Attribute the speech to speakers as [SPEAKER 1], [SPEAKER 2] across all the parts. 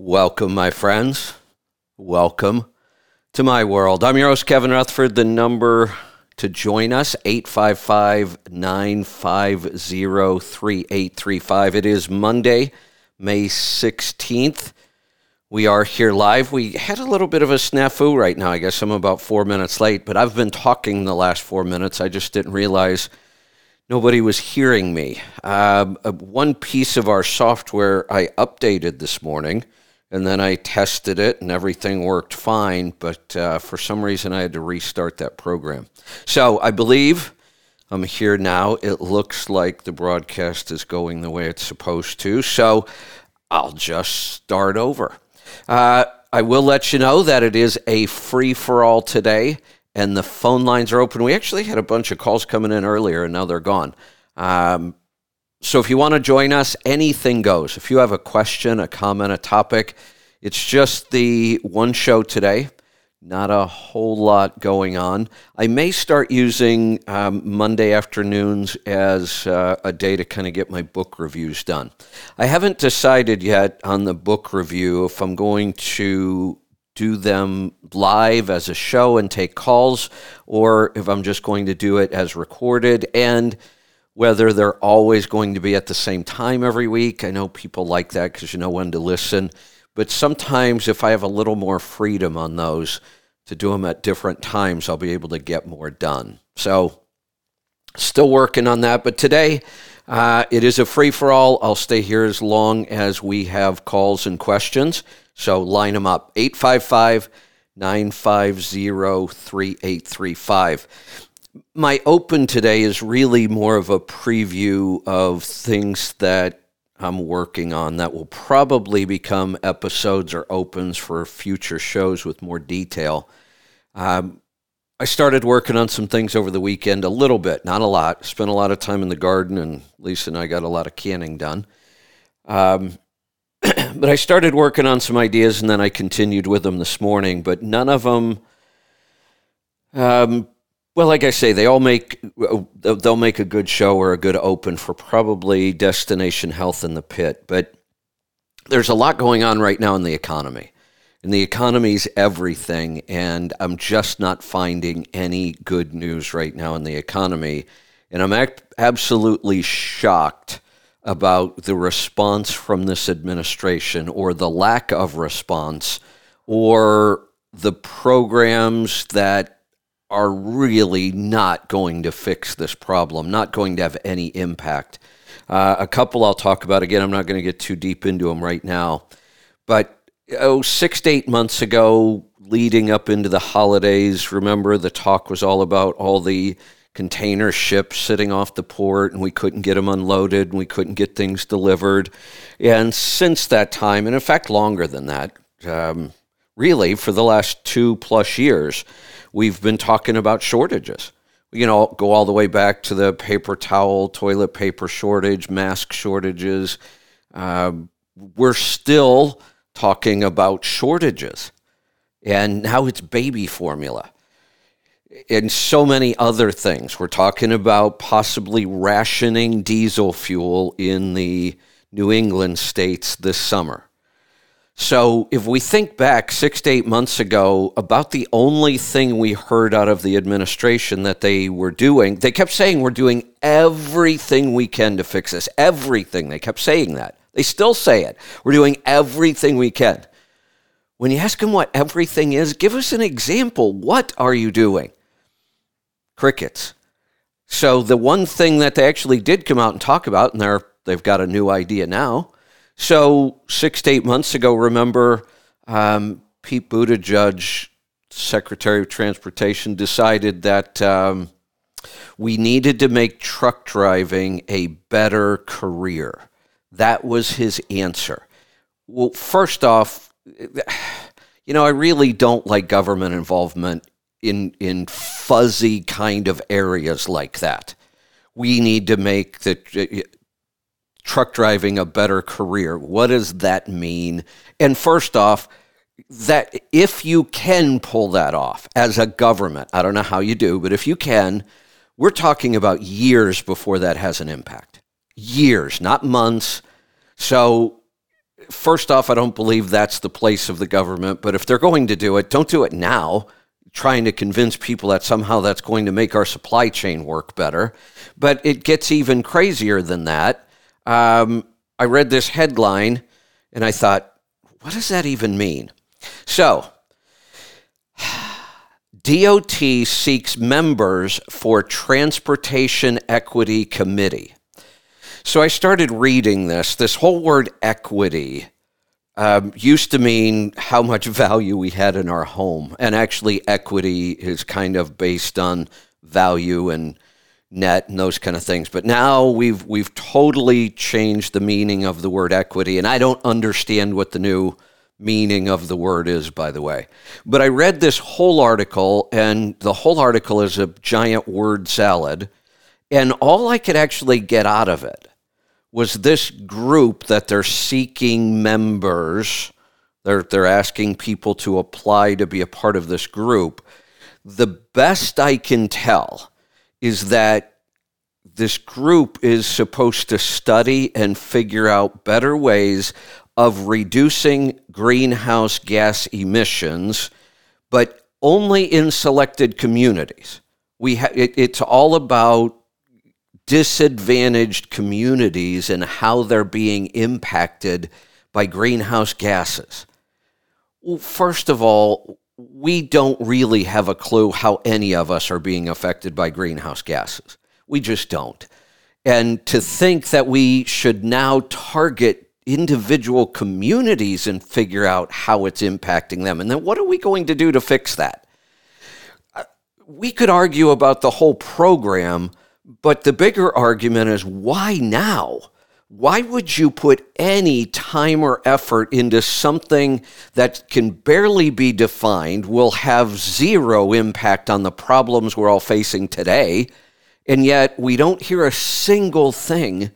[SPEAKER 1] Welcome, my friends. Welcome to my world. I'm your host, Kevin Rutherford. The number to join us, 855 950 3835. It is Monday, May 16th. We are here live. We had a little bit of a snafu right now. I guess I'm about four minutes late, but I've been talking the last four minutes. I just didn't realize nobody was hearing me. Um, uh, one piece of our software I updated this morning and then I tested it and everything worked fine. But uh, for some reason, I had to restart that program. So I believe I'm here now. It looks like the broadcast is going the way it's supposed to. So I'll just start over. Uh, I will let you know that it is a free for all today, and the phone lines are open. We actually had a bunch of calls coming in earlier, and now they're gone. Um, so if you want to join us, anything goes. If you have a question, a comment, a topic, it's just the one show today. Not a whole lot going on. I may start using um, Monday afternoons as uh, a day to kind of get my book reviews done. I haven't decided yet on the book review if I'm going to do them live as a show and take calls or if I'm just going to do it as recorded. And whether they're always going to be at the same time every week. I know people like that because you know when to listen. But sometimes, if I have a little more freedom on those to do them at different times, I'll be able to get more done. So, still working on that. But today, uh, it is a free for all. I'll stay here as long as we have calls and questions. So, line them up 855 950 3835 my open today is really more of a preview of things that I'm working on that will probably become episodes or opens for future shows with more detail. Um, I started working on some things over the weekend, a little bit, not a lot. Spent a lot of time in the garden, and Lisa and I got a lot of canning done. Um, but I started working on some ideas, and then I continued with them this morning. But none of them um, well, like I say, they all make they'll make a good show or a good open for probably Destination Health in the Pit. But there's a lot going on right now in the economy, and the economy's everything. And I'm just not finding any good news right now in the economy, and I'm ac- absolutely shocked about the response from this administration or the lack of response or the programs that are really not going to fix this problem, not going to have any impact. Uh, a couple I'll talk about again. I'm not going to get too deep into them right now, but oh, six to eight months ago, leading up into the holidays, remember the talk was all about all the container ships sitting off the port and we couldn't get them unloaded and we couldn't get things delivered. And since that time, and in fact, longer than that, um, really for the last two plus years, we've been talking about shortages. You know, go all the way back to the paper towel, toilet paper shortage, mask shortages. Uh, we're still talking about shortages. And now it's baby formula and so many other things. We're talking about possibly rationing diesel fuel in the New England states this summer. So, if we think back six to eight months ago, about the only thing we heard out of the administration that they were doing, they kept saying we're doing everything we can to fix this. Everything. They kept saying that. They still say it. We're doing everything we can. When you ask them what everything is, give us an example. What are you doing? Crickets. So, the one thing that they actually did come out and talk about, and they've got a new idea now so six to eight months ago, remember um, Pete Buttigieg, Secretary of Transportation, decided that um, we needed to make truck driving a better career. That was his answer. Well, first off, you know, I really don't like government involvement in in fuzzy kind of areas like that. We need to make the truck driving a better career. What does that mean? And first off, that if you can pull that off as a government, I don't know how you do, but if you can, we're talking about years before that has an impact. Years, not months. So first off, I don't believe that's the place of the government, but if they're going to do it, don't do it now, trying to convince people that somehow that's going to make our supply chain work better. But it gets even crazier than that. Um, I read this headline and I thought, what does that even mean? So, DOT seeks members for Transportation Equity Committee. So I started reading this. This whole word equity um, used to mean how much value we had in our home. And actually, equity is kind of based on value and net and those kind of things. But now we've we've totally changed the meaning of the word equity, and I don't understand what the new meaning of the word is, by the way. But I read this whole article, and the whole article is a giant word salad, and all I could actually get out of it was this group that they're seeking members. They're, they're asking people to apply to be a part of this group. The best I can tell is that this group is supposed to study and figure out better ways of reducing greenhouse gas emissions, but only in selected communities. We ha- it, it's all about disadvantaged communities and how they're being impacted by greenhouse gases. Well, first of all, we don't really have a clue how any of us are being affected by greenhouse gases. We just don't. And to think that we should now target individual communities and figure out how it's impacting them. And then what are we going to do to fix that? Uh, we could argue about the whole program but the bigger argument is why now? Why would you put any time or effort into something that can barely be defined, will have zero impact on the problems we're all facing today, and yet we don't hear a single thing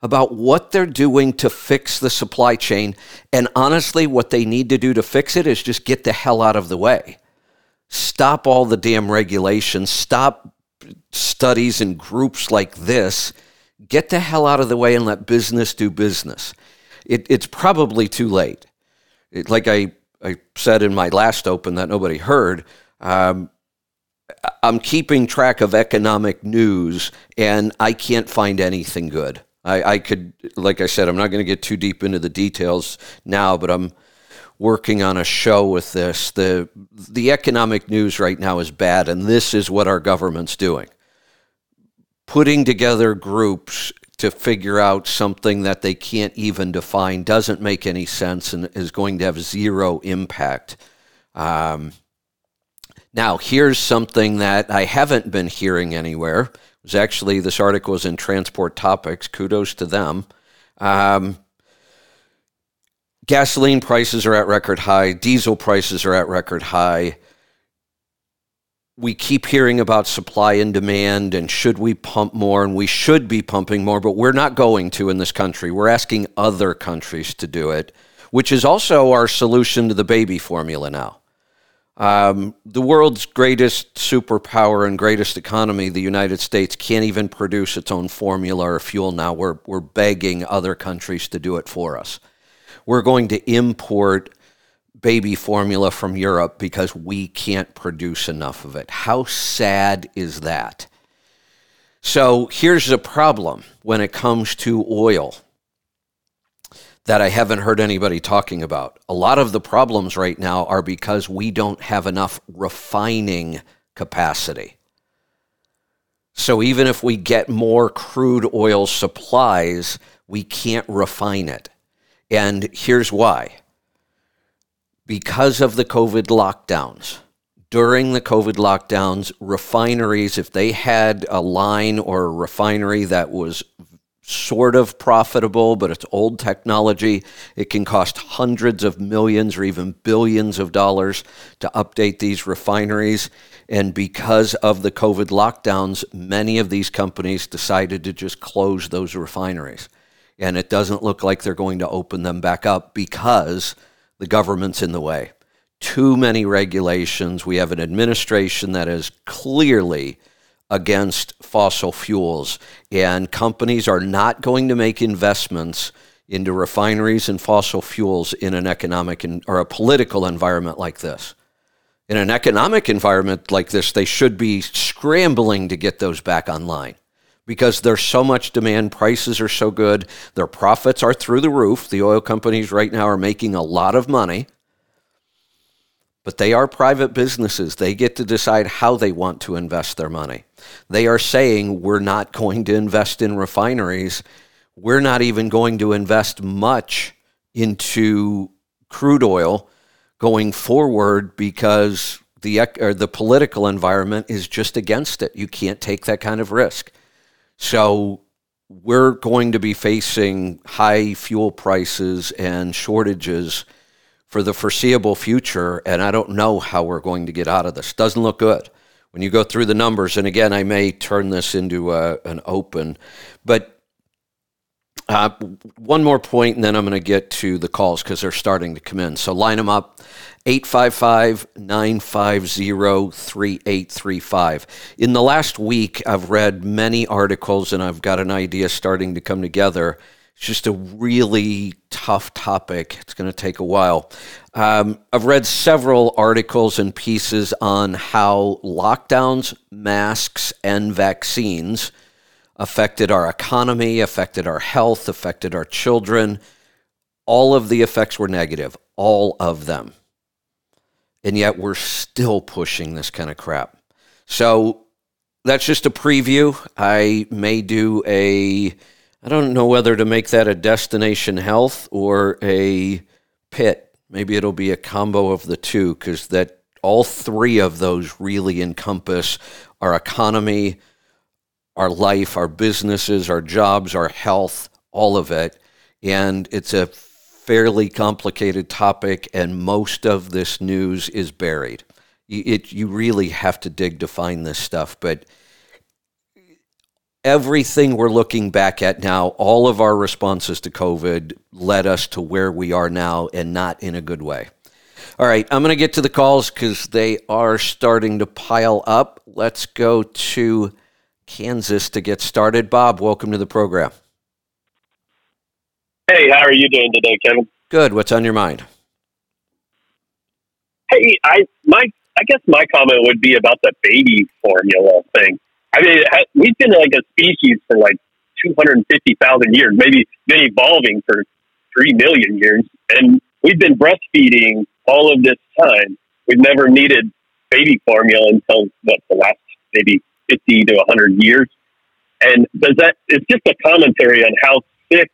[SPEAKER 1] about what they're doing to fix the supply chain? And honestly, what they need to do to fix it is just get the hell out of the way. Stop all the damn regulations, stop studies and groups like this get the hell out of the way and let business do business. It, it's probably too late. It, like I, I said in my last open that nobody heard, um, I'm keeping track of economic news and I can't find anything good. I, I could, like I said, I'm not going to get too deep into the details now, but I'm working on a show with this. The the economic news right now is bad, and this is what our government's doing. Putting together groups to figure out something that they can't even define doesn't make any sense and is going to have zero impact. Um, now, here's something that I haven't been hearing anywhere. It was actually this article was in Transport Topics. Kudos to them. Um, gasoline prices are at record high, diesel prices are at record high. We keep hearing about supply and demand and should we pump more and we should be pumping more, but we're not going to in this country. We're asking other countries to do it, which is also our solution to the baby formula now. Um, the world's greatest superpower and greatest economy, the United States, can't even produce its own formula or fuel now. We're, we're begging other countries to do it for us we're going to import baby formula from Europe because we can't produce enough of it. How sad is that? So here's the problem when it comes to oil that I haven't heard anybody talking about. A lot of the problems right now are because we don't have enough refining capacity. So even if we get more crude oil supplies, we can't refine it. And here's why because of the COVID lockdowns. During the COVID lockdowns, refineries, if they had a line or a refinery that was sort of profitable, but it's old technology. It can cost hundreds of millions or even billions of dollars to update these refineries. And because of the COVID lockdowns, many of these companies decided to just close those refineries and it doesn't look like they're going to open them back up because the government's in the way. Too many regulations. We have an administration that is clearly against fossil fuels, and companies are not going to make investments into refineries and fossil fuels in an economic in, or a political environment like this. In an economic environment like this, they should be scrambling to get those back online because there's so much demand. Prices are so good. Their profits are through the roof. The oil companies right now are making a lot of money, but they are private businesses. They get to decide how they want to invest their money. They are saying, we're not going to invest in refineries. We're not even going to invest much into crude oil going forward because the the political environment is just against it. You can't take that kind of risk. So we're going to be facing high fuel prices and shortages for the foreseeable future, and I don't know how we're going to get out of this. Doesn't look good when you go through the numbers. And again, I may turn this into a, an open, but uh, one more point, and then I'm going to get to the calls because they're starting to come in. So line them up 855 950 3835. In the last week, I've read many articles and I've got an idea starting to come together. It's just a really tough topic. It's going to take a while. Um, I've read several articles and pieces on how lockdowns, masks, and vaccines affected our economy, affected our health, affected our children. All of the effects were negative, all of them. And yet we're still pushing this kind of crap. So that's just a preview. I may do a, I don't know whether to make that a destination health or a pit. Maybe it'll be a combo of the two because that all three of those really encompass our economy, our life, our businesses, our jobs, our health, all of it. And it's a fairly complicated topic, and most of this news is buried. You, it, you really have to dig to find this stuff, but everything we're looking back at now, all of our responses to COVID led us to where we are now and not in a good way. All right, I'm going to get to the calls because they are starting to pile up. Let's go to Kansas to get started. Bob, welcome to the program.
[SPEAKER 2] Hey, how are you doing today, Kevin?
[SPEAKER 1] Good. What's on your mind?
[SPEAKER 2] Hey, I my I guess my comment would be about the baby formula thing. I mean, we've been like a species for like 250,000 years, maybe been evolving for 3 million years, and we've been breastfeeding all of this time. We've never needed baby formula until what the last maybe 50 to 100 years. And does that, it's just a commentary on how sick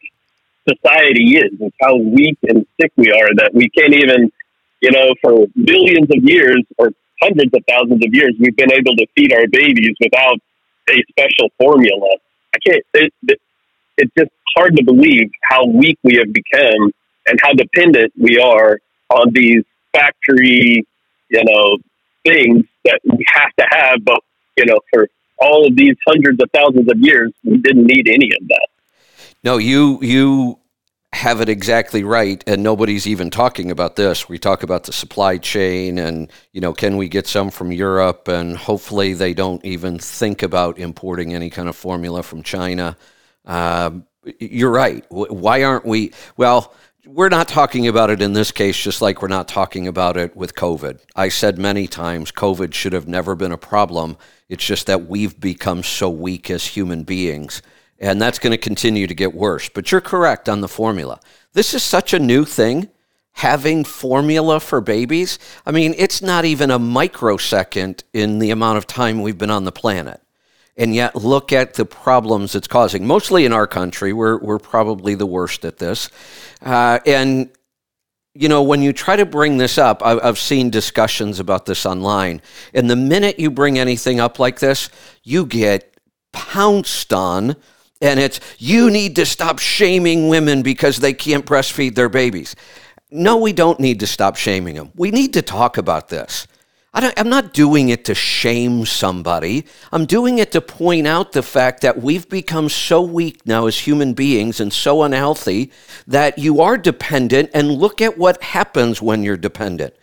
[SPEAKER 2] society is and how weak and sick we are that we can't even, you know, for billions of years or hundreds of thousands of years, we've been able to feed our babies without a special formula. I can't, it, it, it's just hard to believe how weak we have become and how dependent we are on these factory, you know, things that we have to have, but, you know, for all of these hundreds of thousands of years, we didn't need any of that.
[SPEAKER 1] No, you you have it exactly right, and nobody's even talking about this. We talk about the supply chain, and you know, can we get some from Europe? And hopefully, they don't even think about importing any kind of formula from China. Um, you're right. Why aren't we? Well, we're not talking about it in this case, just like we're not talking about it with COVID. I said many times COVID should have never been a problem. It's just that we've become so weak as human beings, and that's going to continue to get worse. But you're correct on the formula. This is such a new thing. Having formula for babies, I mean, it's not even a microsecond in the amount of time we've been on the planet and yet look at the problems it's causing. Mostly in our country, we're, we're probably the worst at this. Uh, and, you know, when you try to bring this up, I've, I've seen discussions about this online. And the minute you bring anything up like this, you get pounced on. And it's, you need to stop shaming women because they can't breastfeed their babies. No, we don't need to stop shaming them. We need to talk about this. I am not doing it to shame somebody. I'm doing it to point out the fact that we've become so weak now as human beings and so unhealthy that you are dependent. And look at what happens when you're dependent.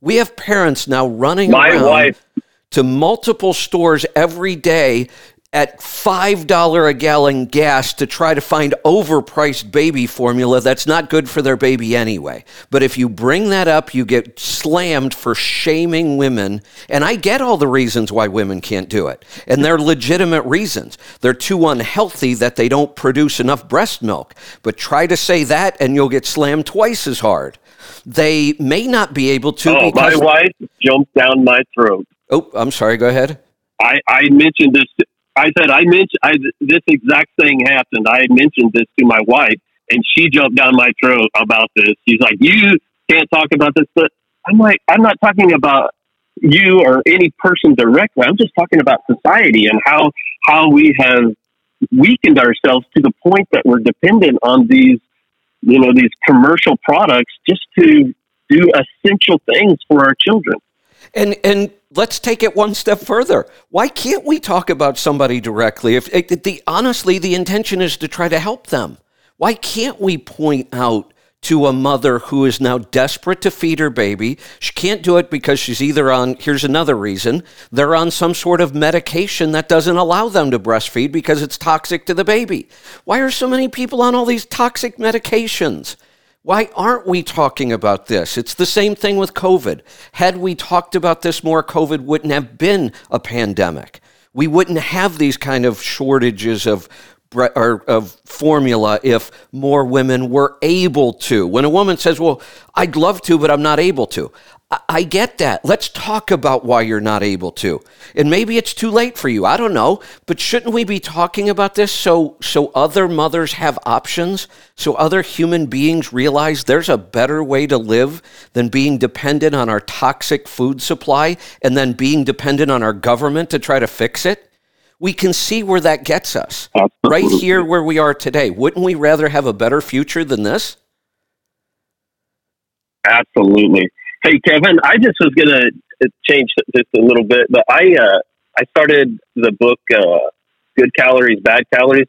[SPEAKER 1] We have parents now running My around wife. to multiple stores every day at $5 a gallon gas to try to find overpriced baby formula that's not good for their baby anyway. But if you bring that up, you get slammed for shaming women. And I get all the reasons why women can't do it. And they're legitimate reasons. They're too unhealthy that they don't produce enough breast milk. But try to say that and you'll get slammed twice as hard. They may not be able to.
[SPEAKER 2] Oh, my wife jumped down my throat.
[SPEAKER 1] Oh, I'm sorry. Go ahead.
[SPEAKER 2] I, I mentioned this I said, I mentioned I, this exact thing happened. I mentioned this to my wife, and she jumped down my throat about this. She's like, "You can't talk about this." But I'm like, I'm not talking about you or any person directly. I'm just talking about society and how how we have weakened ourselves to the point that we're dependent on these, you know, these commercial products just to do essential things for our children.
[SPEAKER 1] And and let's take it one step further. Why can't we talk about somebody directly? If, the honestly, the intention is to try to help them. Why can't we point out to a mother who is now desperate to feed her baby? She can't do it because she's either on. Here's another reason: they're on some sort of medication that doesn't allow them to breastfeed because it's toxic to the baby. Why are so many people on all these toxic medications? Why aren't we talking about this? It's the same thing with COVID. Had we talked about this more, COVID wouldn't have been a pandemic. We wouldn't have these kind of shortages of or of formula if more women were able to. When a woman says, "Well, I'd love to, but I'm not able to," I get that. Let's talk about why you're not able to. And maybe it's too late for you. I don't know. But shouldn't we be talking about this so so other mothers have options? So other human beings realize there's a better way to live than being dependent on our toxic food supply and then being dependent on our government to try to fix it? We can see where that gets us. Absolutely. Right here where we are today. Wouldn't we rather have a better future than this?
[SPEAKER 2] Absolutely. Hey, Kevin, I just was going to change this a little bit, but I uh, I started the book uh, Good Calories, Bad Calories,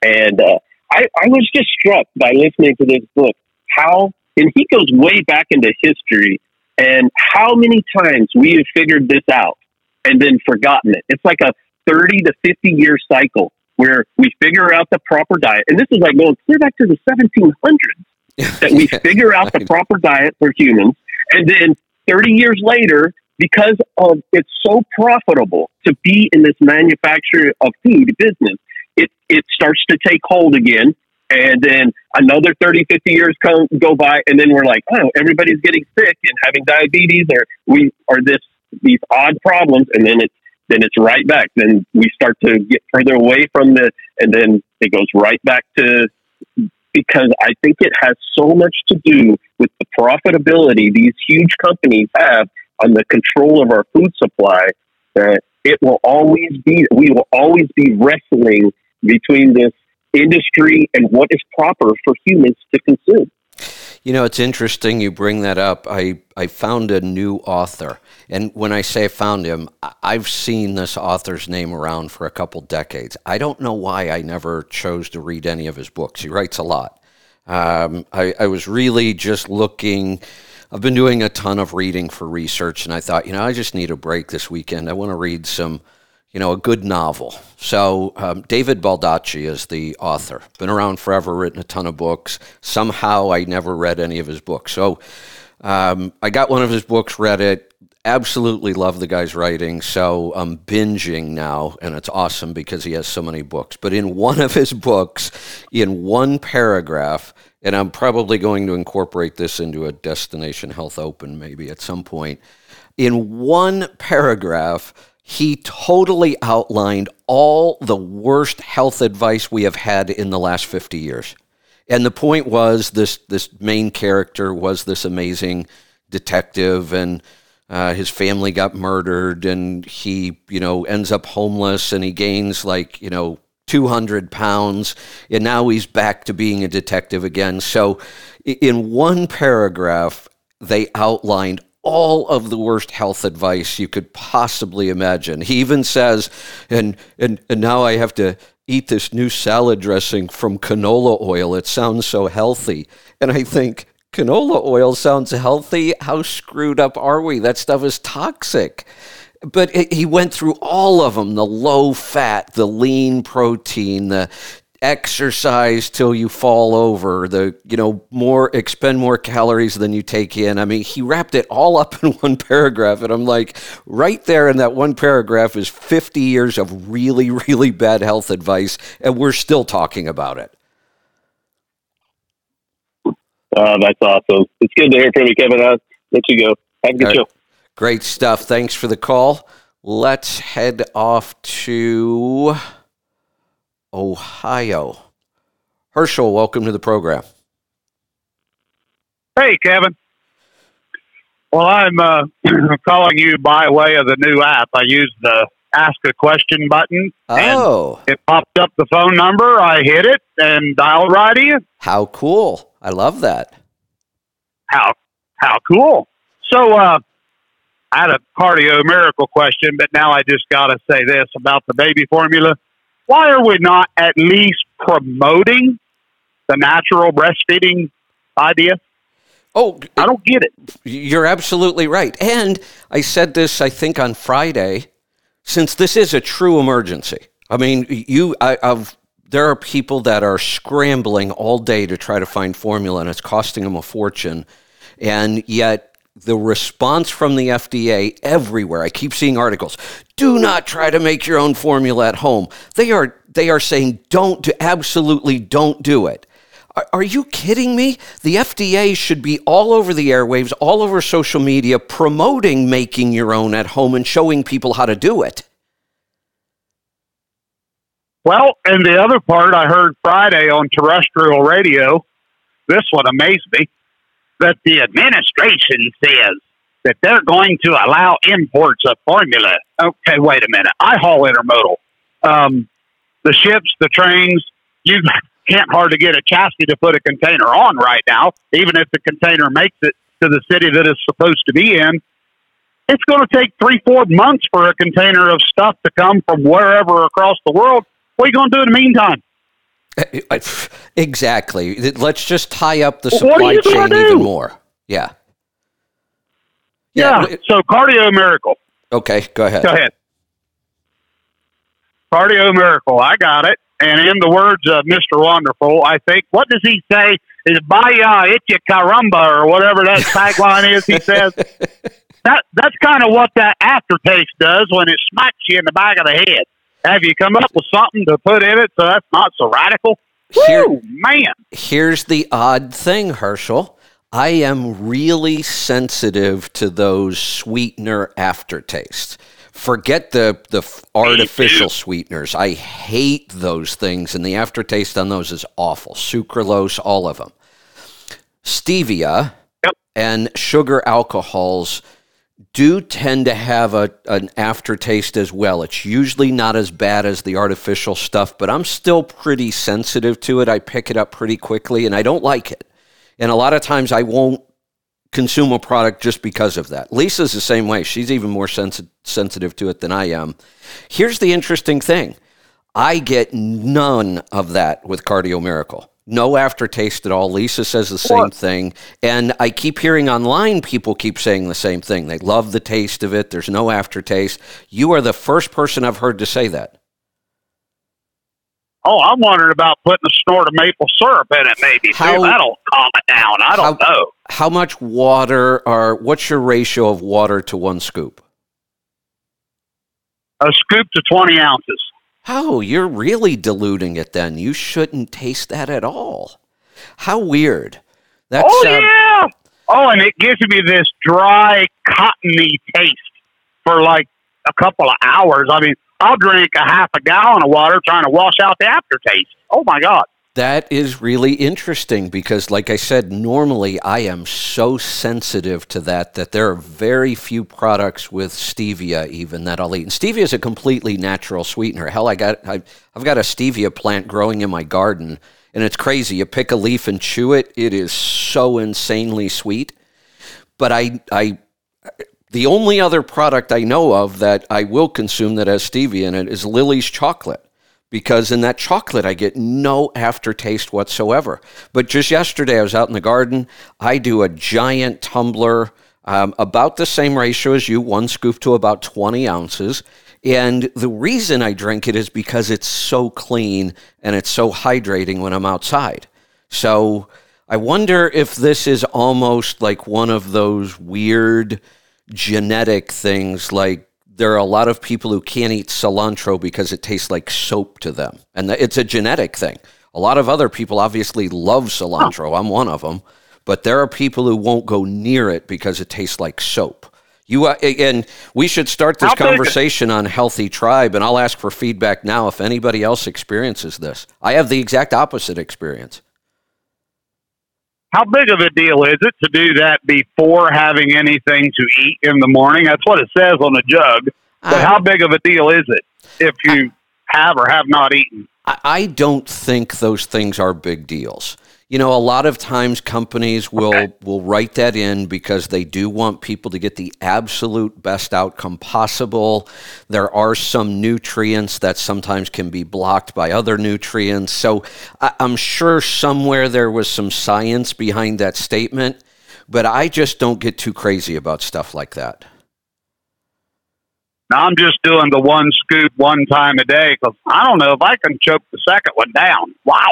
[SPEAKER 2] and uh, I, I was just struck by listening to this book how, and he goes way back into history and how many times we have figured this out and then forgotten it. It's like a 30 to 50 year cycle where we figure out the proper diet. And this is like going clear back to the 1700s that we figure out the proper diet for humans and then 30 years later, because of it's so profitable to be in this manufacturer of food business, it, it starts to take hold again. And then another 30, 50 years come, go by, and then we're like, oh, everybody's getting sick and having diabetes, or we are this these odd problems, and then it's then it's right back. Then we start to get further away from the, and then it goes right back to because I think it has so much to do with the profitability these huge companies have on the control of our food supply that it will always be, we will always be wrestling between this industry and what is proper for humans to consume.
[SPEAKER 1] You know, it's interesting you bring that up. I, I found a new author. And when I say found him, I've seen this author's name around for a couple decades. I don't know why I never chose to read any of his books. He writes a lot. Um, I, I was really just looking. I've been doing a ton of reading for research, and I thought, you know, I just need a break this weekend. I want to read some you know, a good novel. So um, David Baldacci is the author. Been around forever, written a ton of books. Somehow I never read any of his books. So um, I got one of his books, read it. Absolutely love the guy's writing. So I'm binging now, and it's awesome because he has so many books. But in one of his books, in one paragraph, and I'm probably going to incorporate this into a Destination Health Open maybe at some point. In one paragraph, he totally outlined all the worst health advice we have had in the last 50 years. And the point was this this main character was this amazing detective and uh, his family got murdered and he you know ends up homeless and he gains like you know 200 pounds and now he's back to being a detective again so in one paragraph they outlined all of the worst health advice you could possibly imagine. He even says, and, and, and now I have to eat this new salad dressing from canola oil. It sounds so healthy. And I think, canola oil sounds healthy. How screwed up are we? That stuff is toxic. But it, he went through all of them the low fat, the lean protein, the exercise till you fall over the you know more expend more calories than you take in. I mean he wrapped it all up in one paragraph and i'm like right there in that one paragraph is 50 years of really really bad health advice and we're still talking about it.
[SPEAKER 2] Uh, that's awesome. It's good to hear from you kevin. I'll let you go. Have a good show.
[SPEAKER 1] Great stuff. Thanks for the call. Let's head off to Ohio. Herschel, welcome to the program.
[SPEAKER 3] Hey, Kevin. Well, I'm uh, calling you by way of the new app. I used the ask a question button.
[SPEAKER 1] Oh.
[SPEAKER 3] it popped up the phone number. I hit it and dialed right in.
[SPEAKER 1] How cool. I love that.
[SPEAKER 3] How how cool. So uh, I had a cardio miracle question, but now I just got to say this about the baby formula why are we not at least promoting the natural breastfeeding idea?
[SPEAKER 1] Oh,
[SPEAKER 3] I don't get it.
[SPEAKER 1] You're absolutely right. And I said this, I think, on Friday, since this is a true emergency. I mean, you, I, I've, there are people that are scrambling all day to try to find formula, and it's costing them a fortune. And yet, the response from the FDA everywhere. I keep seeing articles. Do not try to make your own formula at home. They are they are saying don't do, absolutely don't do it. Are, are you kidding me? The FDA should be all over the airwaves, all over social media promoting making your own at home and showing people how to do it.
[SPEAKER 3] Well, and the other part I heard Friday on terrestrial radio, this one amazed me that the administration says that they're going to allow imports of formula. Okay, wait a minute. I haul intermodal. Um, the ships, the trains, you can't hardly get a chassis to put a container on right now, even if the container makes it to the city that it's supposed to be in. It's going to take three, four months for a container of stuff to come from wherever across the world. What are you going to do in the meantime?
[SPEAKER 1] Exactly. Let's just tie up the supply chain even more. Yeah.
[SPEAKER 3] Yeah. yeah. So cardio miracle.
[SPEAKER 1] Okay, go ahead.
[SPEAKER 3] Go ahead. Cardio miracle. I got it. And in the words of Mr. Wonderful, I think, what does he say? Is Baya Itya Caramba or whatever that tagline is, he says. That That's kind of what that aftertaste does when it smacks you in the back of the head. Have you come up with something to put in it so that's not so radical? Here, Woo, man.
[SPEAKER 1] Here's the odd thing, Herschel. I am really sensitive to those sweetener aftertastes. Forget the the artificial sweeteners. I hate those things, and the aftertaste on those is awful. Sucralose, all of them. Stevia
[SPEAKER 3] yep.
[SPEAKER 1] and sugar alcohols do tend to have a, an aftertaste as well. It's usually not as bad as the artificial stuff, but I'm still pretty sensitive to it. I pick it up pretty quickly and I don't like it. And a lot of times I won't consume a product just because of that. Lisa's the same way. She's even more sensi- sensitive to it than I am. Here's the interesting thing I get none of that with Cardio Miracle no aftertaste at all. Lisa says the same thing. And I keep hearing online people keep saying the same thing. They love the taste of it. There's no aftertaste. You are the first person I've heard to say that.
[SPEAKER 3] Oh, I'm wondering about putting a snort of maple syrup in it, maybe. How, That'll calm it down. I don't
[SPEAKER 1] how,
[SPEAKER 3] know.
[SPEAKER 1] How much water or what's your ratio of water to one scoop?
[SPEAKER 3] A scoop to 20 ounces.
[SPEAKER 1] Oh, you're really diluting it then. You shouldn't taste that at all. How weird.
[SPEAKER 3] That's, oh, um, yeah. Oh, and it gives me this dry, cottony taste for like a couple of hours. I mean, I'll drink a half a gallon of water trying to wash out the aftertaste. Oh, my God.
[SPEAKER 1] That is really interesting because, like I said, normally I am so sensitive to that that there are very few products with stevia even that I'll eat. And stevia is a completely natural sweetener. Hell, I got I, I've got a stevia plant growing in my garden, and it's crazy. You pick a leaf and chew it; it is so insanely sweet. But I I the only other product I know of that I will consume that has stevia in it is Lily's chocolate because in that chocolate I get no aftertaste whatsoever. But just yesterday I was out in the garden. I do a giant tumbler, um, about the same ratio as you, one scoop to about 20 ounces. And the reason I drink it is because it's so clean and it's so hydrating when I'm outside. So I wonder if this is almost like one of those weird genetic things like there are a lot of people who can't eat cilantro because it tastes like soap to them. And it's a genetic thing. A lot of other people obviously love cilantro. I'm one of them. But there are people who won't go near it because it tastes like soap. You uh, and we should start this conversation on healthy tribe, and I'll ask for feedback now if anybody else experiences this. I have the exact opposite experience.
[SPEAKER 3] How big of a deal is it to do that before having anything to eat in the morning? That's what it says on the jug. But how big of a deal is it if you have or have not eaten?
[SPEAKER 1] I don't think those things are big deals you know, a lot of times companies will okay. will write that in because they do want people to get the absolute best outcome possible. There are some nutrients that sometimes can be blocked by other nutrients. So I, I'm sure somewhere there was some science behind that statement, but I just don't get too crazy about stuff like that.
[SPEAKER 3] Now I'm just doing the one scoop one time a day because I don't know if I can choke the second one down. Wow.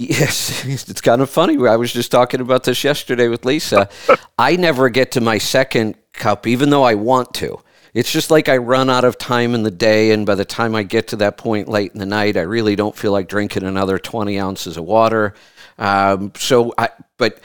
[SPEAKER 1] Yes, it's kind of funny. I was just talking about this yesterday with Lisa. I never get to my second cup, even though I want to. It's just like I run out of time in the day, and by the time I get to that point late in the night, I really don't feel like drinking another 20 ounces of water. Um, so, I, but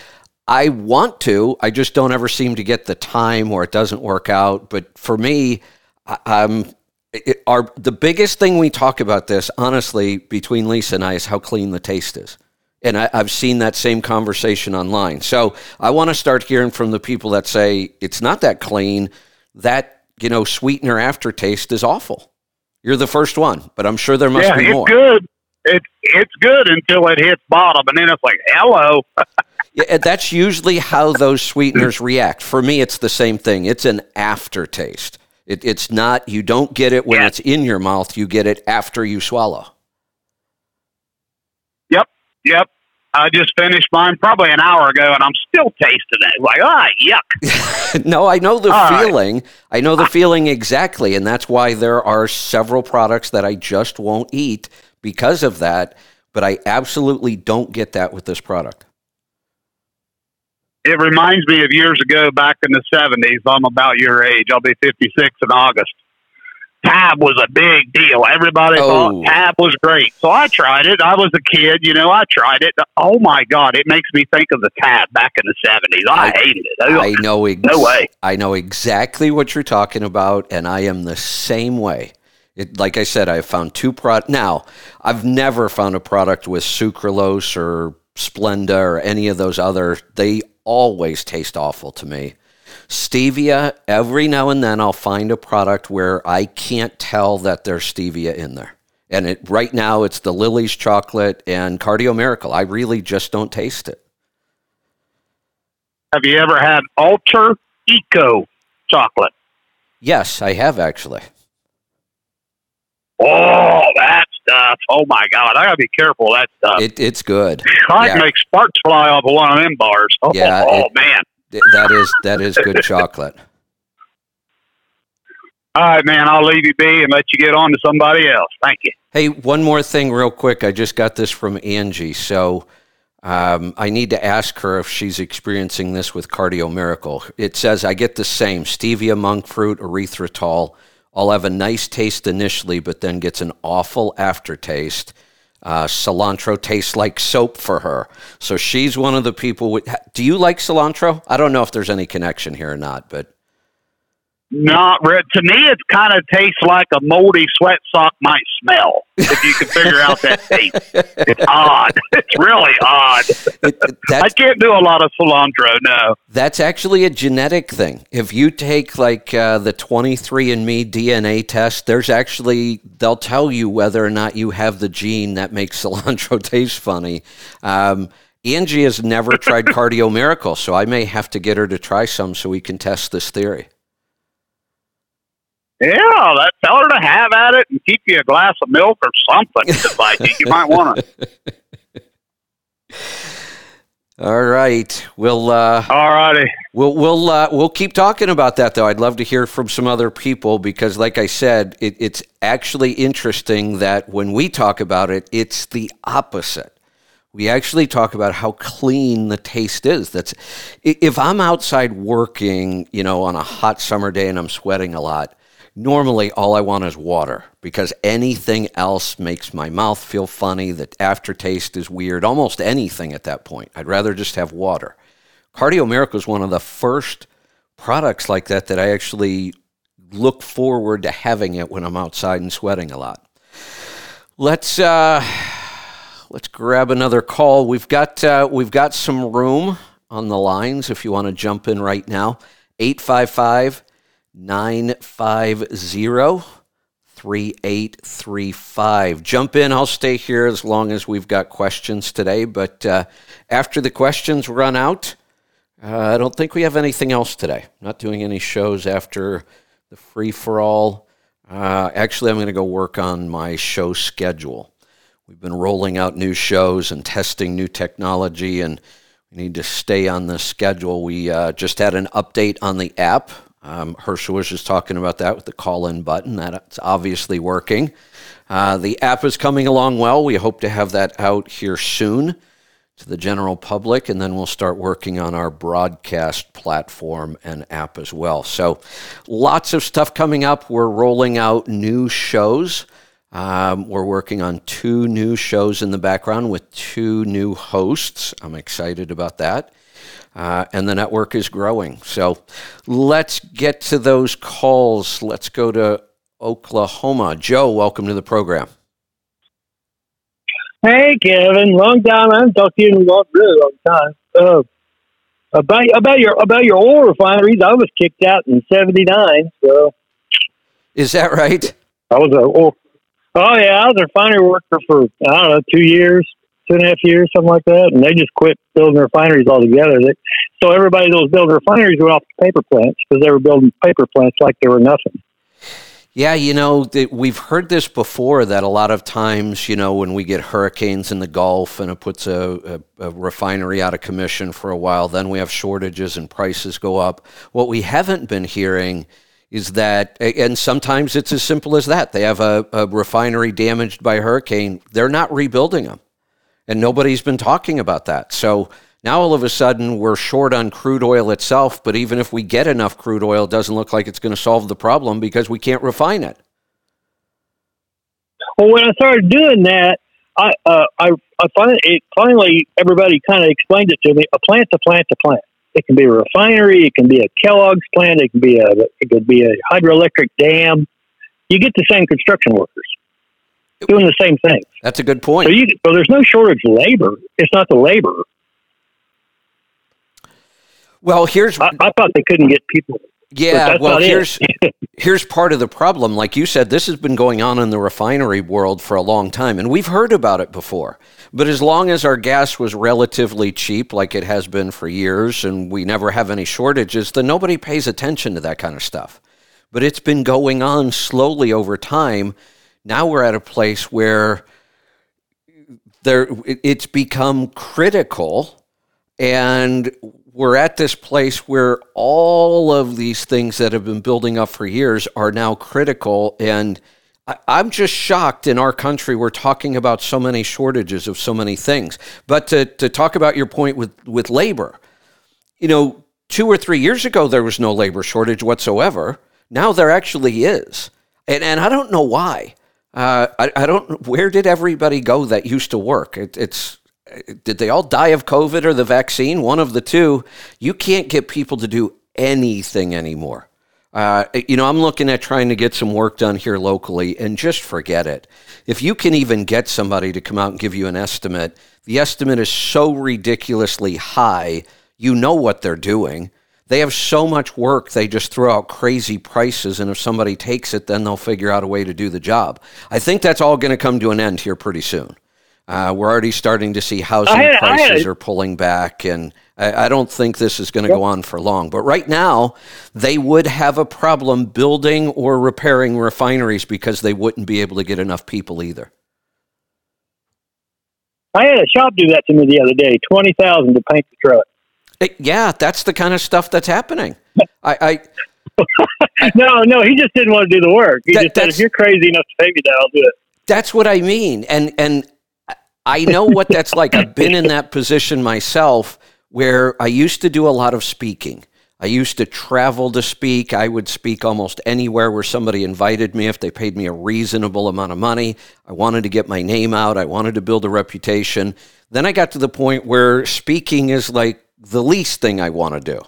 [SPEAKER 1] I want to, I just don't ever seem to get the time or it doesn't work out. But for me, I'm it, our the biggest thing we talk about this honestly between Lisa and I is how clean the taste is. And I, have seen that same conversation online. So I want to start hearing from the people that say it's not that clean. That you know sweetener aftertaste is awful. You're the first one, but I'm sure there must
[SPEAKER 3] yeah,
[SPEAKER 1] be more.
[SPEAKER 3] it's good. It's it's good until it hits bottom, and then it's like hello.
[SPEAKER 1] yeah, that's usually how those sweeteners react. For me, it's the same thing. It's an aftertaste. It, it's not, you don't get it when yeah. it's in your mouth, you get it after you swallow.
[SPEAKER 3] Yep, yep. I just finished mine probably an hour ago, and I'm still tasting it. Like, ah, yuck.
[SPEAKER 1] no, I know the All feeling. Right. I know the feeling exactly, and that's why there are several products that I just won't eat because of that. But I absolutely don't get that with this product
[SPEAKER 3] it reminds me of years ago back in the 70s. I'm about your age. I'll be 56 in August. Tab was a big deal. Everybody oh. thought Tab was great. So I tried it. I was a kid, you know, I tried it. Oh my God, it makes me think of the Tab back in the 70s. I, I hated it.
[SPEAKER 1] I know ex-
[SPEAKER 3] no way.
[SPEAKER 1] I know exactly what you're talking about, and I am the same way. It, like I said, I have found two products. Now, I've never found a product with sucralose or Splenda or any of those other. They always taste awful to me. Stevia, every now and then I'll find a product where I can't tell that there's stevia in there. And it right now it's the Lily's chocolate and Cardio Miracle. I really just don't taste it.
[SPEAKER 3] Have you ever had Ultra Eco chocolate?
[SPEAKER 1] Yes, I have actually.
[SPEAKER 3] Oh, that stuff. Oh my God, I gotta be careful that stuff.
[SPEAKER 1] It, it's good.
[SPEAKER 3] I yeah. make sparks fly off of one of them bars. Oh, yeah, oh, it, man,
[SPEAKER 1] that is that is good chocolate.
[SPEAKER 3] All right, man. I'll leave you be and let you get on to somebody else. Thank you.
[SPEAKER 1] Hey, one more thing, real quick. I just got this from Angie, so um, I need to ask her if she's experiencing this with Cardio Miracle. It says I get the same stevia, monk fruit, erythritol I'll have a nice taste initially, but then gets an awful aftertaste. Uh, cilantro tastes like soap for her. So she's one of the people. With, do you like cilantro? I don't know if there's any connection here or not, but
[SPEAKER 3] not red. To me, it kind of tastes like a moldy sweat sock might smell. If you can figure out that taste, it's odd. It's really odd. It, I can't do a lot of cilantro. No,
[SPEAKER 1] that's actually a genetic thing. If you take like uh, the 23andMe DNA test, there's actually they'll tell you whether or not you have the gene that makes cilantro taste funny. Um, Angie has never tried Cardio Miracle, so I may have to get her to try some so we can test this theory.
[SPEAKER 3] Yeah, that tell her to have at it and keep you a glass of milk or something. I think you might want to.
[SPEAKER 1] All right, we'll uh,
[SPEAKER 3] All righty.
[SPEAKER 1] we'll we'll uh, we'll keep talking about that though. I'd love to hear from some other people because, like I said, it, it's actually interesting that when we talk about it, it's the opposite. We actually talk about how clean the taste is. That's if I'm outside working, you know, on a hot summer day and I'm sweating a lot. Normally, all I want is water because anything else makes my mouth feel funny. The aftertaste is weird. Almost anything at that point. I'd rather just have water. Cardio Miracle is one of the first products like that that I actually look forward to having it when I'm outside and sweating a lot. Let's uh, let's grab another call. We've got uh, we've got some room on the lines if you want to jump in right now. 855 950 3835. Jump in. I'll stay here as long as we've got questions today. But uh, after the questions run out, uh, I don't think we have anything else today. Not doing any shows after the free for all. Uh, actually, I'm going to go work on my show schedule. We've been rolling out new shows and testing new technology, and we need to stay on the schedule. We uh, just had an update on the app. Um, Herschel was just talking about that with the call in button. That's obviously working. Uh, the app is coming along well. We hope to have that out here soon to the general public, and then we'll start working on our broadcast platform and app as well. So, lots of stuff coming up. We're rolling out new shows. Um, we're working on two new shows in the background with two new hosts. I'm excited about that. Uh, and the network is growing. So let's get to those calls. Let's go to Oklahoma. Joe, welcome to the program.
[SPEAKER 4] Hey, Kevin, long time. I haven't talked to you in a long, really long time. Uh, about about your about your oil refineries, I was kicked out in '79. So
[SPEAKER 1] Is that right?
[SPEAKER 4] I was a oil. Oh yeah, I was a refinery worker for I don't know two years, two and a half years, something like that, and they just quit building refineries altogether. They, so everybody that was building refineries went off to paper plants because they were building paper plants like they were nothing.
[SPEAKER 1] Yeah, you know, we've heard this before that a lot of times, you know, when we get hurricanes in the Gulf and it puts a, a, a refinery out of commission for a while, then we have shortages and prices go up. What we haven't been hearing is that, and sometimes it's as simple as that. They have a, a refinery damaged by a hurricane, they're not rebuilding them. And nobody's been talking about that. So now all of a sudden we're short on crude oil itself, but even if we get enough crude oil, it doesn't look like it's going to solve the problem because we can't refine it.
[SPEAKER 4] Well, when I started doing that, I uh, I I finally it finally everybody kind of explained it to me. A plant's a plant's a plant. It can be a refinery. It can be a Kellogg's plant. It can be a it could be a hydroelectric dam. You get the same construction workers doing the same thing.
[SPEAKER 1] That's a good
[SPEAKER 4] So
[SPEAKER 1] point.
[SPEAKER 4] you so there's no shortage of labor. It's not the labor.
[SPEAKER 1] Well, here's
[SPEAKER 4] I, I thought they couldn't get people.
[SPEAKER 1] yeah. Well, here's here's part of the problem. Like you said, this has been going on in the refinery world for a long time, and we've heard about it before. But as long as our gas was relatively cheap, like it has been for years, and we never have any shortages, then nobody pays attention to that kind of stuff. But it's been going on slowly over time. Now we're at a place where there it's become critical and we're at this place where all of these things that have been building up for years are now critical. And I, I'm just shocked in our country, we're talking about so many shortages of so many things. But to, to talk about your point with, with labor, you know, two or three years ago, there was no labor shortage whatsoever. Now there actually is. And, and I don't know why. Uh, I, I don't, where did everybody go that used to work? It, it's, did they all die of COVID or the vaccine? One of the two. You can't get people to do anything anymore. Uh, you know, I'm looking at trying to get some work done here locally, and just forget it. If you can even get somebody to come out and give you an estimate, the estimate is so ridiculously high, you know what they're doing. They have so much work, they just throw out crazy prices, and if somebody takes it, then they'll figure out a way to do the job. I think that's all going to come to an end here pretty soon. Uh, we're already starting to see housing
[SPEAKER 4] had-
[SPEAKER 1] prices are pulling back, and I, I don't think this is going to go on for long. But right now, they would have a problem building or repairing refineries because they wouldn't be able to get enough people either.
[SPEAKER 4] I had a shop do that to me the other day. Twenty thousand to paint the truck.
[SPEAKER 1] It- yeah, that's the kind of stuff that's happening. I, I
[SPEAKER 4] no, no, he just didn't want to do the work. He
[SPEAKER 1] That-
[SPEAKER 4] just said, "If you're crazy enough to pay me that, I'll do it."
[SPEAKER 1] that's what I mean, and and I know what that's like. I've been in that position myself, where I used to do a lot of speaking. I used to travel to speak. I would speak almost anywhere where somebody invited me if they paid me a reasonable amount of money. I wanted to get my name out. I wanted to build a reputation. Then I got to the point where speaking is like the least thing I want to do.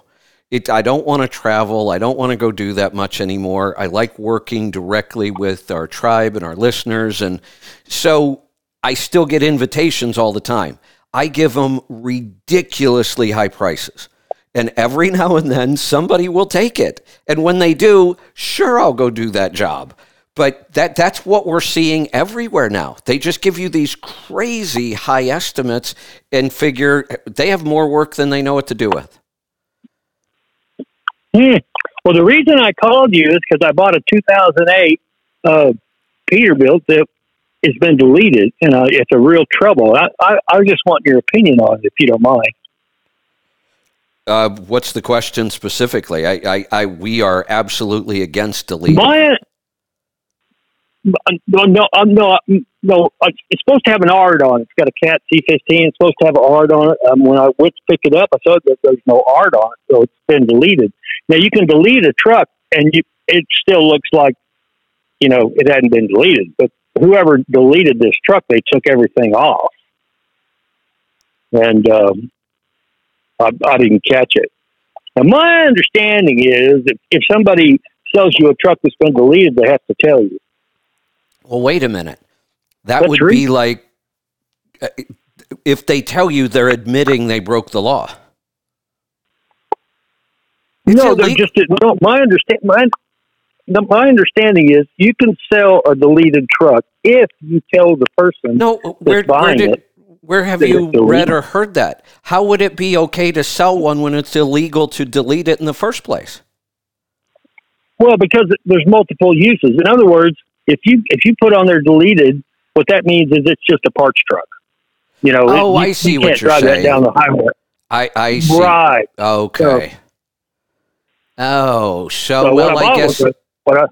[SPEAKER 1] It, I don't want to travel. I don't want to go do that much anymore. I like working directly with our tribe and our listeners. And so I still get invitations all the time. I give them ridiculously high prices. And every now and then somebody will take it. And when they do, sure, I'll go do that job. But that, that's what we're seeing everywhere now. They just give you these crazy high estimates and figure they have more work than they know what to do with.
[SPEAKER 4] Hmm. Well, the reason I called you is because I bought a 2008 uh, Peterbilt that has been deleted, and uh, it's a real trouble. I, I, I just want your opinion on it, if you don't mind.
[SPEAKER 1] Uh, what's the question specifically? I, I, I, we are absolutely against deleting.
[SPEAKER 4] No, no, um, no, no. uh, It's supposed to have an ARD on it. It's got a Cat C15. It's supposed to have an ARD on it. Um, when I went to pick it up, I saw that there's no ARD on it, so it's been deleted. Now you can delete a truck, and you, it still looks like you know it hadn't been deleted. But whoever deleted this truck, they took everything off, and um, I, I didn't catch it. Now my understanding is that if somebody sells you a truck that's been deleted, they have to tell you.
[SPEAKER 1] Well, wait a minute. That
[SPEAKER 4] That's
[SPEAKER 1] would
[SPEAKER 4] right.
[SPEAKER 1] be like uh, if they tell you they're admitting they broke the law. It's
[SPEAKER 4] no, they're just no. My understand my, my understanding is you can sell a deleted truck if you tell the person.
[SPEAKER 1] No, where, where did
[SPEAKER 4] it,
[SPEAKER 1] where have you read or heard that? How would it be okay to sell one when it's illegal to delete it in the first place?
[SPEAKER 4] Well, because there's multiple uses. In other words, if you if you put on there deleted, what that means is it's just a parts truck. You know.
[SPEAKER 1] Oh,
[SPEAKER 4] you,
[SPEAKER 1] I see
[SPEAKER 4] you
[SPEAKER 1] what
[SPEAKER 4] can't
[SPEAKER 1] you're
[SPEAKER 4] drive
[SPEAKER 1] saying.
[SPEAKER 4] that down the highway.
[SPEAKER 1] I I see.
[SPEAKER 4] Right.
[SPEAKER 1] Okay. Oh, so,
[SPEAKER 4] So
[SPEAKER 1] well,
[SPEAKER 4] I
[SPEAKER 1] guess
[SPEAKER 4] what I,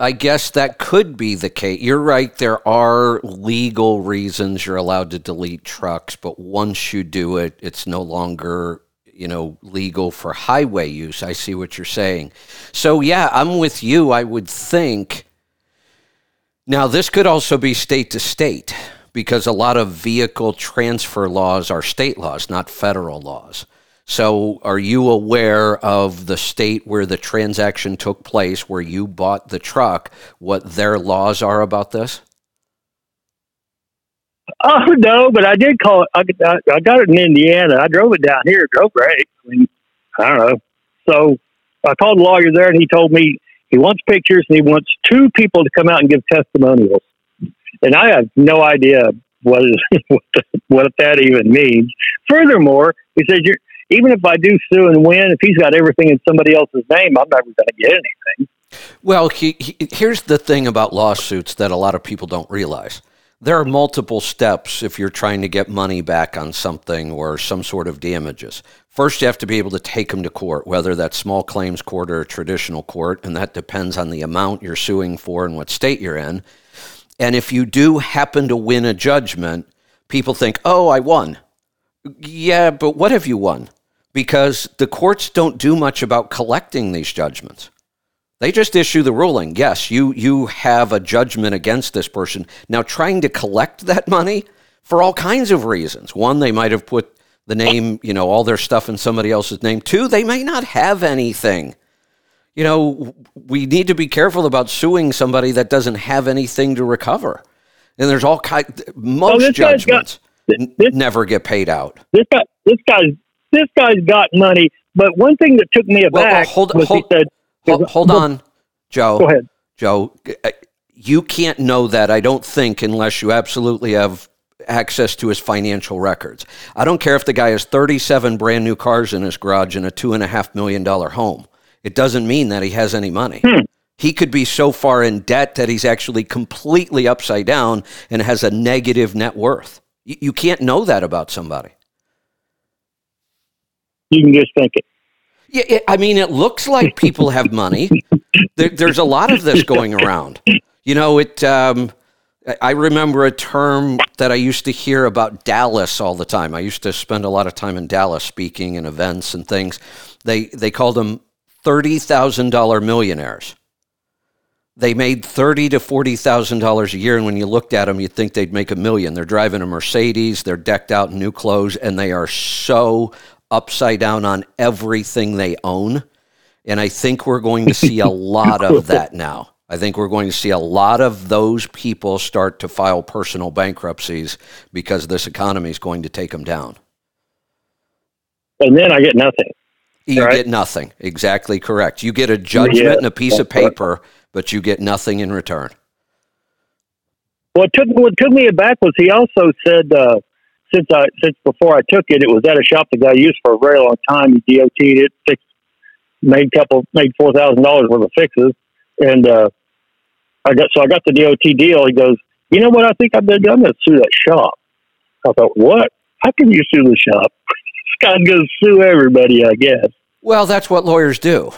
[SPEAKER 1] I guess that could be the case. You're right. There are legal reasons you're allowed to delete trucks, but once you do it, it's no longer, you know, legal for highway use. I see what you're saying. So, yeah, I'm with you. I would think. Now, this could also be state to state because a lot of vehicle transfer laws are state laws, not federal laws. So, are you aware of the state where the transaction took place, where you bought the truck, what their laws are about this?
[SPEAKER 4] Oh no, but I did call it. I, I, got it in Indiana. I drove it down here. Drove great. I mean, I don't know. So I called the lawyer there, and he told me he wants pictures and he wants two people to come out and give testimonials. And I have no idea what is what, the, what that even means. Furthermore, he says even if I do sue and win, if he's got everything in somebody else's name, I'm never going to get anything.
[SPEAKER 1] Well, he, he, here's the thing about lawsuits that a lot of people don't realize. There are multiple steps if you're trying to get money back on something or some sort of damages. First, you have to be able to take them to court, whether that's small claims court or a traditional court, and that depends on the amount you're suing for and what state you're in. And if you do happen to win a judgment, people think, oh, I won. Yeah, but what have you won? Because the courts don't do much about collecting these judgments. They just issue the ruling. Yes, you you have a judgment against this person. Now trying to collect that money for all kinds of reasons. One, they might have put the name, you know, all their stuff in somebody else's name. Two, they may not have anything. You know, we need to be careful about suing somebody that doesn't have anything to recover. And there's all kind most
[SPEAKER 4] guy's got-
[SPEAKER 1] judgments
[SPEAKER 4] This,
[SPEAKER 1] n- never get paid out.
[SPEAKER 4] this guy, this guy's, this guy's got money. But one thing that took me
[SPEAKER 1] Well, well,
[SPEAKER 4] aback
[SPEAKER 1] hold-
[SPEAKER 4] was
[SPEAKER 1] hold-
[SPEAKER 4] he said,
[SPEAKER 1] Hold, hold on, Joe.
[SPEAKER 4] "Go ahead."
[SPEAKER 1] Joe, uh, you can't know that, I don't think, unless you absolutely have access to his financial records. I don't care if the guy has 37 brand new cars in his garage and a $2.5 million home. It doesn't mean that he has any money. Hmm. He could be so far in debt that he's actually completely upside down and has a negative net worth. You, you can't know that about somebody.
[SPEAKER 4] You can just think it.
[SPEAKER 1] Yeah, it, I mean, it looks like people have money. There, there's a lot of this going around. You know, it. Um, I remember a term that I used to hear about Dallas all the time. I used to spend a lot of time in Dallas speaking and events and things. They they called them thirty thousand dollar millionaires. They made thirty to forty thousand dollars a year, and when you looked at them, you'd think they'd make a million. They're driving a Mercedes, they're decked out in new clothes, and they are so upside down on everything they own. And I think we're going to see a lot of that now. I think we're going to see a lot of those people start to file personal bankruptcies because this economy is going to take them down.
[SPEAKER 4] And then I get nothing.
[SPEAKER 1] You right? get nothing. Exactly correct. You get a judgment yeah, and a piece of paper, but you get nothing in return.
[SPEAKER 4] What took what took me aback was he also said uh, since I since before I took it, it was at a shop that I used for a very long time. He DOT'd it, fixed, made couple made four thousand dollars worth of fixes, and uh, I got so I got the DOT deal. He goes, you know what? I think I'm gonna, I'm gonna sue that shop. I thought, what? How can you sue the shop? guy's gonna sue everybody, I guess.
[SPEAKER 1] Well, that's what lawyers do.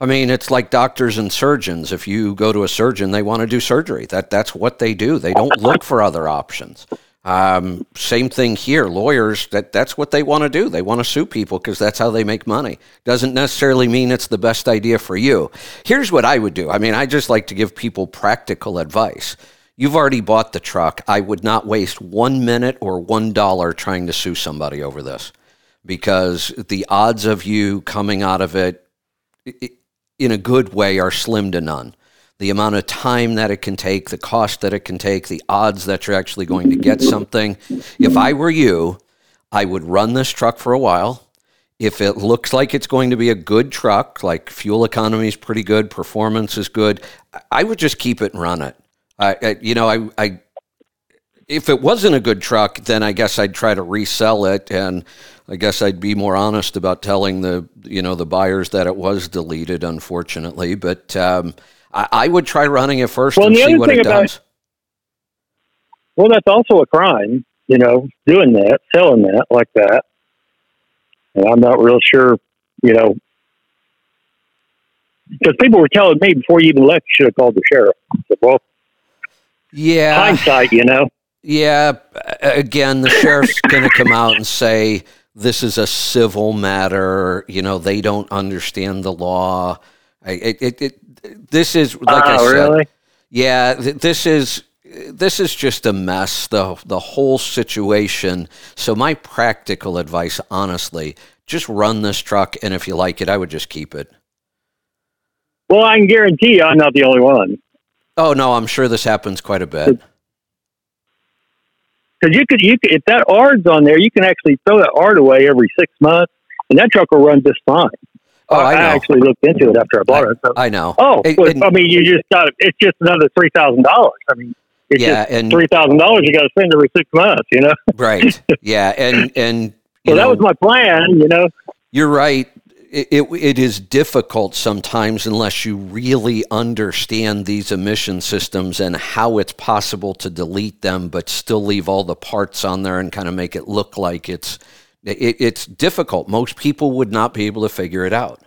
[SPEAKER 1] I mean, it's like doctors and surgeons. If you go to a surgeon, they want to do surgery. That that's what they do. They don't look for other options. Um, same thing here. Lawyers, that, that's what they want to do. They want to sue people because that's how they make money. Doesn't necessarily mean it's the best idea for you. Here's what I would do. I mean, I just like to give people practical advice. You've already bought the truck. I would not waste one minute or one dollar trying to sue somebody over this because the odds of you coming out of it in a good way are slim to none the amount of time that it can take, the cost that it can take, the odds that you're actually going to get something. If I were you, I would run this truck for a while. If it looks like it's going to be a good truck, like fuel economy is pretty good, performance is good, I would just keep it and run it. I, I you know, I, I, if it wasn't a good truck, then I guess I'd try to resell it, and I guess I'd be more honest about telling the, you know, the buyers that it was deleted, unfortunately. But um, I, I would try running it first well, and see what it about, does.
[SPEAKER 4] Well, that's also a crime, you know, doing that, selling that like that. And I'm not real sure, you know, because people were telling me before you even left, you should have called the sheriff. Said, well,
[SPEAKER 1] yeah,
[SPEAKER 4] hindsight, you know.
[SPEAKER 1] Yeah, again, the sheriff's going to come out and say this is a civil matter. You know, they don't understand the law. It, it, it, this is like oh, I said. Really? Yeah, this is this is just a mess. The the whole situation. So my practical advice, honestly, just run this truck, and if you like it, I would just keep it.
[SPEAKER 4] Well, I can guarantee you, I'm not the only one.
[SPEAKER 1] Oh no, I'm sure this happens quite a bit.
[SPEAKER 4] Because you could, you could, if that ARD's on there, you can actually throw that ARD away every six months, and that truck will run just fine.
[SPEAKER 1] Oh, I, I,
[SPEAKER 4] actually looked into it after I bought
[SPEAKER 1] I,
[SPEAKER 4] it. So.
[SPEAKER 1] I know.
[SPEAKER 4] Oh, it, well, I mean, you just got it. It's just another three thousand dollars. I mean, it's yeah, just and three thousand dollars you got to spend every six months. You know.
[SPEAKER 1] Right. Yeah, and and
[SPEAKER 4] so know, that was my plan. You know.
[SPEAKER 1] You're right. It, it, it is difficult sometimes unless you really understand these emission systems and how it's possible to delete them, but still leave all the parts on there and kind of make it look like it's it, it's difficult. Most people would not be able to figure it out.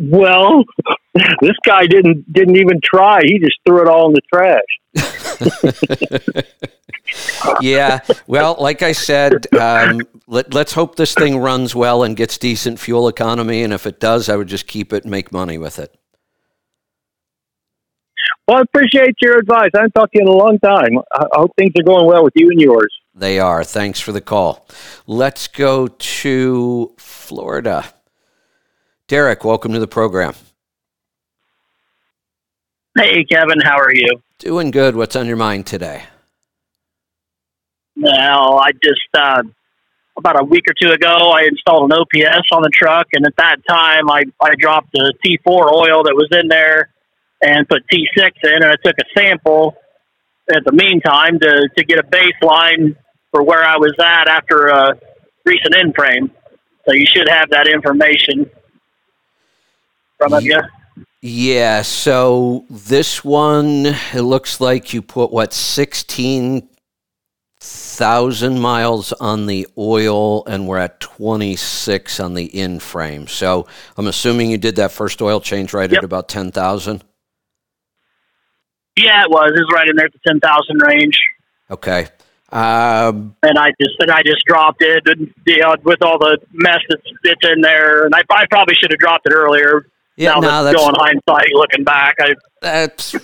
[SPEAKER 4] Well, this guy didn't didn't even try. He just threw it all in the
[SPEAKER 1] trash. yeah. Well, like I said, um, let, let's hope this thing runs well and gets decent fuel economy. And if it does, I would just keep it and make money with it.
[SPEAKER 4] Well, I appreciate your advice. I haven't talked to you in a long time. I hope things are going well with you and yours.
[SPEAKER 1] They are. Thanks for the call. Let's go to Florida. Derek, welcome to the program.
[SPEAKER 5] Hey, Kevin. How are you?
[SPEAKER 1] Doing good. What's on your mind today?
[SPEAKER 5] Well, I just, uh, about a week or two ago, I installed an OPS on the truck, and at that time, I, I dropped the T4 oil that was in there and put T6 in, and I took a sample at the meantime to to get a baseline for where I was at after a recent in frame. So you should have that information from you.
[SPEAKER 1] Yeah, so this one, it looks like you put what, 16,000 miles on the oil, and we're at 26 on the in frame. So I'm assuming you did that first oil change right
[SPEAKER 5] Yep.
[SPEAKER 1] at about 10,000?
[SPEAKER 5] Yeah, it was. It was right in there at the ten thousand range,
[SPEAKER 1] Okay. Um,
[SPEAKER 5] and I just and I just dropped it, and you know, with all the mess that's, that's in there, and I, I probably should have dropped it earlier.
[SPEAKER 1] yeah,
[SPEAKER 5] now
[SPEAKER 1] no,
[SPEAKER 5] that's going hindsight, looking back, I
[SPEAKER 1] that's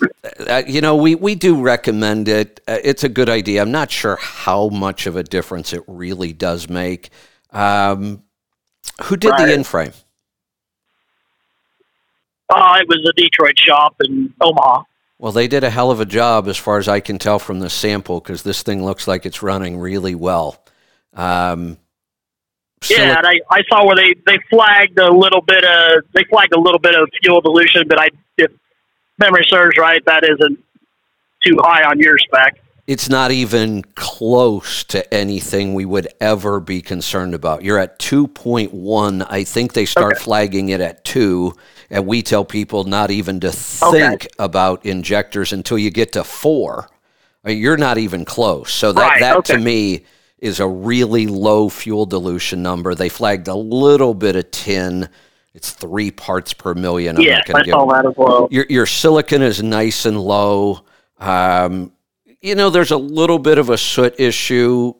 [SPEAKER 1] uh, you know we, we do recommend it. Uh, it's a good idea. I'm not sure how much of a difference it really does make. Um, who did the in frame
[SPEAKER 5] uh, it was a Detroit shop in Omaha.
[SPEAKER 1] Well they did a hell of a job as far as i can tell from the sample because this thing looks like it's running really well um,
[SPEAKER 5] Yeah, and I, I saw where they, they flagged a little bit of they flagged a little bit of fuel dilution, but I if memory serves right, that isn't too high on your spec.
[SPEAKER 1] it's not even close to anything we would ever be concerned about. You're at 2.1. I think they start
[SPEAKER 5] Okay.
[SPEAKER 1] flagging it at 2, and we tell people not even to think about injectors until you get to 4. I mean, you're not even close. So that,
[SPEAKER 5] Right,
[SPEAKER 1] that to me is a really low fuel dilution number. They flagged a little bit of tin. It's 3 parts per million. I'm
[SPEAKER 5] yes,
[SPEAKER 1] not gonna
[SPEAKER 5] I saw that as well.
[SPEAKER 1] your your silicon is nice and low. Um, you know, there's a little bit of a soot issue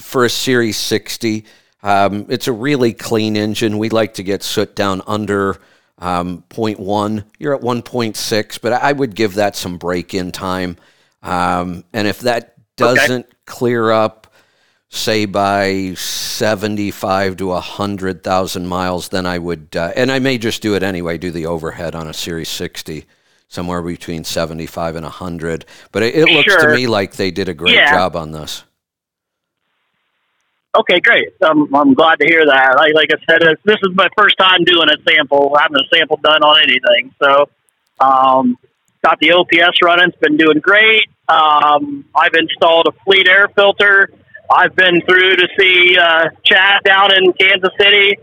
[SPEAKER 1] for a Series 60. Um, it's a really clean engine. We like to get soot down under um, 0.1. You're at 1.6, but I would give that some break-in time. Um, and if that doesn't clear up, say by 75 to 100,000 miles, then I would, uh, and I may just do it anyway, do the overhead on a Series 60, somewhere between 75 and 100. But it, it looks to me like they did a great
[SPEAKER 5] Yeah.
[SPEAKER 1] job on this.
[SPEAKER 5] Okay, great. I'm I'm glad to hear that. Like, like I said, this is my first time doing a sample, having a sample done on anything. So, um, got the OPS running. It's been doing great. Um, I've installed a fleet air filter. I've been through to see uh, Chad down in Kansas City.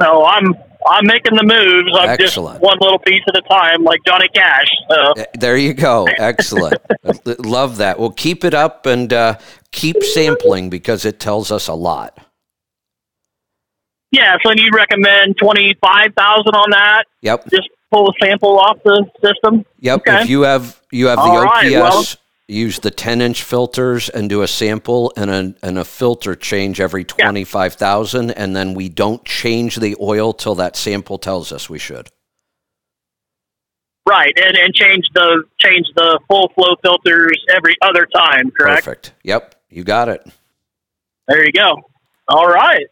[SPEAKER 5] So I'm I'm making the moves. I'm
[SPEAKER 1] Excellent.
[SPEAKER 5] just one little piece at a time, like Johnny Cash. So
[SPEAKER 1] There you go. Excellent. Love that. Well, keep it up and uh, keep sampling because it tells us a lot.
[SPEAKER 5] yeah, so you recommend twenty five thousand on that?
[SPEAKER 1] Yep.
[SPEAKER 5] Just pull a sample off the system.
[SPEAKER 1] Yep.
[SPEAKER 5] Okay.
[SPEAKER 1] If you have you have the OPS,
[SPEAKER 5] right, well-
[SPEAKER 1] use the 10 inch filters and do a sample and a, and a filter change every 25,000 and then we don't change the oil till that sample tells us we should.
[SPEAKER 5] Right, and, and change the change the full flow filters every other time. Correct.
[SPEAKER 1] Perfect. Yep. You got it.
[SPEAKER 5] There you go. All right.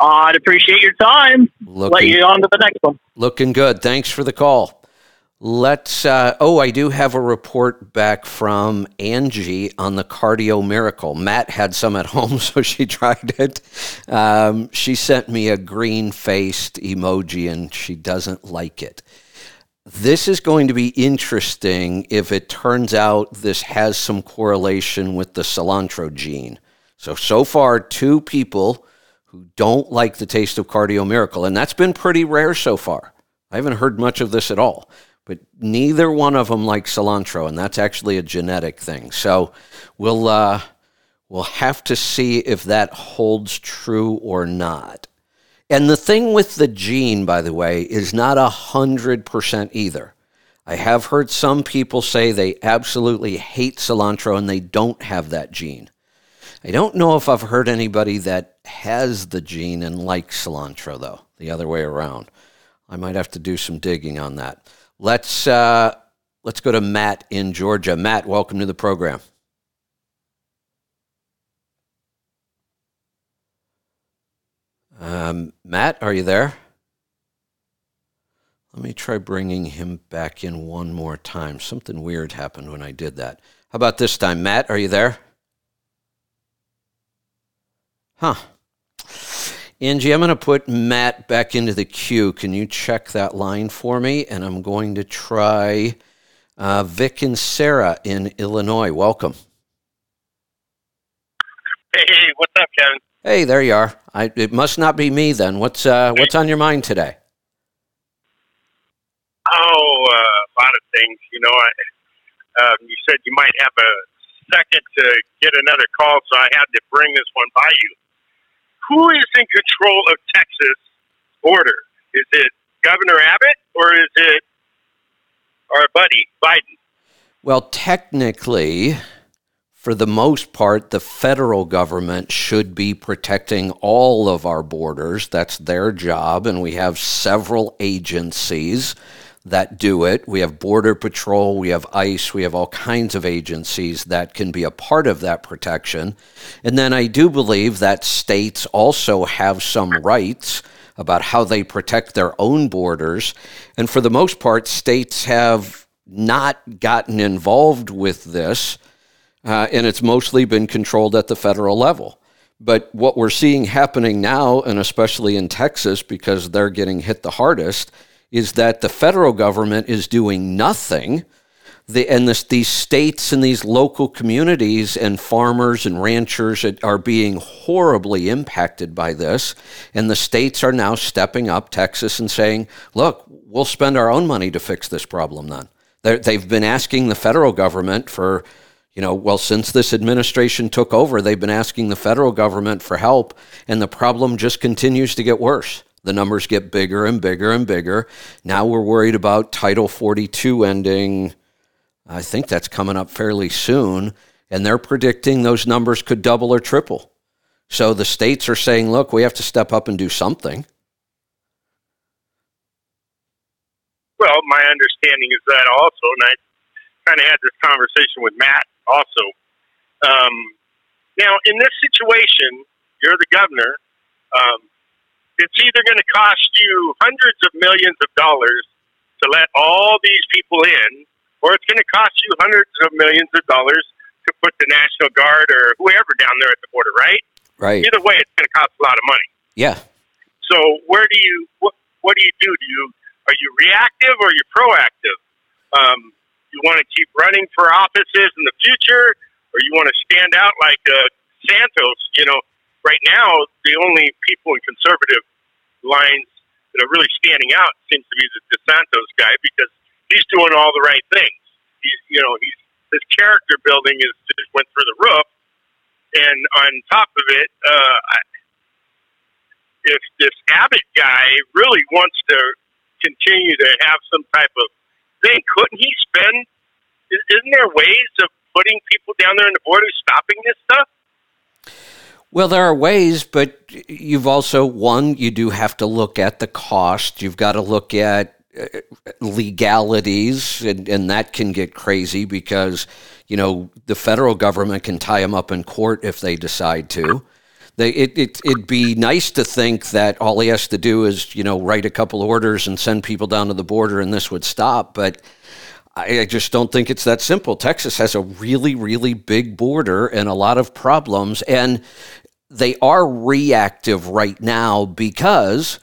[SPEAKER 5] I'd appreciate your time. Let you on to the next one.
[SPEAKER 1] looking good. Thanks for the call. Let's. Uh, oh, I do have a report back from Angie on the Cardio Miracle. Matt had some at home, so she tried it. Um, she sent me a green faced emoji, and she doesn't like it. This is going to be interesting if it turns out this has some correlation with the cilantro gene. So, so far, two people who don't like the taste of Cardio Miracle, and that's been pretty rare so far. I haven't heard much of this at all, but neither one of them like cilantro, and that's actually a genetic thing. So, we'll uh, we'll have to see if that holds true or not. And the thing with the gene, by the way, is not a hundred percent either. I have heard some people say they absolutely hate cilantro and they don't have that gene. I don't know if I've heard anybody that has the gene and likes cilantro, though, the other way around. I might have to do some digging on that. Let's uh, let's go to Matt in Georgia. Matt, welcome to the program. Um, Matt, are you there? Let me try bringing him back in one more time. Something weird happened when I did that. How about this time? Matt, are you there? Huh. Angie, I'm going to put Matt back into the queue. Can you check that line for me? And I'm going to try Uh, Vic and Sarah in Illinois, welcome.
[SPEAKER 6] Hey, what's up, Kevin?
[SPEAKER 1] Hey, there you are. I, it must not be me then. What's uh, what's on your mind today?
[SPEAKER 6] Oh, uh, a lot of things. You know, I, um, you said you might have a second to get another call, so I had to bring this one by you. Who is in control of Texas border? Is it Governor Abbott or is it our buddy Biden?
[SPEAKER 1] Well, technically, for the most part, the federal government should be protecting all of our borders. That's their job, and we have several agencies that do it. We have Border Patrol, we have ICE, we have all kinds of agencies that can be a part of that protection. And then I do believe that states also have some rights about how they protect their own borders. And for the most part, states have not gotten involved with this, uh, and it's mostly been controlled at the federal level. But what we're seeing happening now, and especially in Texas, because they're getting hit the hardest, is that the federal government is doing nothing. The, and this, these states and these local communities and farmers and ranchers are being horribly impacted by this. And the states are now stepping up, Texas, and saying, look, we'll spend our own money to fix this problem then. They're, they've been asking the federal government for, you know, well, since this administration took over, they've been asking the federal government for help, and the problem just continues to get worse. The numbers get bigger and bigger and bigger. Now we're worried about Title 42 ending. I think that's coming up fairly soon. And they're predicting those numbers could double or triple. So the states are saying, look, we have to step up and do something.
[SPEAKER 6] Well, my understanding is that also, and I kind of had this conversation with Matt also. Um, now, in this situation, you're the governor. Um, it's either going to cost you hundreds of millions of dollars to let all these people in, or it's going to cost you hundreds of millions of dollars to put the National Guard or whoever down there at the border, right?
[SPEAKER 1] Right.
[SPEAKER 6] Either way, it's going to cost a lot of money.
[SPEAKER 1] Yeah.
[SPEAKER 6] So where do you what, what do you do? Do you are you reactive or are you proactive? Um, you want to keep running for offices in the future, or you want to stand out like uh, Santos? You know, right now, the only people in conservative lines that are really standing out seems to be the DeSantos guy because he's doing all the right things. He's, you know, he's his character building is just went through the roof, and on top of it, uh, if this Abbott guy really wants to continue to have some type of thing, couldn't he spend? Isn't there ways of putting people down there in the border, stopping this stuff?
[SPEAKER 1] Well, there are ways, but you've also, one, you do have to look at the cost. You've got to look at uh, legalities, and, and that can get crazy because, you know, the federal government can tie them up in court if they decide to. They, it, it, it'd be nice to think that all he has to do is, you know, write a couple orders and send people down to the border and this would stop. But I, just don't think it's that simple. Texas has a really, really big border and a lot of problems. And they are reactive right now because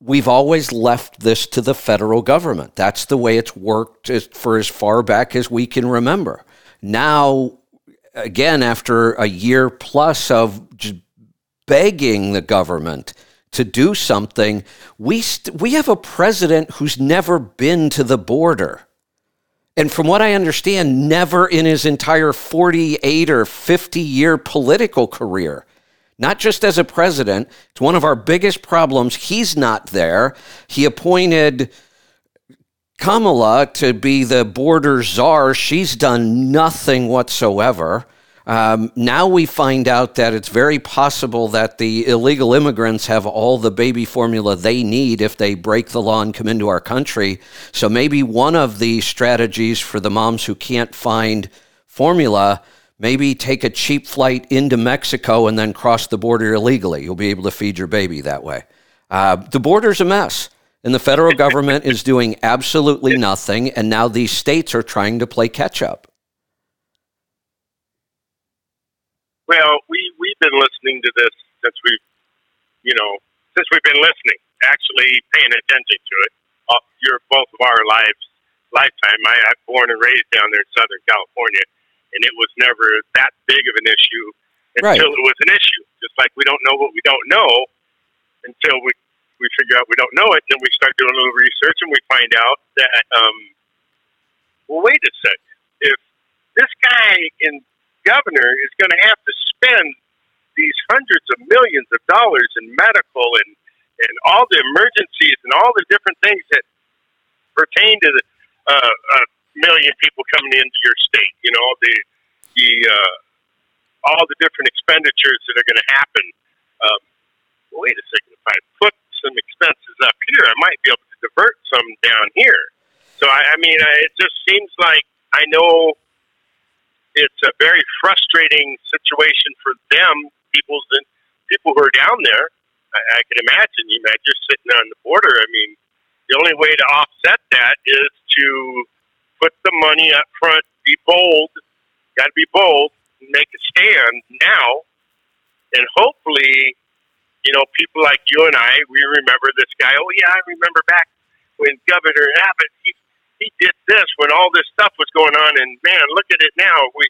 [SPEAKER 1] we've always left this to the federal government. That's the way it's worked for as far back as we can remember. Now, again, after a year plus of begging the government to do something, we, st- we have a president who's never been to the border. And from what I understand, never in his entire 48 or 50 year political career not just as a president. It's one of our biggest problems. He's not there. He appointed Kamala to be the border czar. She's done nothing whatsoever. Um, now we find out that it's very possible that the illegal immigrants have all the baby formula they need if they break the law and come into our country. So maybe one of the strategies for the moms who can't find formula maybe take a cheap flight into Mexico and then cross the border illegally. You'll be able to feed your baby that way. Uh, the border's a mess, and the federal government is doing absolutely nothing, and now these states are trying to play catch up.
[SPEAKER 6] Well, we we've been listening to this since we, you know, since we've been listening, actually paying attention to it. Uh, your both of our lives lifetime. I, I'm born and raised down there in Southern California, and it was never that big of an issue
[SPEAKER 1] Right.
[SPEAKER 6] until it was an issue. Just like we don't know what we don't know until we we figure out we don't know it, then we start doing a little research and we find out that um, well, wait a sec. If this guy in governor is going to have to spend these hundreds of millions of dollars in medical and and all the emergencies and all the different things that pertain to the uh, a million people coming into your state. You know the the uh, all the different expenditures that are going to happen. Um, wait a second. If I put some expenses up here, I might be able to divert some down here. So I, I mean, I, it just seems like I know it's a very frustrating situation for them, people that people who are down there. I, I can imagine. You know, just sitting on the border. I mean, the only way to offset that is to put the money up front, be bold, got to be bold, make a stand now, and hopefully, you know, people like you and I, we remember this guy. Oh yeah, I remember back when Governor Abbott he he did this when all this stuff was going on, and man, look at it now. We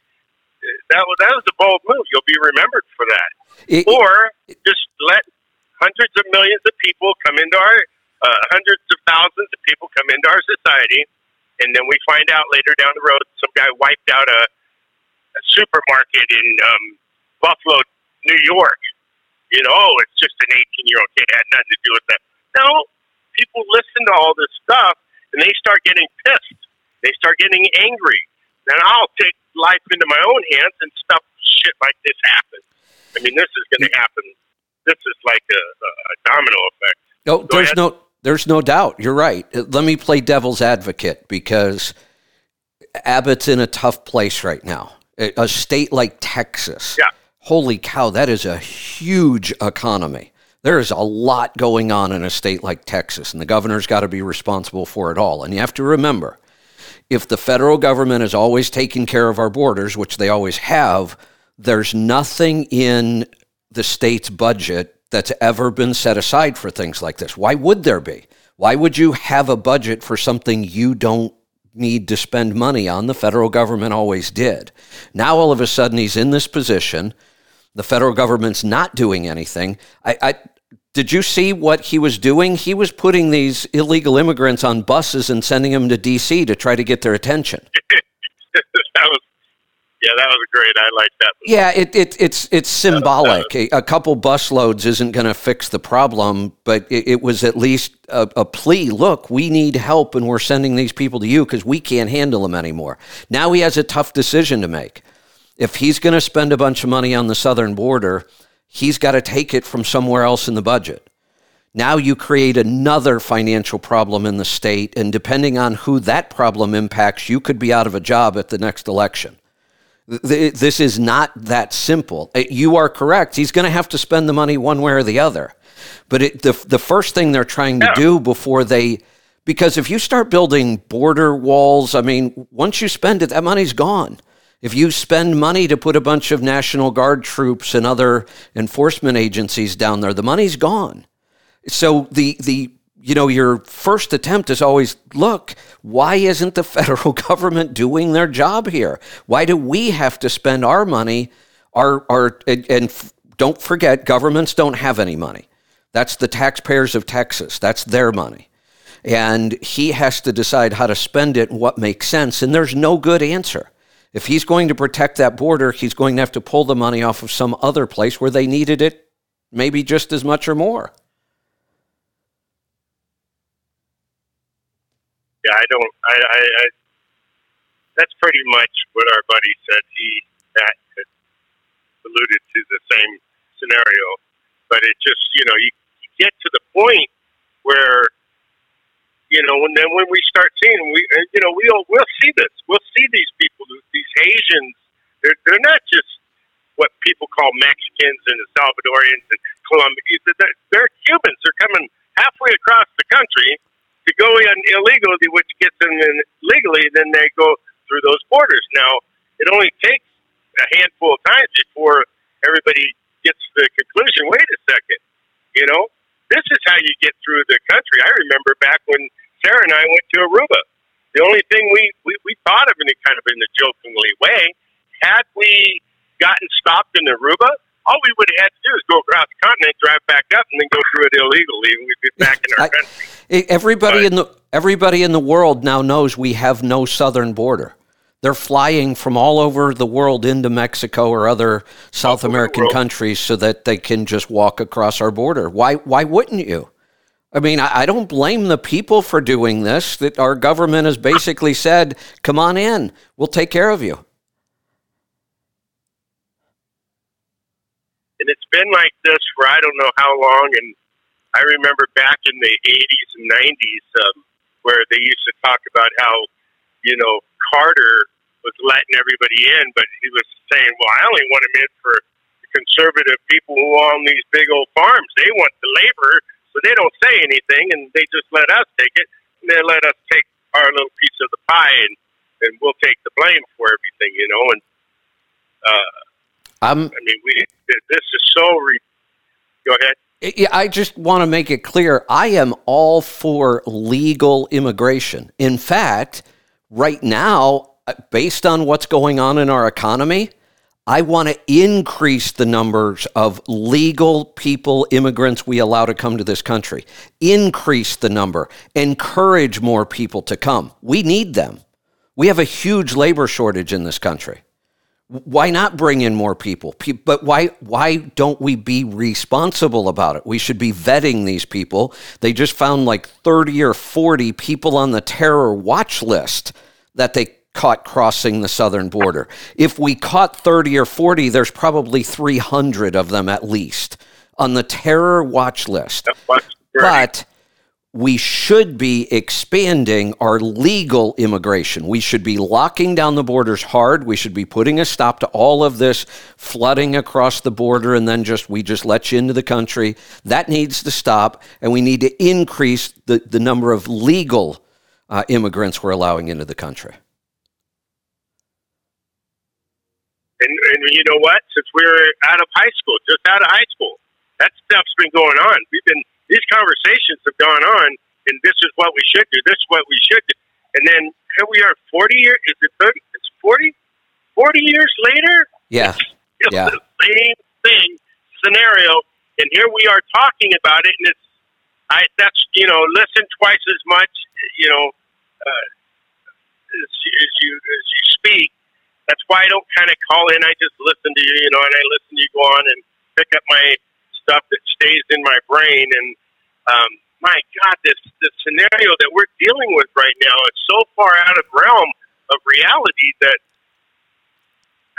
[SPEAKER 6] that was that was a bold move. You'll be remembered for that.
[SPEAKER 1] It-
[SPEAKER 6] or just let hundreds of millions of people come into our uh, hundreds of thousands of people come into our society, and then we find out later down the road some guy wiped out a, a supermarket in um, Buffalo, New York. You know, oh, it's just an 18 year old kid. It had nothing to do with that. No, people listen to all this stuff and they start getting pissed. They start getting angry. Then I'll take life into my own hands and stuff shit like this happens. I mean, this is going to happen. This is like a, a domino effect.
[SPEAKER 1] Oh,
[SPEAKER 6] Go
[SPEAKER 1] there's
[SPEAKER 6] ahead.
[SPEAKER 1] no there's no doubt. You're right. Uh, Let me play devil's advocate because Abbott's in a tough place right now. A a state like Texas.
[SPEAKER 6] Yeah.
[SPEAKER 1] Holy cow, that is a huge economy. There is a lot going on in a state like Texas, and the governor's got to be responsible for it all. And you have to remember, if the federal government is always taking care of our borders, which they always have, there's nothing in the state's budget that's ever been set aside for things like this. Why would there be? Why would you have a budget for something you don't need to spend money on? The federal government always did. Now all of a sudden he's in this position. The federal government's not doing anything. I, I did you see what he was doing? He was putting these illegal immigrants on buses and sending them to DC to try to get their attention.
[SPEAKER 6] that was, yeah, that was great. I like that.
[SPEAKER 1] Yeah, it, it it's it's symbolic. A, a couple bus loads isn't going to fix the problem, but it, it was at least a, a plea. Look, we need help, and we're sending these people to you because we can't handle them anymore. Now he has a tough decision to make. If he's going to spend a bunch of money on the southern border, he's got to take it from somewhere else in the budget. Now you create another financial problem in the state, and depending on who that problem impacts, you could be out of a job at the next election. This is not that simple. Uh, You are correct. He's going to have to spend the money one way or the other. But it, the, the first thing they're trying to do before they, because if you start building border walls, I mean, once you spend it, that money's gone. If you spend money to put a bunch of National Guard troops and other enforcement agencies down there, the money's gone. So the the you know your first attempt is always look why isn't the federal government doing their job here? Why do we have to spend our money our our and, and don't forget governments don't have any money. That's the taxpayers of Texas. That's their money. And he has to decide how to spend it and what makes sense. And there's no good answer if he's going to protect that border he's going to have to pull the money off of some other place where they needed it maybe just as much or more
[SPEAKER 6] Yeah, I don't. I, I, I that's pretty much what our buddy said. He that alluded to the same scenario, but it just you know you, you get to the point where you know and then when we start seeing we uh, you know we'll we'll see this we'll see these people these Asians they're they're not just what people call Mexicans and Salvadorians and Colombians they're, they're Cubans they're coming halfway across the country to go in illegally, which gets them in legally, then they go through those borders. Now, it only takes a handful of times before everybody gets to the conclusion wait a second, you know, this is how you get through the country. I remember back when Sarah and I went to Aruba. The only thing we, we, we thought of in a kind of in a jokingly way, had we gotten stopped in Aruba, all we would have had to do is go across the continent, drive back up, and then go through it illegally, and we'd be back in our
[SPEAKER 1] I-
[SPEAKER 6] country.
[SPEAKER 1] Everybody
[SPEAKER 6] But-
[SPEAKER 1] in the everybody in the world now knows we have no southern border. They're flying from all over the world into Mexico or other South American countries so that they can just walk across our border. Why why wouldn't you? I mean, I, don't blame the people for doing this. That our government has basically said, "Come on in, we'll take care of you."
[SPEAKER 6] and it's been like this for I don't know how long. And I remember back in the 80s and 90s um, where they used to talk about how, you know, Carter was letting everybody in, but he was saying, well, I only want them in for the conservative people who own these big old farms. They want the labor, so they don't say anything, and they just let us take it, and they let us take our little piece of the pie, and, and we'll take the blame for everything, you know. And uh,
[SPEAKER 1] I'm
[SPEAKER 6] I mean, we this is so. Re- Go ahead.
[SPEAKER 1] Yeah, I just want to make it clear I am all for legal immigration. In fact, right now, uh, based on what's going on in our economy, I want to increase the numbers of legal people, immigrants we allow to come to this country. Increase the number, encourage more people to come. We need them. We have a huge labor shortage in this country why not bring in more people? But why why don't we be responsible about it? We should be vetting these people. They just found like 30 or 40 people on the terror watch list that they caught crossing the southern border. If we caught 30 or 40, there's probably 300 of them at least on the terror watch list.
[SPEAKER 6] But,
[SPEAKER 1] we should be expanding our legal immigration. We should be locking down the borders hard. We should be putting a stop to all of this flooding across the border and then just we just let you into the country. That needs to stop, and we need to increase the, the number of legal uh, immigrants we're allowing into the country.
[SPEAKER 6] And, and you know what? Since we were out of high school, just out of high school, that stuff's been going on. We've been these conversations have gone on, and this is what we should do. This is what we should do. And then here we are, forty years. Is it thirty? It's 40? 40 years later.
[SPEAKER 1] Yeah.
[SPEAKER 6] It's
[SPEAKER 1] Yeah.
[SPEAKER 6] the same thing scenario, and here we are talking about it, and it's I that's you know listen twice as much you know uh, as, as you as you speak. That's why I don't kind of call in. I just listen to you, you know, and I listen to you go on and pick up my stuff that stays in my brain. And um, my God, this this scenario that we're dealing with right now is so far out of realm of reality that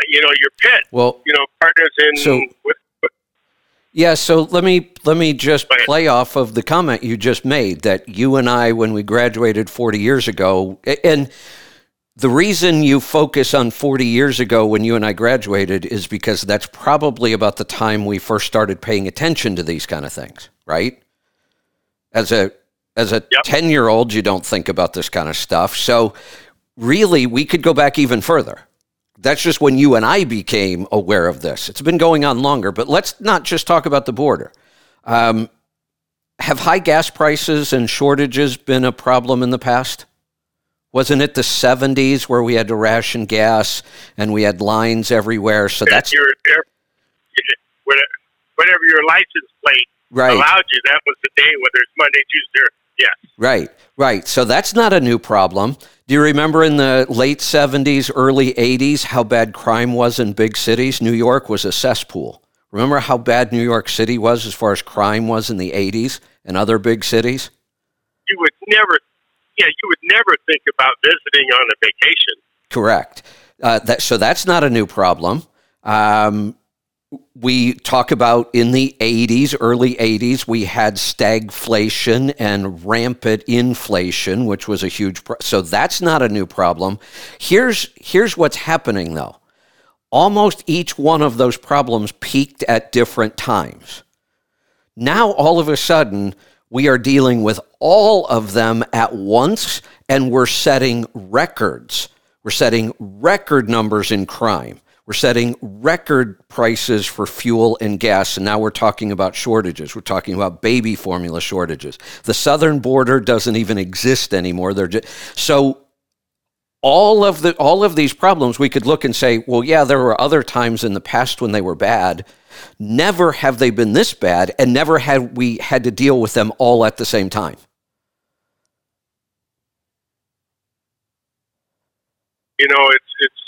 [SPEAKER 6] you know your pit,
[SPEAKER 1] Well,
[SPEAKER 6] you know, partners in
[SPEAKER 1] So-
[SPEAKER 6] with,
[SPEAKER 1] Yeah, so let me let me just play off of the comment you just made that you and I when we graduated 40 years ago and the reason you focus on 40 years ago when you and I graduated is because that's probably about the time we first started paying attention to these kind of things, right? As a as a 10-year-old you don't think about this kind of stuff. So really we could go back even further that's just when you and I became aware of this. It's been going on longer, but let's not just talk about the border. Um, have high gas prices and shortages been a problem in the past? Wasn't it the 70s where we had to ration gas and we had lines everywhere? So that's
[SPEAKER 6] your, whatever your license plate
[SPEAKER 1] right.
[SPEAKER 6] allowed you. That was the day, whether it's Monday, Tuesday, or yes.
[SPEAKER 1] Right, right. So that's not a new problem. Do you remember in the late 70s, early 80s, how bad crime was in big cities? New York was a cesspool. Remember how bad New York City was as far as crime was in the 80s and other big cities?
[SPEAKER 6] You would never, yeah, you would never think about visiting on a vacation.
[SPEAKER 1] Correct. Uh, that, so that's not a new problem. Um, we talk about in the 80s, early 80s, we had stagflation and rampant inflation, which was a huge. So that's not a new problem. Here's here's what's happening though. Almost each one of those problems peaked at different times. Now all of a sudden we are dealing with all of them at once, and we're setting records. We're setting record numbers in crime. We're setting record prices for fuel and gas, and now we're talking about shortages. We're talking about baby formula shortages. The southern border doesn't even exist anymore. They're just, so all of the all of these problems we could look and say well yeah there were other times in the past when they were bad never have they been this bad and never had we had to deal with them all at the same time
[SPEAKER 6] you know it's it's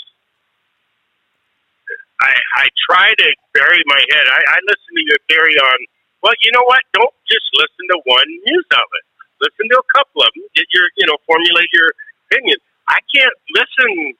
[SPEAKER 6] i i try to bury my head i i listen to your theory on well you know what don't just listen to one news outlet listen to a couple of them get your you know formulate your opinion I can't listen.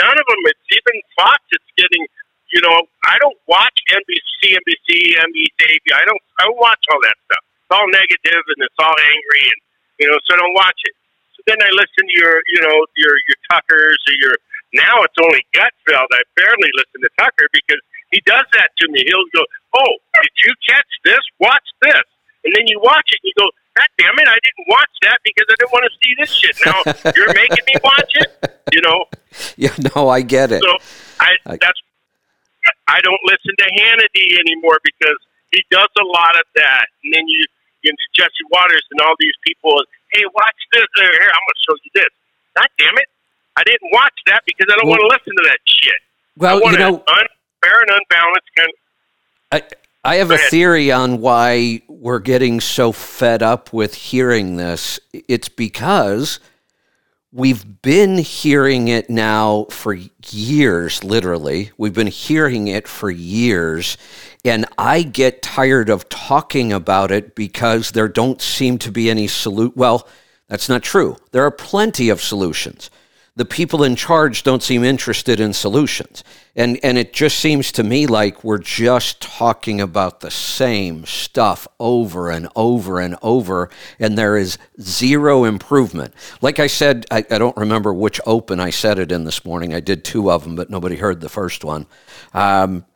[SPEAKER 6] None of them. It's even Fox. It's getting. You know, I don't watch NBC, NBC, NBC. I don't. I don't watch all that stuff. It's all negative and it's all angry, and you know, so I don't watch it. So then I listen to your, you know, your your Tuckers or your. Now it's only Gutfeld. I barely listen to Tucker because he does that to me. He'll go, "Oh, did you catch this? Watch this," and then you watch it and you go, God damn it, I didn't watch that because I didn't want to see this shit. Now you're making me watch it, you know?
[SPEAKER 1] Yeah, no, I get it.
[SPEAKER 6] So I, I that's I don't listen to Hannity anymore because he does a lot of that. And then you, you know, Jesse Watters and all these people, hey, watch this. Here, I'm going to show you this. God damn it. I didn't watch that because I don't well, want to listen to that shit.
[SPEAKER 1] Well, you know,
[SPEAKER 6] unfair and unbalanced kind of.
[SPEAKER 1] I, I have a theory on why we're getting so fed up with hearing this. It's because we've been hearing it now for years, literally. We've been hearing it for years. And I get tired of talking about it because there don't seem to be any solution. Well, that's not true. There are plenty of solutions the people in charge don't seem interested in solutions. And, and it just seems to me like we're just talking about the same stuff over and over and over, and there is zero improvement. Like I said, I, I don't remember which open I said it in this morning. I did two of them, but nobody heard the first one. Um,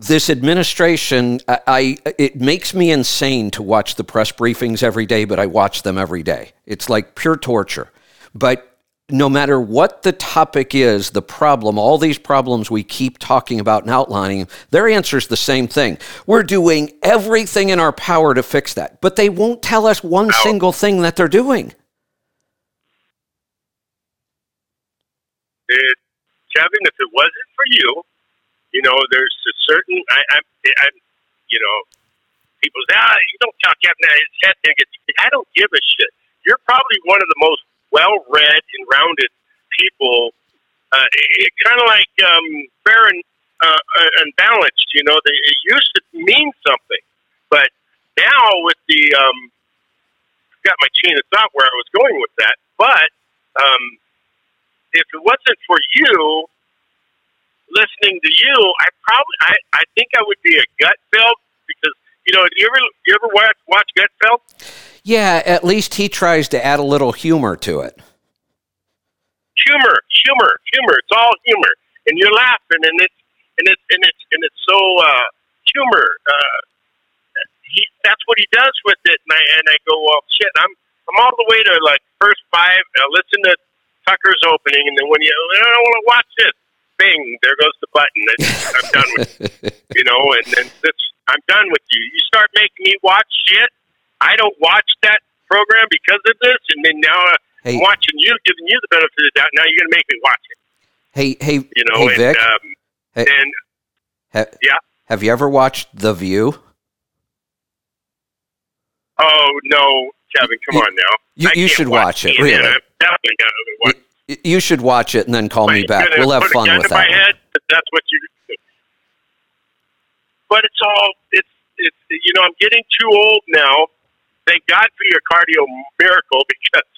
[SPEAKER 1] this administration, I, I, it makes me insane to watch the press briefings every day, but I watch them every day. It's like pure torture. But no matter what the topic is, the problem, all these problems we keep talking about and outlining, their answer is the same thing. We're doing everything in our power to fix that, but they won't tell us one single thing that they're doing.
[SPEAKER 6] It, Kevin, if it wasn't for you, you know, there's a certain, I, I, I you know, people say, ah, you don't talk Kevin, his head thing. I don't give a shit. You're probably one of the most well read and rounded people. Uh, it, kind of like um, fair and, uh, and balanced. You know, they, it used to mean something, but now with the um, got my chain of thought where I was going with that. But um, if it wasn't for you listening to you, I probably I, I think I would be a gut Gutfeld because you know you ever you ever watch watch Gutfeld?
[SPEAKER 1] Yeah, at least he tries to add a little humor to it.
[SPEAKER 6] Humor, humor, humor. It's all humor, and you're laughing, and it's and it's and it's and it's so uh, humor. Uh, he, that's what he does with it, and I and I go, well, shit. I'm I'm all the way to like first five. Uh, listen to Tucker's opening, and then when you I don't want to watch this, bing, there goes the button. I'm done with you. you know, and then that's I'm done with you. You start making me watch shit I don't watch that program because of this, and then now uh, hey, I'm watching you, giving you the benefit of the doubt. Now you're going to make me watch it.
[SPEAKER 1] Hey, hey,
[SPEAKER 6] you know,
[SPEAKER 1] hey, Vic,
[SPEAKER 6] and, um,
[SPEAKER 1] hey,
[SPEAKER 6] and
[SPEAKER 1] ha-
[SPEAKER 6] yeah.
[SPEAKER 1] Have you ever watched The View?
[SPEAKER 6] Oh no, Kevin, come
[SPEAKER 1] you,
[SPEAKER 6] on now.
[SPEAKER 1] You, you should watch, watch it. Really,
[SPEAKER 6] I'm definitely gonna watch.
[SPEAKER 1] You, you should watch it and then call me back. We'll have fun with that.
[SPEAKER 6] Head, that's what you. But it's all it's it's you know I'm getting too old now thank God for your cardio miracle because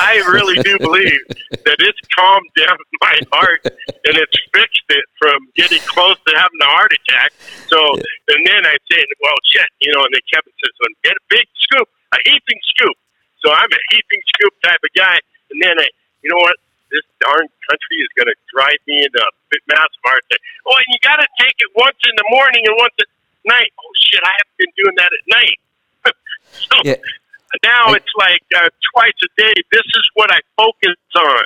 [SPEAKER 6] I really do believe that it's calmed down my heart and it's fixed it from getting close to having a heart attack. So, and then I said, well, shit, you know, and then Kevin says, well, get a big scoop, a heaping scoop. So I'm a heaping scoop type of guy. And then I, you know what? This darn country is going to drive me into a bit mass attack. Oh, and you got to take it once in the morning and once at night. Oh, shit, I haven't been doing that at night. so yeah. now I, it's like uh, twice a day. This is what I focus on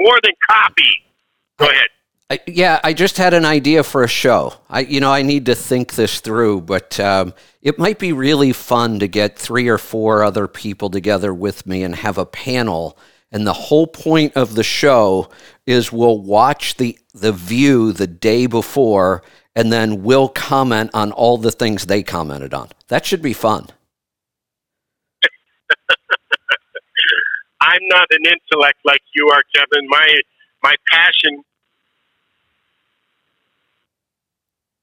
[SPEAKER 6] more than copy. Go ahead.
[SPEAKER 1] I, yeah, I just had an idea for a show. I, you know, I need to think this through, but um, it might be really fun to get three or four other people together with me and have a panel And the whole point of the show is we'll watch the the view the day before and then we'll comment on all the things they commented on. That should be fun.
[SPEAKER 6] I'm not an intellect like you are, Kevin. My my passion.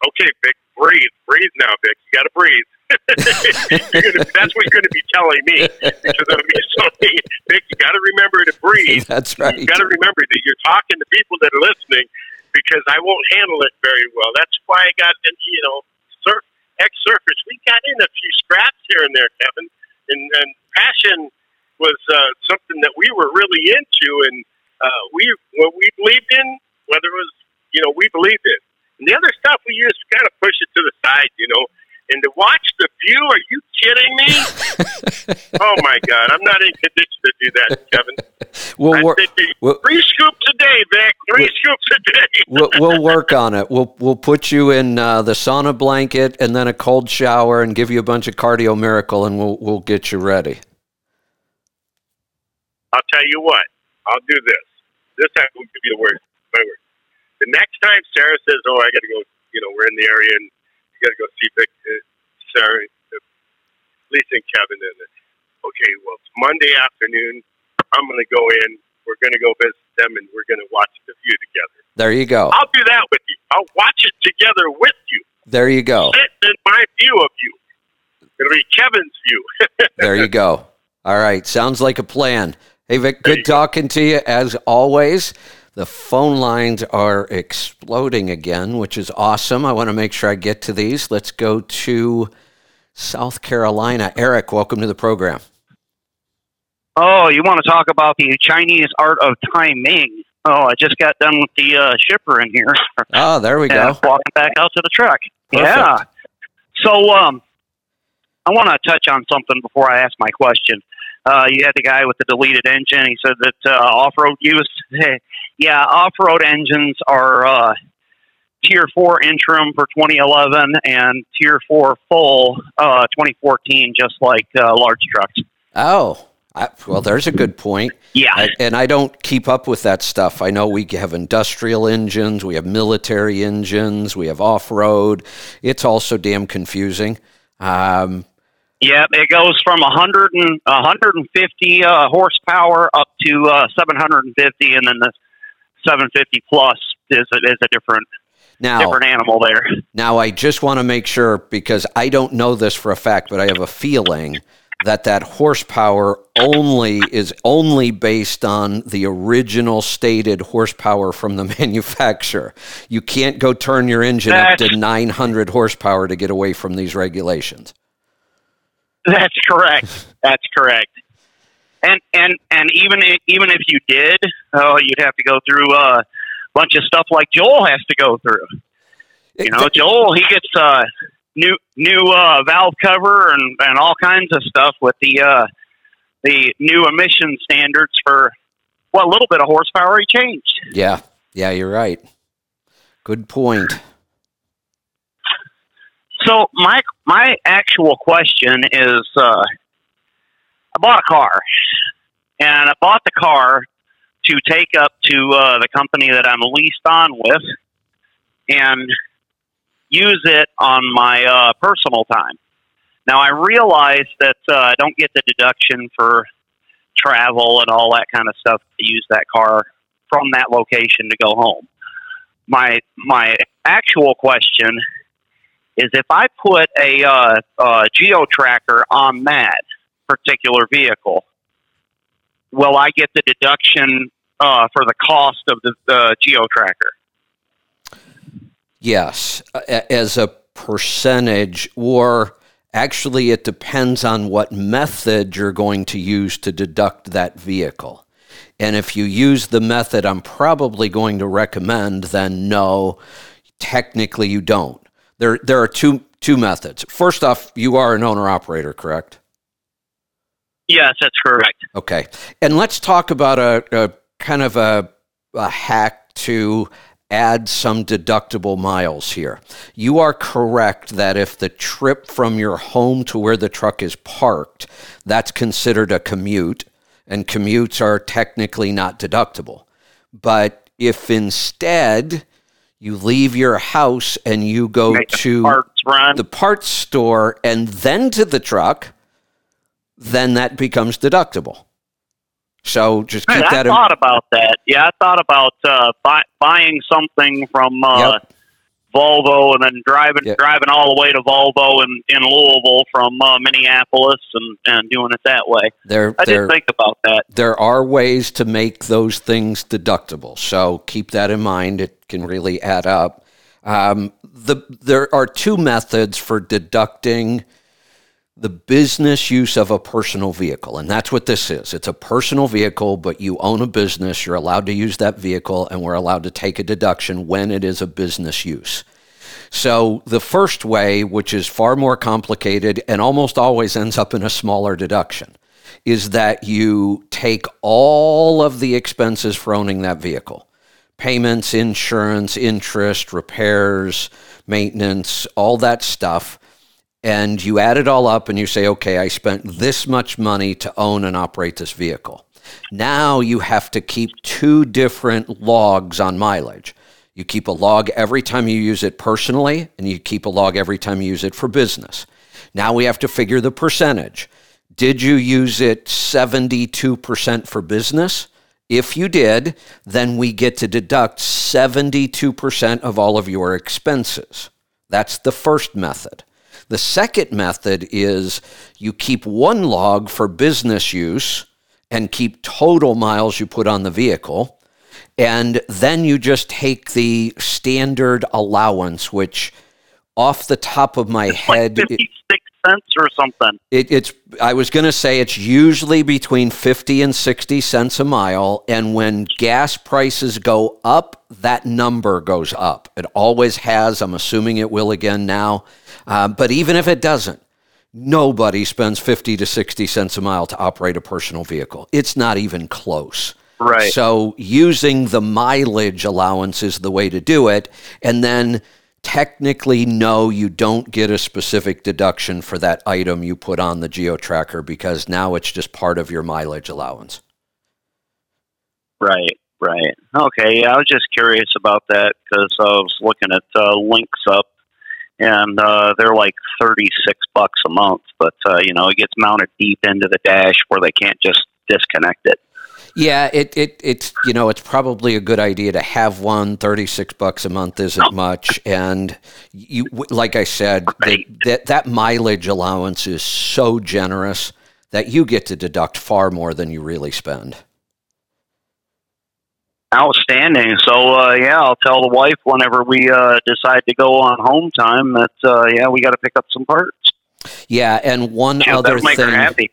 [SPEAKER 6] Okay, Vic, breathe, breathe now, Vic. You got to breathe. Gonna, that's what you're going to be telling me because I'm be something. You got to remember to breathe.
[SPEAKER 1] That's right.
[SPEAKER 6] You got to remember that you're talking to people that are listening because I won't handle it very well. That's why I got, you know, surf ex surfers. We got in a few scraps here and there, Kevin, and and passion was uh, something that we were really into, and uh, we what we believed in, whether it was you know we believed in. And the other stuff we just kind of push it to the side, you know. And to watch the view, are you kidding me? oh my God, I'm not in condition to do that, Kevin.
[SPEAKER 1] We'll,
[SPEAKER 6] I
[SPEAKER 1] wor- we'll,
[SPEAKER 6] three scoops a day, Vic. Three scoops a day.
[SPEAKER 1] we'll, we'll work on it. We'll we'll put you in uh, the sauna blanket and then a cold shower and give you a bunch of cardio miracle and we'll we'll get you ready.
[SPEAKER 6] I'll tell you what. I'll do this. This time we'll give you the word. My word. The next time Sarah says, "Oh, I got to go," you know, we're in the area and you got to go see Vic, uh, Sarah, and Kevin. Uh, okay, well, it's Monday afternoon. I'm going to go in. We're going to go visit them, and we're going to watch the view together.
[SPEAKER 1] There you go.
[SPEAKER 6] I'll do that with you. I'll watch it together with you.
[SPEAKER 1] There you go.
[SPEAKER 6] Sit in my view of you. It'll be Kevin's view.
[SPEAKER 1] There you go. All right. Sounds like a plan. Hey, Vic, good talking to you as always. The phone lines are exploding again, which is awesome. I want to make sure I get to these. Let's go to South Carolina. Eric, welcome to the program.
[SPEAKER 7] Oh, you want to talk about the Chinese art of timing? Oh, I just got done with the uh, shipper in here.
[SPEAKER 1] Oh, there we go.
[SPEAKER 7] walking back out to the truck.
[SPEAKER 1] Perfect.
[SPEAKER 7] Yeah. So, um, I want to touch on something before I ask my question. Uh, you had the guy with the deleted engine. He said that uh, off-road use. yeah, off-road engines are uh, Tier Four interim for 2011 and Tier Four full uh, 2014, just like uh, large trucks.
[SPEAKER 1] Oh, I, well, there's a good point.
[SPEAKER 7] Yeah.
[SPEAKER 1] I, and I don't keep up with that stuff. I know we have industrial engines, we have military engines, we have off road. It's also damn confusing. Um,
[SPEAKER 7] Yeah, it goes from 100 and 150 uh, horsepower up to uh, 750, and then the 750 plus is a, is a different
[SPEAKER 1] now,
[SPEAKER 7] different animal there.
[SPEAKER 1] now, I just want to make sure because I don't know this for a fact, but I have a feeling that that horsepower only is only based on the original stated horsepower from the manufacturer. You can't go turn your engine up to 900 horsepower to get away from these regulations.
[SPEAKER 7] That's correct. That's correct. And and and even i- even if you did, oh, you'd have to go through uh, bunch of stuff like Joel has to go through. You know, Joel he gets uh, new new uh, valve cover and and all kinds of stuff with the uh, the new emission standards for what little bit of horsepower he changed.
[SPEAKER 1] Yeah, yeah, you're right. Good point.
[SPEAKER 7] So my my actual question is, uh, I bought a car, and I bought the car to take up to uh, the company that I'm leased on with, and use it on my uh, personal time. Now I realize that uh, I don't get the deduction for travel and all that kind of stuff to use that car from that location to go home. My my actual question is if I put a uh, uh, geo tracker on that particular vehicle, will I get the deduction uh, for the cost of the uh, geo tracker?
[SPEAKER 1] Yes, as a percentage, or actually, it depends on what method you're going to use to deduct that vehicle. And if you use the method I'm probably going to recommend, then no, technically you don't. There, there are two two methods. First off, you are an owner operator, correct?
[SPEAKER 7] Yes, that's correct.
[SPEAKER 1] Okay. And let's talk about a, a kind of a, a hack to add some deductible miles here. You are correct that if the trip from your home to where the truck is parked, that's considered a commute. and commutes are technically not deductible. But if instead you leave your house and you go
[SPEAKER 7] Make the
[SPEAKER 1] to
[SPEAKER 7] parts
[SPEAKER 1] the parts store and then to the truck, then that becomes deductible. So just keep
[SPEAKER 7] Man,
[SPEAKER 1] that in I
[SPEAKER 7] thought about that. Yeah, I thought about uh, buy, buying something from uh,
[SPEAKER 1] Yep.
[SPEAKER 7] Volvo and then driving
[SPEAKER 1] Yep.
[SPEAKER 7] driving all the way to Volvo in, in Louisville from uh, Minneapolis and, and doing it that way.
[SPEAKER 1] there.
[SPEAKER 7] I
[SPEAKER 1] there
[SPEAKER 7] did think about that.
[SPEAKER 1] there are ways to make those things deductible. So keep that in mind. It can really add up. Um, the there are two methods for deducting the business use of a personal vehicle, and that's what this is. It's a personal vehicle, but you own a business. You're allowed to use that vehicle, and we're allowed to take a deduction when it is a business use. So the first way, which is far more complicated and almost always ends up in a smaller deduction, is that you take all of the expenses for owning that vehicle payments, insurance, interest, repairs, maintenance, all that stuff. And you add it all up and you say, okay, I spent this much money to own and operate this vehicle. Now you have to keep two different logs on mileage. You keep a log every time you use it personally, and you keep a log every time you use it for business. Now we have to figure the percentage. Did you use it 72% for business? If you did, then we get to deduct 72% of all of your expenses. That's the first method. The second method is you keep one log for business use and keep total miles you put on the vehicle. And then you just take the standard allowance, which off the top of my head,
[SPEAKER 7] like fifty six cents or something.
[SPEAKER 1] it, it's I was going to say it's usually between 50 and 60 cents a mile and when gas prices go up that number goes up it always has I'm assuming it will again now Uh, but even if it doesn't nobody spends 50 to 60 cents a mile to operate a personal vehicle it's not even close
[SPEAKER 7] Right.
[SPEAKER 1] so using the mileage allowance is the way to do it. And then technically, no, you don't get a specific deduction for that item you put on the geo tracker because now it's just part of your mileage allowance.
[SPEAKER 7] Right, right. Okay, yeah, I was just curious about that because I was looking at uh, Linxup, and uh, they're like thirty six bucks a month, but uh, you know it gets mounted deep into the dash where they can't just disconnect it.
[SPEAKER 1] Yeah, it, it it's you know it's probably a good idea to have one. Thirty six bucks a month isn't much, and you like I said,
[SPEAKER 7] Right.
[SPEAKER 1] that that mileage allowance is so generous that you get to deduct far more than you really spend.
[SPEAKER 7] Outstanding. So uh, yeah, I'll tell the wife whenever we uh, decide to go on home time that uh, yeah we got to pick up some parts.
[SPEAKER 1] Yeah, and one
[SPEAKER 7] Shoot,
[SPEAKER 1] other thing.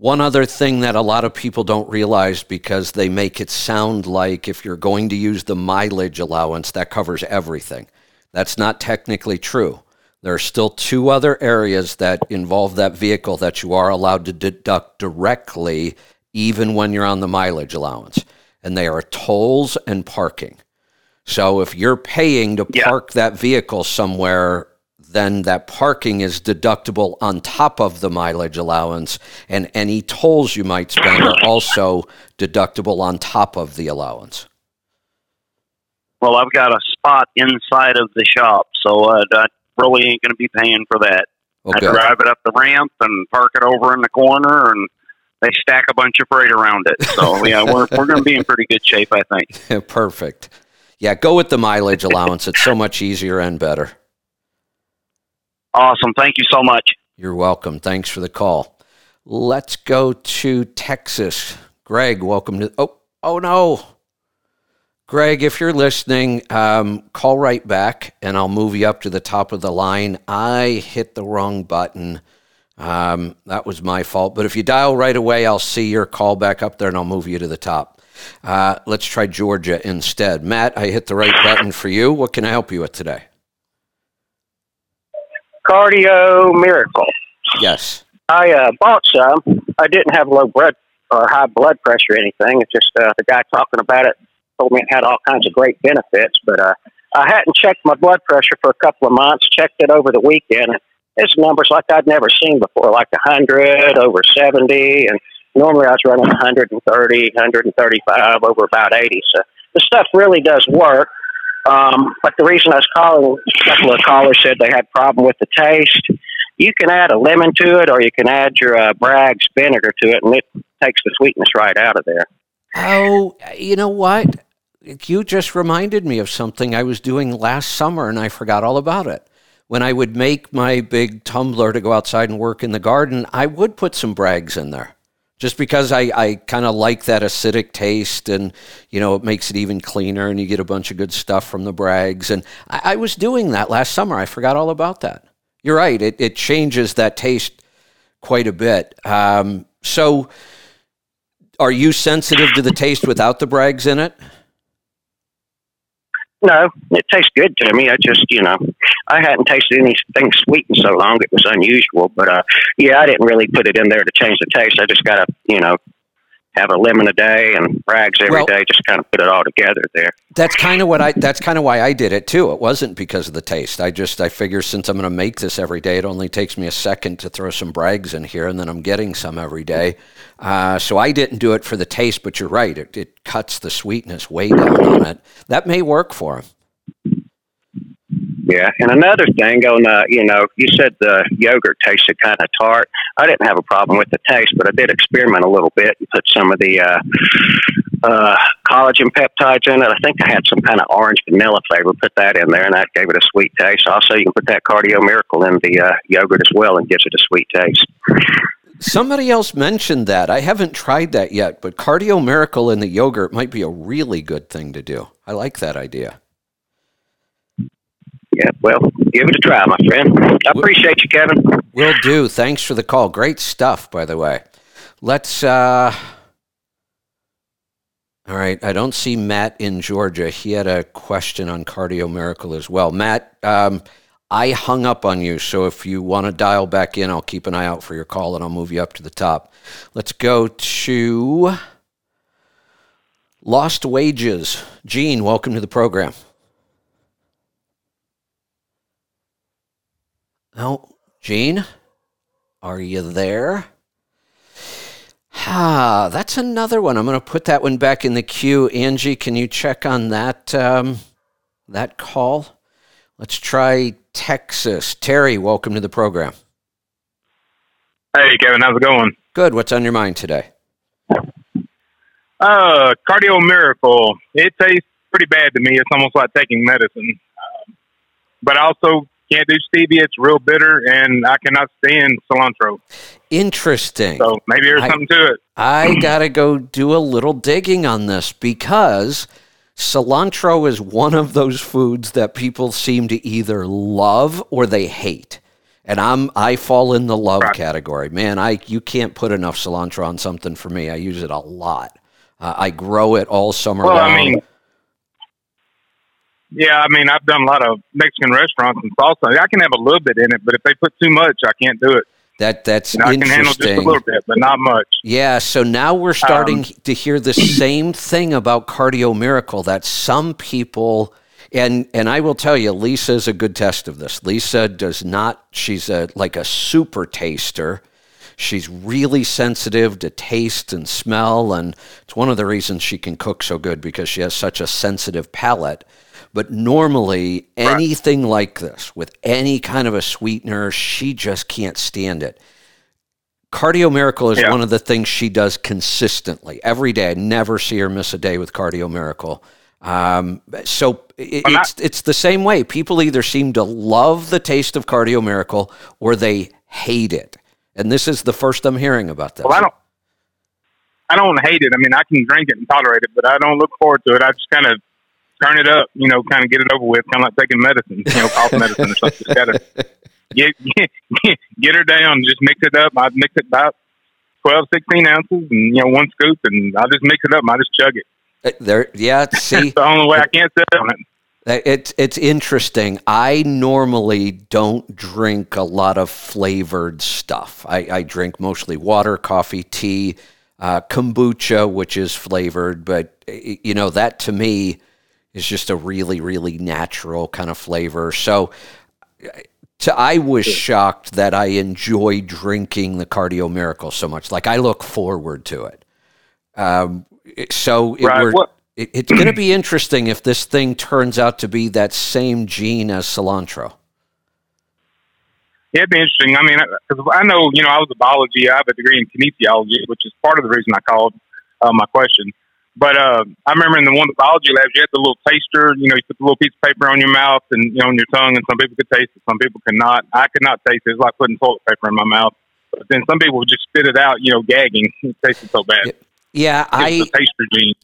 [SPEAKER 1] One other thing that a lot of people don't realize because they make it sound like if you're going to use the mileage allowance, that covers everything. That's not technically true. There are still two other areas that involve that vehicle that you are allowed to deduct directly, even when you're on the mileage allowance, and they are tolls and parking. So if you're paying to
[SPEAKER 7] Yeah.
[SPEAKER 1] park that vehicle somewhere, then that parking is deductible on top of the mileage allowance, and any tolls you might spend are also deductible on top of the allowance.
[SPEAKER 7] Well, I've got a spot inside of the shop, so uh, I really ain't going to be paying for that. I
[SPEAKER 1] Okay.
[SPEAKER 7] drive it up the ramp and park it over in the corner, and they stack a bunch of freight around it. So yeah, we're we're going to be in pretty good shape, I think.
[SPEAKER 1] Perfect. Yeah, go with the mileage allowance. It's so much easier and better.
[SPEAKER 7] Awesome. Thank you so much.
[SPEAKER 1] You're welcome. Thanks for the call. Let's go to Texas. Greg, welcome to. Oh, oh no. Greg, if you're listening, um, call right back and I'll move you up to the top of the line. I hit the wrong button. Um, that was my fault. But if you dial right away, I'll see your call back up there and I'll move you to the top. Uh, let's try Georgia instead. Matt, I hit the right button for you. What can I help you with today?
[SPEAKER 8] Cardio Miracle.
[SPEAKER 1] Yes.
[SPEAKER 8] I uh, bought some. I didn't have low blood or high blood pressure or anything. It's just uh, the guy talking about it told me it had all kinds of great benefits. But uh, I hadn't checked my blood pressure for a couple of months. Checked it over the weekend. It's numbers like I'd never seen before, like a hundred over seventy, and Normally I was running 130, 135 over about 80. So the stuff really does work. Um, but the reason I was calling, a couple of callers said they had problem with the taste. You can add a lemon to it, or you can add your uh, Bragg's vinegar to it, and it takes the sweetness right out of there.
[SPEAKER 1] Oh, you know what? You just reminded me of something I was doing last summer, and I forgot all about it. When I would make my big tumbler to go outside and work in the garden, I would put some Bragg's in there just because I, I kind of like that acidic taste and you know it makes it even cleaner and you get a bunch of good stuff from the Bragg's. and I, I was doing that last summer. I forgot all about that. You're right. It, it changes that taste quite a bit. Um, so are you sensitive to the taste without the Bragg's in it
[SPEAKER 8] no, it tastes good to me. I just, you know, I hadn't tasted anything sweet in so long. It was unusual, but uh, yeah, I didn't really put it in there to change the taste. I just got to, you know, have a lemon a day and Bragg's every well, day. Just kind of put it all together there.
[SPEAKER 1] That's kind of what I. That's kind of why I did it too. It wasn't because of the taste. I just I figure since I'm going to make this every day, it only takes me a second to throw some Bragg's in here, and then I'm getting some every day. Uh, so I didn't do it for the taste, but you're right. It, it cuts the sweetness way down on it. That may work for him.
[SPEAKER 8] Yeah, and another thing on, uh, you know, you said the yogurt tasted kind of tart. I didn't have a problem with the taste, but I did experiment a little bit and put some of the uh, uh, collagen peptides in it. I think I had some kind of orange vanilla flavor. Put that in there, and that gave it a sweet taste. Also, you can put that Cardio Miracle in the uh, yogurt as well, and gives it a sweet taste.
[SPEAKER 1] Somebody else mentioned that. I haven't tried that yet, but Cardio Miracle in the yogurt might be a really good thing to do. I like that idea.
[SPEAKER 8] Yeah, well, give it a try, my friend. I appreciate you, Kevin.
[SPEAKER 1] Will do. Thanks for the call. Great stuff, by the way. Let's. uh all right. I don't see Matt in Georgia. He had a question on Cardio Miracle as well. Matt, um, I hung up on you, so if you want to dial back in, I'll keep an eye out for your call and I'll move you up to the top. Let's go to Lost Wages. Gene, welcome to the program. Oh, Gene, are you there? Ah, that's another one. I'm going to put that one back in the queue. Angie, can you check on that um, that call? Let's try Texas. Terry, welcome to the program.
[SPEAKER 9] Hey, Kevin, how's it going?
[SPEAKER 1] Good. What's on your mind today?
[SPEAKER 9] Uh, Cardio Miracle. It tastes pretty bad to me. It's almost like taking medicine. Um, but I also can't do stevia. It's real bitter, and I cannot stand cilantro.
[SPEAKER 1] Interesting.
[SPEAKER 9] So maybe there's I, something to it.
[SPEAKER 1] I got to go do a little digging on this because cilantro is one of those foods that people seem to either love or they hate. And I'm I fall in the love right. category. Man, I you can't put enough cilantro on something for me. I use it a lot. Uh, I grow it all summer well, long. I mean,
[SPEAKER 9] yeah, I mean, I've done a lot of Mexican restaurants and salsa. I can have a little bit in it, but if they put too much, I can't do it.
[SPEAKER 1] That that's
[SPEAKER 9] know, I can handle just a little bit, but not much.
[SPEAKER 1] Yeah, so now we're starting um, to hear the same thing about Cardio Miracle that some people and and I will tell you, Lisa is a good test of this. Lisa does not. She's a like a super taster. She's really sensitive to taste and smell, and it's one of the reasons she can cook so good because she has such a sensitive palate. But normally, anything like this with any kind of a sweetener, she just can't stand it. Cardio Miracle is yeah. one of the things she does consistently every day. I never see her miss a day with Cardio Miracle. Um, so it, it's it's the same way. People either seem to love the taste of Cardio Miracle or they hate it. And this is the first I'm hearing about this.
[SPEAKER 9] Well, I don't. I don't hate it. I mean, I can drink it and tolerate it, but I don't look forward to it. I just kind of turn it up, you know, kind of get it over with, kind of like taking medicine, you know, cough medicine or something. Just gotta get, get, get her down, just mix it up. I mix it about 12, 16 ounces and, you know, one scoop and I'll just mix it up and I'll just chug it.
[SPEAKER 1] Uh, there, yeah, see.
[SPEAKER 9] the only way I can't sit on it.
[SPEAKER 1] Uh, it's it's interesting. I normally don't drink a lot of flavored stuff. I, I drink mostly water, coffee, tea, uh, kombucha, which is flavored. But you know that to me is just a really, really natural kind of flavor. So So I was shocked that I enjoy drinking the Cardio Miracle so much. Like I look forward to it. Um, so it
[SPEAKER 9] Right.
[SPEAKER 1] were, it, it's going to be interesting if this thing turns out to be that same gene as cilantro.
[SPEAKER 9] Yeah, it'd be interesting. I mean, because I know, you know, I was a biology. I have a degree in kinesiology, which is part of the reason I called uh, my question. But uh, I remember in the one of the biology labs, you had the little taster. You know, you put the little piece of paper on your mouth and you know on your tongue, and some people could taste it, some people could not. I could not taste it. It's like putting toilet paper in my mouth. But then some people would just spit it out, you know, gagging. It tasted so bad.
[SPEAKER 1] Yeah, I
[SPEAKER 9] It's the taster gene.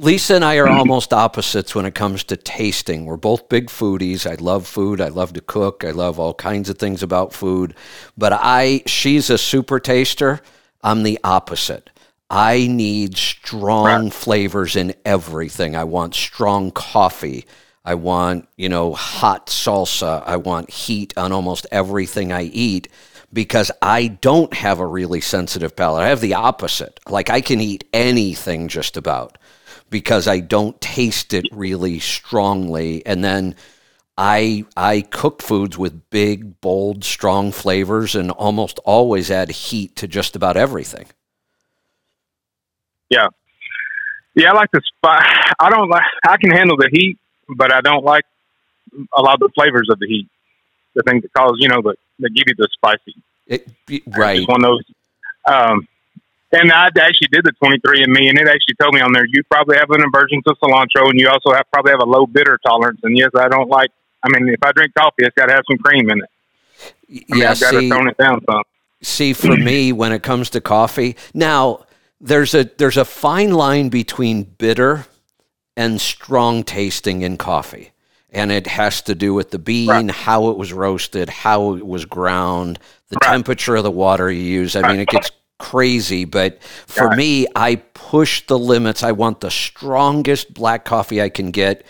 [SPEAKER 1] Lisa and I are almost opposites when it comes to tasting. We're both big foodies. I love food. I love to cook. I love all kinds of things about food. But I she's a super taster. I'm the opposite. I need strong flavors in everything. I want strong coffee. I want, you know, hot salsa. I want heat on almost everything I eat because I don't have a really sensitive palate. I have the opposite. Like I can eat anything just about because I don't taste it really strongly. And then I I cook foods with big, bold, strong flavors and almost always add heat to just about everything.
[SPEAKER 9] Yeah. Yeah, I like the spice. I don't like. I can handle the heat, but I don't like a lot of the flavors of the heat. The things that cause you know that that give you the spicy.
[SPEAKER 1] It, right.
[SPEAKER 9] one of those. Um, and I actually did the 23andMe, and it actually told me on there you probably have an aversion to cilantro, and you also have probably have a low bitter tolerance. And yes, I don't like. I mean, if I drink coffee, it's got to have some cream in it. I mean,
[SPEAKER 1] yeah,
[SPEAKER 9] I've got to tone it down some.
[SPEAKER 1] see for me when it comes to coffee now there's a there's a fine line between bitter and strong tasting in coffee and it has to do with the bean how it was roasted how it was ground the
[SPEAKER 9] Right.
[SPEAKER 1] temperature of the water you use i mean it gets crazy but for
[SPEAKER 9] Right.
[SPEAKER 1] me i push the limits i want the strongest black coffee i can get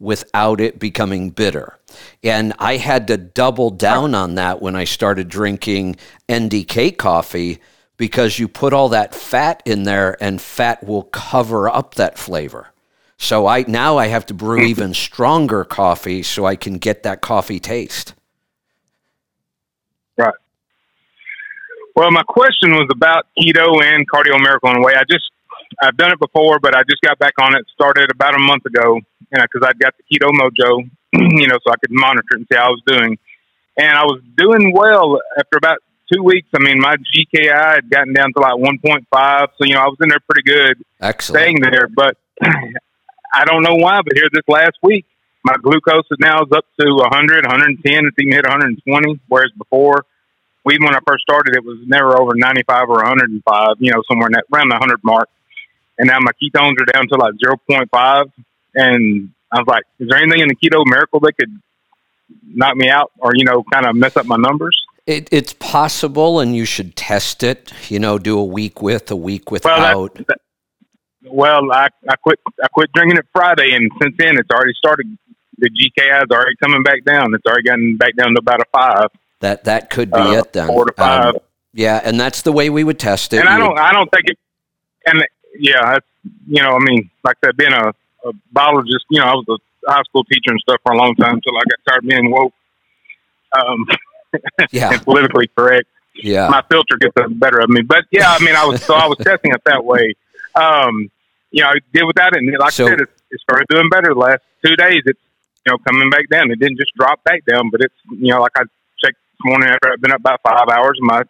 [SPEAKER 1] without it becoming bitter. And I had to double down on that when I started drinking NDK coffee because you put all that fat in there and fat will cover up that flavor. So I now I have to brew even stronger coffee so I can get that coffee taste.
[SPEAKER 9] Right. Well, my question was about keto and cardio miracle in a way. I just I've done it before, but I just got back on it. Started about a month ago, and because I'd got the Keto-Mojo, you know, so I could monitor it and see how I was doing. And I was doing well after about two weeks. I mean, my GKI had gotten down to like 1.5, so you know I was in there pretty good
[SPEAKER 1] Excellent.
[SPEAKER 9] staying there. But I don't know why, but here this last week, my glucose is now is up to 100, 110. It's even hit 120, whereas before, even when I first started, it was never over 95 or 105. You know, somewhere in that around the 100 mark. And now my ketones are down to like 0.5. And I was like, is there anything in the keto miracle that could knock me out or you know kind of mess up my numbers?
[SPEAKER 1] It, it's possible, and you should test it. You know, do a week with, a week
[SPEAKER 9] Well,
[SPEAKER 1] without.
[SPEAKER 9] that, well, I I quit I quit drinking it Friday, and since then it's already started. The GKI is already coming back down. It's already gotten back down to about a five,
[SPEAKER 1] that that could be
[SPEAKER 9] uh,
[SPEAKER 1] it then.
[SPEAKER 9] four to five.
[SPEAKER 1] Um, yeah, and that's the way we would test it.
[SPEAKER 9] and I
[SPEAKER 1] You would-
[SPEAKER 9] don't I don't think it. And yeah, that's you know I mean like I said, being a, a biologist, you know I was a high school teacher and stuff for a long time until I got tired of being woke. Um,
[SPEAKER 1] yeah,
[SPEAKER 9] and politically correct.
[SPEAKER 1] yeah.
[SPEAKER 9] my filter gets the better of me. But yeah, I mean, I was so I was testing it that way. Um, you know, I did without it, and like
[SPEAKER 1] So-
[SPEAKER 9] I said, it, it started doing better the last two days. It's you know coming back down. It didn't just drop back down, but it's you know like I checked this morning after I've been up about five hours. My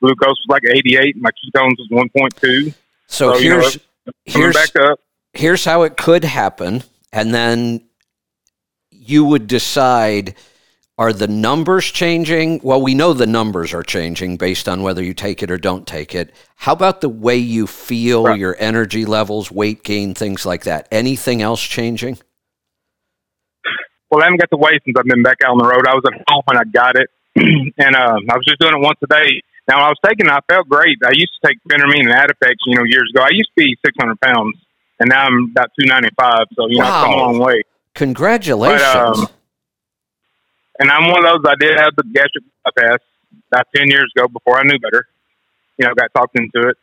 [SPEAKER 9] glucose was like eighty eight. My ketones was one point two.
[SPEAKER 1] So,
[SPEAKER 9] So, you know,
[SPEAKER 1] here's here's
[SPEAKER 9] back up.
[SPEAKER 1] here's how it could happen, and then you would decide are the numbers changing? Well, we know the numbers are changing based on whether you take it or don't take it. How about the way you feel,
[SPEAKER 9] Right.
[SPEAKER 1] your energy levels, weight gain, things like that? Anything else changing?
[SPEAKER 9] Well, I haven't got the weight since I've been back out on the road. I was at home when I got it, and uh, I was just doing it once a day. Now, I was taking it, I felt great. I used to take Phentermine and Adipex, you know, years ago. I used to be 600 pounds, and now I'm about 295. So, you know, I've come a long way.
[SPEAKER 1] Congratulations.
[SPEAKER 9] um, And I'm one of those, I did have the gastric bypass about 10 years ago before I knew better. You know, got talked into it.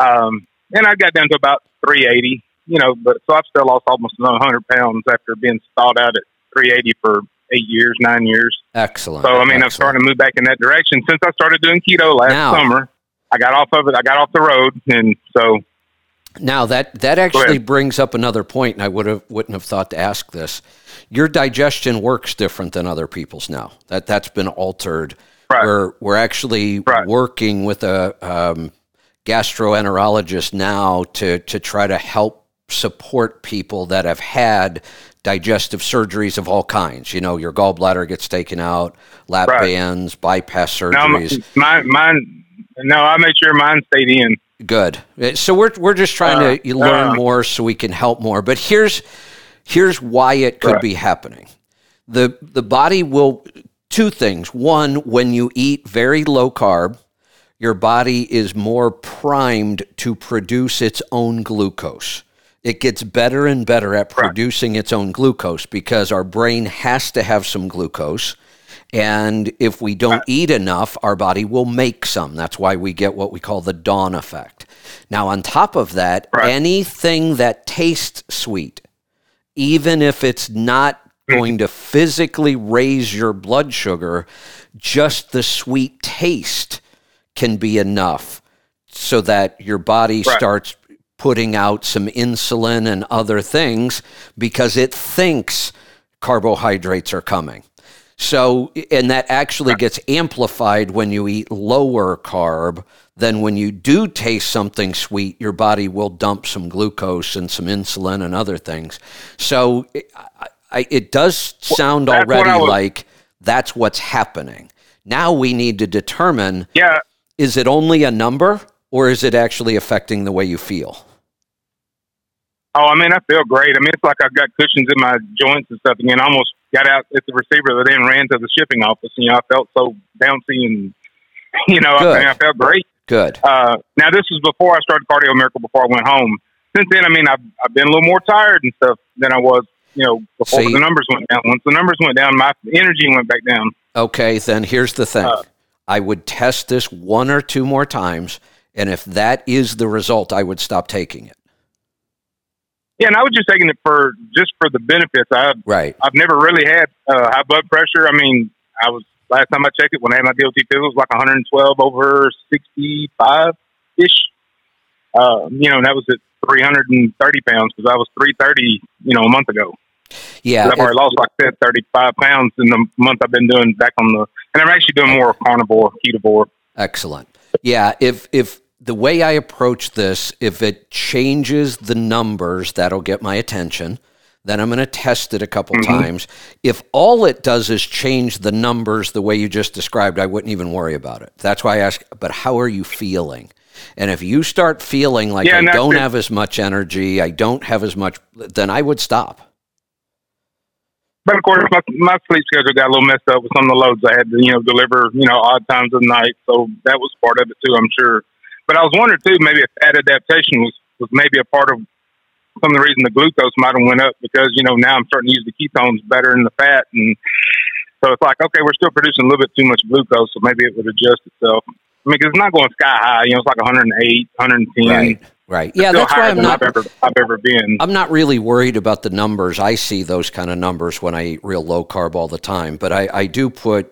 [SPEAKER 9] Um, and I got down to about 380, you know, but so I've still lost almost another 100 pounds after being stalled out at 380 for eight years, nine years.
[SPEAKER 1] Excellent.
[SPEAKER 9] So I mean, I'm starting to move back in that direction. Since I started doing keto last
[SPEAKER 1] Now-
[SPEAKER 9] summer, I got off of it. I got off the road, and so
[SPEAKER 1] Now that that actually brings up another point, and I would have wouldn't have thought to ask this. Your digestion works different than other people's now. That that's been altered.
[SPEAKER 9] Right.
[SPEAKER 1] We're we're actually
[SPEAKER 9] Right.
[SPEAKER 1] working with a um, gastroenterologist now to to try to help support people that have had digestive surgeries of all kinds. You know, your gallbladder gets taken out, lap
[SPEAKER 9] Right.
[SPEAKER 1] bands, bypass surgeries.
[SPEAKER 9] mine, mine, no, I made sure mine stayed in.
[SPEAKER 1] Good. So we're we're just trying to learn more so we can help more. But here's here's why it could
[SPEAKER 9] Right.
[SPEAKER 1] be happening. The the body will two things. One, when you eat very low carb, your body is more primed to produce its own glucose. It gets better and better at producing its own glucose because our brain has to have some glucose. And if we don't eat enough, our body will make some. That's why we get what we call the dawn effect. Now, on top of that,
[SPEAKER 9] Right.
[SPEAKER 1] anything that tastes sweet, even if it's not mm-hmm. going to physically raise your blood sugar, just the sweet taste can be enough so that your body
[SPEAKER 9] Right.
[SPEAKER 1] starts putting out some insulin and other things because it thinks carbohydrates are coming. So, and that actually gets amplified when you eat lower carb. Then, when you do taste something sweet, your body will dump some glucose and some insulin and other things. So, it, I, I, it does sound
[SPEAKER 9] what
[SPEAKER 1] already
[SPEAKER 9] was-
[SPEAKER 1] like that's what's happening. Now we need to determine
[SPEAKER 9] Yeah,
[SPEAKER 1] is it only a number or is it actually affecting the way you feel?
[SPEAKER 9] Oh, I mean, I feel great. I mean, it's like I've got cushions in my joints and stuff again. I almost got out at the receiver that then ran to the shipping office. And, you know, I felt so bouncy and, you know, I, mean, I felt great.
[SPEAKER 1] Good.
[SPEAKER 9] Uh, now, this was before I started Cardio Miracle, before I went home. Since then, I mean, I've, I've been a little more tired and stuff than I was, you know, before
[SPEAKER 1] See-
[SPEAKER 9] the numbers went down. Once the numbers went down, my energy went back down.
[SPEAKER 1] Okay, then here's the thing.
[SPEAKER 9] Uh,
[SPEAKER 1] I would test this one or two more times, and if that is the result, I would stop taking it.
[SPEAKER 9] Yeah, and I was just taking it for just for the benefits. I
[SPEAKER 1] Right.
[SPEAKER 9] I've never really had uh, high blood pressure. I mean, I was last time I checked it when I had my DOT two, it was like 112 over 65 ish. Uh, you know, and that was at 330 pounds because I was 330, you know, a month ago.
[SPEAKER 1] Yeah.
[SPEAKER 9] I've already lost, like I said, 35 pounds in the month I've been doing back on the, and I'm actually doing more carnivore, ketovore.
[SPEAKER 1] Excellent. Yeah, if if the way I approach this, if it changes the numbers, that'll get my attention. Then I'm going to test it a couple mm-hmm. times. If all it does is change the numbers the way you just described, I wouldn't even worry about it. That's why I ask, but how are you feeling? And if you start feeling like
[SPEAKER 9] Yeah,
[SPEAKER 1] I don't have as much energy, I don't have as much, then I would stop.
[SPEAKER 9] But of course, my, my sleep schedule got a little messed up with some of the loads I had to, you know, deliver, you know, odd times of the night. So that was part of it too, I'm sure. But I was wondering too, maybe if fat adaptation was, was maybe a part of some of the reason the glucose might have went up because, you know, now I'm starting to use the ketones better than the fat. And so it's like, okay, we're still producing a little bit too much glucose. So maybe it would adjust itself. I mean, 'cause it's not going sky high, you know, it's like 108, 110.
[SPEAKER 1] Right. Right. Yeah, that's why I'm not
[SPEAKER 9] I've ever, I've ever been.
[SPEAKER 1] I'm not really worried about the numbers. I see those kind of numbers when I eat real low carb all the time, but I, I do put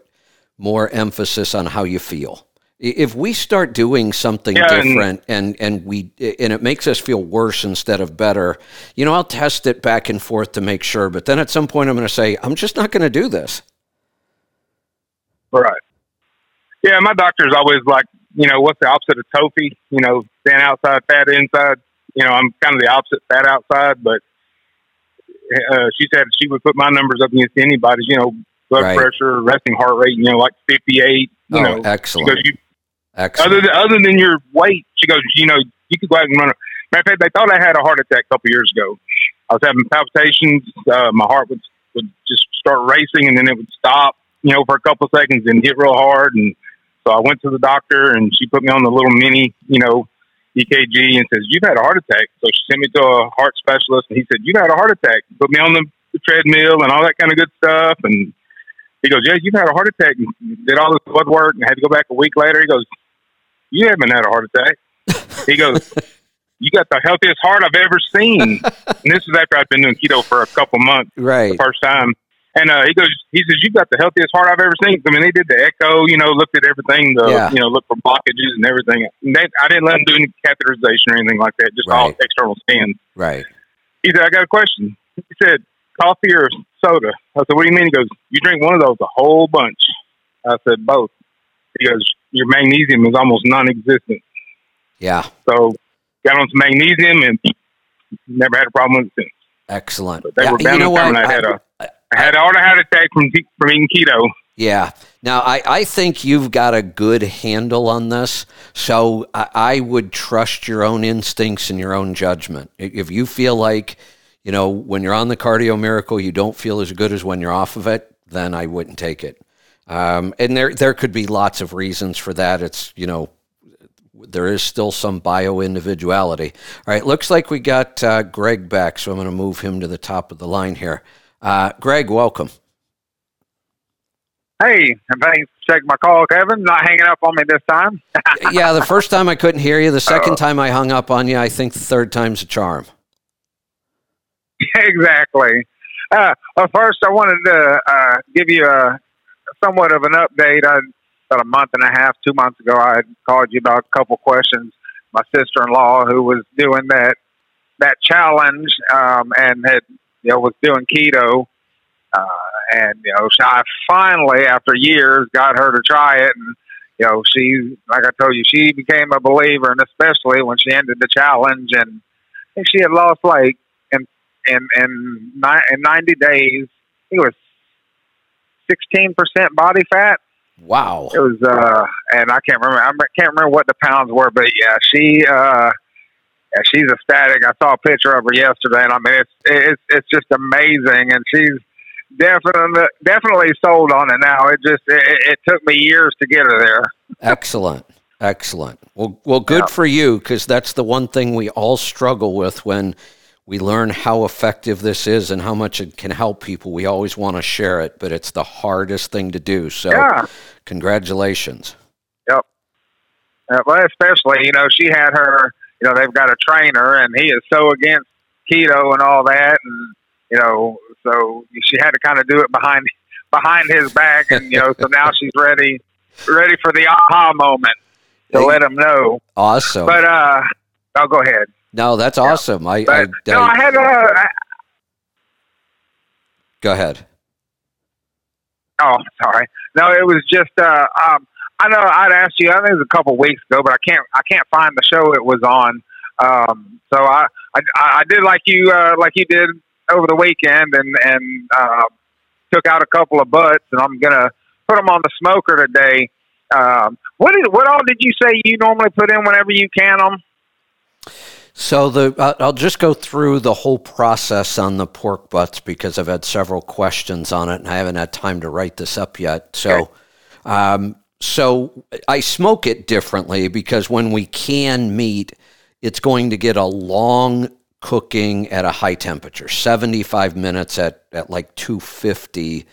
[SPEAKER 1] more emphasis on how you feel. If we start doing something
[SPEAKER 9] Yeah,
[SPEAKER 1] different and, and we and it makes us feel worse instead of better, you know, I'll test it back and forth to make sure. But then at some point, I'm going to say, I'm just not going to do this.
[SPEAKER 9] Right. Yeah, my doctor's always like, you know, what's the opposite of tofi? You know, stand outside, fat inside. You know, I'm kind of the opposite, fat outside. But uh, she said she would put my numbers up against anybody's. You know, blood
[SPEAKER 1] Right.
[SPEAKER 9] pressure, resting heart rate. You know, like 58. You
[SPEAKER 1] oh,
[SPEAKER 9] know,
[SPEAKER 1] excellent. Excellent.
[SPEAKER 9] other than other than your weight, she goes, you know, you could go out and run. A, matter of fact, they thought I had a heart attack a couple years ago. I was having palpitations. Uh, my heart would would just start racing, and then it would stop. You know, for a couple seconds and hit real hard. And so I went to the doctor, and she put me on the little mini, you know, EKG, and says you've had a heart attack. So she sent me to a heart specialist, and he said you've had a heart attack. Put me on the, the treadmill and all that kind of good stuff, and he goes, "Yeah, you've had a heart attack." And did all this blood work, and had to go back a week later. He goes, "You haven't had a heart attack." he goes, "You got the healthiest heart I've ever seen." and this is after I've been doing keto for a couple months,
[SPEAKER 1] right.
[SPEAKER 9] the first time. And uh, he goes, he says, "You got the healthiest heart I've ever seen." I mean, they did the echo, you know, looked at everything, the,
[SPEAKER 1] Yeah.
[SPEAKER 9] you know, looked for blockages and everything. And they, I didn't let them do any catheterization or anything like that, just all external scans.
[SPEAKER 1] Right.
[SPEAKER 9] He said, "I got a question." He said, "Coffee or soda?" I said, "What do you mean?" He goes, "You drink one of those a whole bunch." I said, "Both." He goes, "Your magnesium is almost non-existent."
[SPEAKER 1] Yeah.
[SPEAKER 9] So got on some magnesium and never had a problem with it since.
[SPEAKER 1] Excellent.
[SPEAKER 9] But they
[SPEAKER 1] Yeah,
[SPEAKER 9] were
[SPEAKER 1] you know what?
[SPEAKER 9] I had
[SPEAKER 1] I-
[SPEAKER 9] a I had an heart attack from from eating keto.
[SPEAKER 1] Yeah. Now, I, I think you've got a good handle on this. So I, I would trust your own instincts and your own judgment. If you feel like, you know, when you're on the cardio miracle, you don't feel as good as when you're off of it, then I wouldn't take it. Um, and there, there could be lots of reasons for that. It's, you know, there is still some bio individuality. All right. Looks like we got uh, Greg back. So I'm going to move him to the top of the line here. Uh, Greg, welcome.
[SPEAKER 10] Hey, and thanks for taking my call, Kevin. Not hanging up on me this time.
[SPEAKER 1] yeah, the first time I couldn't hear you. The second time I hung up on you. I think the third time's a charm.
[SPEAKER 10] exactly. Uh, well, first, I wanted to uh, give you a somewhat of an update. I, about a month and a half, two months ago, I called you about a couple questions. My sister-in-law, who was doing that that challenge um, and had you know was doing keto, uh, and you know, so I finally, after years, got her to try it, and you know, she, like I told you, she became a believer, and especially when she ended the challenge, and she had lost like in in in, ni- in ninety days, it was sixteen percent body fat.
[SPEAKER 1] Wow.
[SPEAKER 10] It was, uh, and I can't remember. I can't remember what the pounds were, but yeah, she, uh, yeah, she's ecstatic. I saw a picture of her yesterday, and I mean, it's it's it's just amazing, and she's definitely definitely sold on it now. It just it, it took me years to get her there.
[SPEAKER 1] Excellent. Excellent. Well, well, good for you because that's the one thing we all struggle with when we learn how effective this is and how much it can help people. We always want to share it, but it's the hardest thing to do. So,
[SPEAKER 10] Yeah.
[SPEAKER 1] congratulations.
[SPEAKER 10] Yep. Uh, well, especially you know she had her. You know they've got a trainer, and he is so against keto and all that, and you know so she had to kind of do it behind behind his back, and you know so now she's ready ready for the aha moment to let him know.
[SPEAKER 1] Awesome.
[SPEAKER 10] But uh, I'll go ahead.
[SPEAKER 1] No, that's awesome. I, I,
[SPEAKER 10] But no,
[SPEAKER 1] I-
[SPEAKER 10] I had uh, I-
[SPEAKER 1] go ahead.
[SPEAKER 10] Oh, sorry. No, it was just uh, um, I know I'd asked you. I think it was a couple weeks ago, but I can't I can't find the show it was on. Um, so I, I I did like you uh, like you did over the weekend and and uh, took out a couple of butts, and I'm gonna put them on the smoker today. Um, what did what all did you say you normally put in whenever you can them?
[SPEAKER 1] So the uh, I'll just go through the whole process on the pork butts because I've had several questions on it and I haven't had time to write this up yet. So, um, so I smoke it differently because when we can meat, it's going to get a long cooking at a high temperature, seventy five minutes at at like two fifty,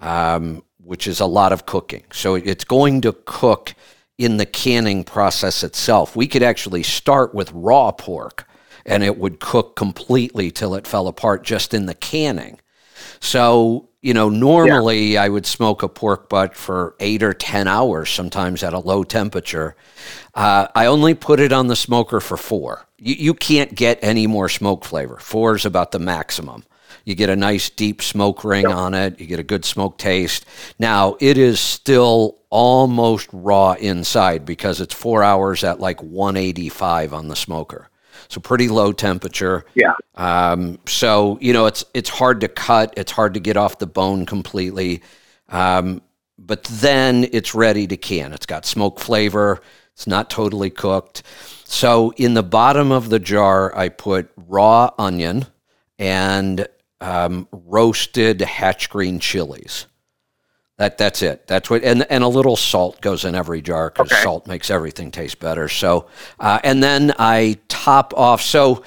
[SPEAKER 1] um, which is a lot of cooking. So it's going to cook in the canning process itself. We could actually start with raw pork and it would cook completely till it fell apart just in the canning. So, you know, normally I would smoke a pork butt for eight or 10 hours, sometimes at a low temperature. Uh, I only put it on the smoker for four. You, you can't get any more smoke flavor. Four is about the maximum. You get a nice deep smoke ring on it. You get a good smoke taste. Now, it is still almost raw inside because it's four hours at like 185 on the smoker. So pretty low temperature.
[SPEAKER 10] Yeah.
[SPEAKER 1] Um, so you know it's it's hard to cut. It's hard to get off the bone completely. Um, but then it's ready to can. It's got smoke flavor. It's not totally cooked. So in the bottom of the jar, I put raw onion and um, roasted hatch green chilies. That that's it. That's what and and a little salt goes in every jar because
[SPEAKER 10] Okay.
[SPEAKER 1] salt makes everything taste better. So uh, and then I top off. So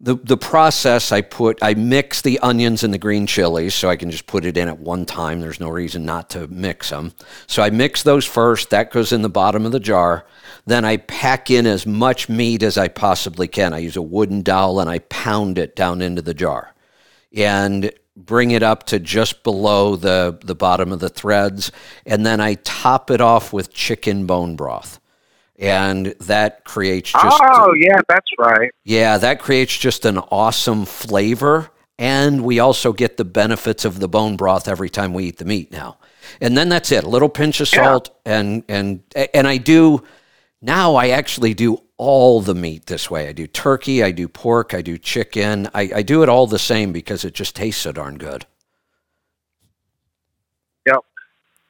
[SPEAKER 1] the the process I put I mix the onions and the green chilies so I can just put it in at one time. There's no reason not to mix them. So I mix those first. That goes in the bottom of the jar. Then I pack in as much meat as I possibly can. I use a wooden dowel and I pound it down into the jar. And bring it up to just below the, the bottom of the threads, and then I top it off with chicken bone broth. And that creates just.
[SPEAKER 10] Oh, yeah, that's right.
[SPEAKER 1] Yeah, that creates just an awesome flavor. And we also get the benefits of the bone broth every time we eat the meat now. And then that's it. A little pinch of salt and and and I do now I actually do all the meat this way. I do turkey, I do pork, I do chicken. I, I do it all the same because it just tastes so darn good.
[SPEAKER 10] Yep.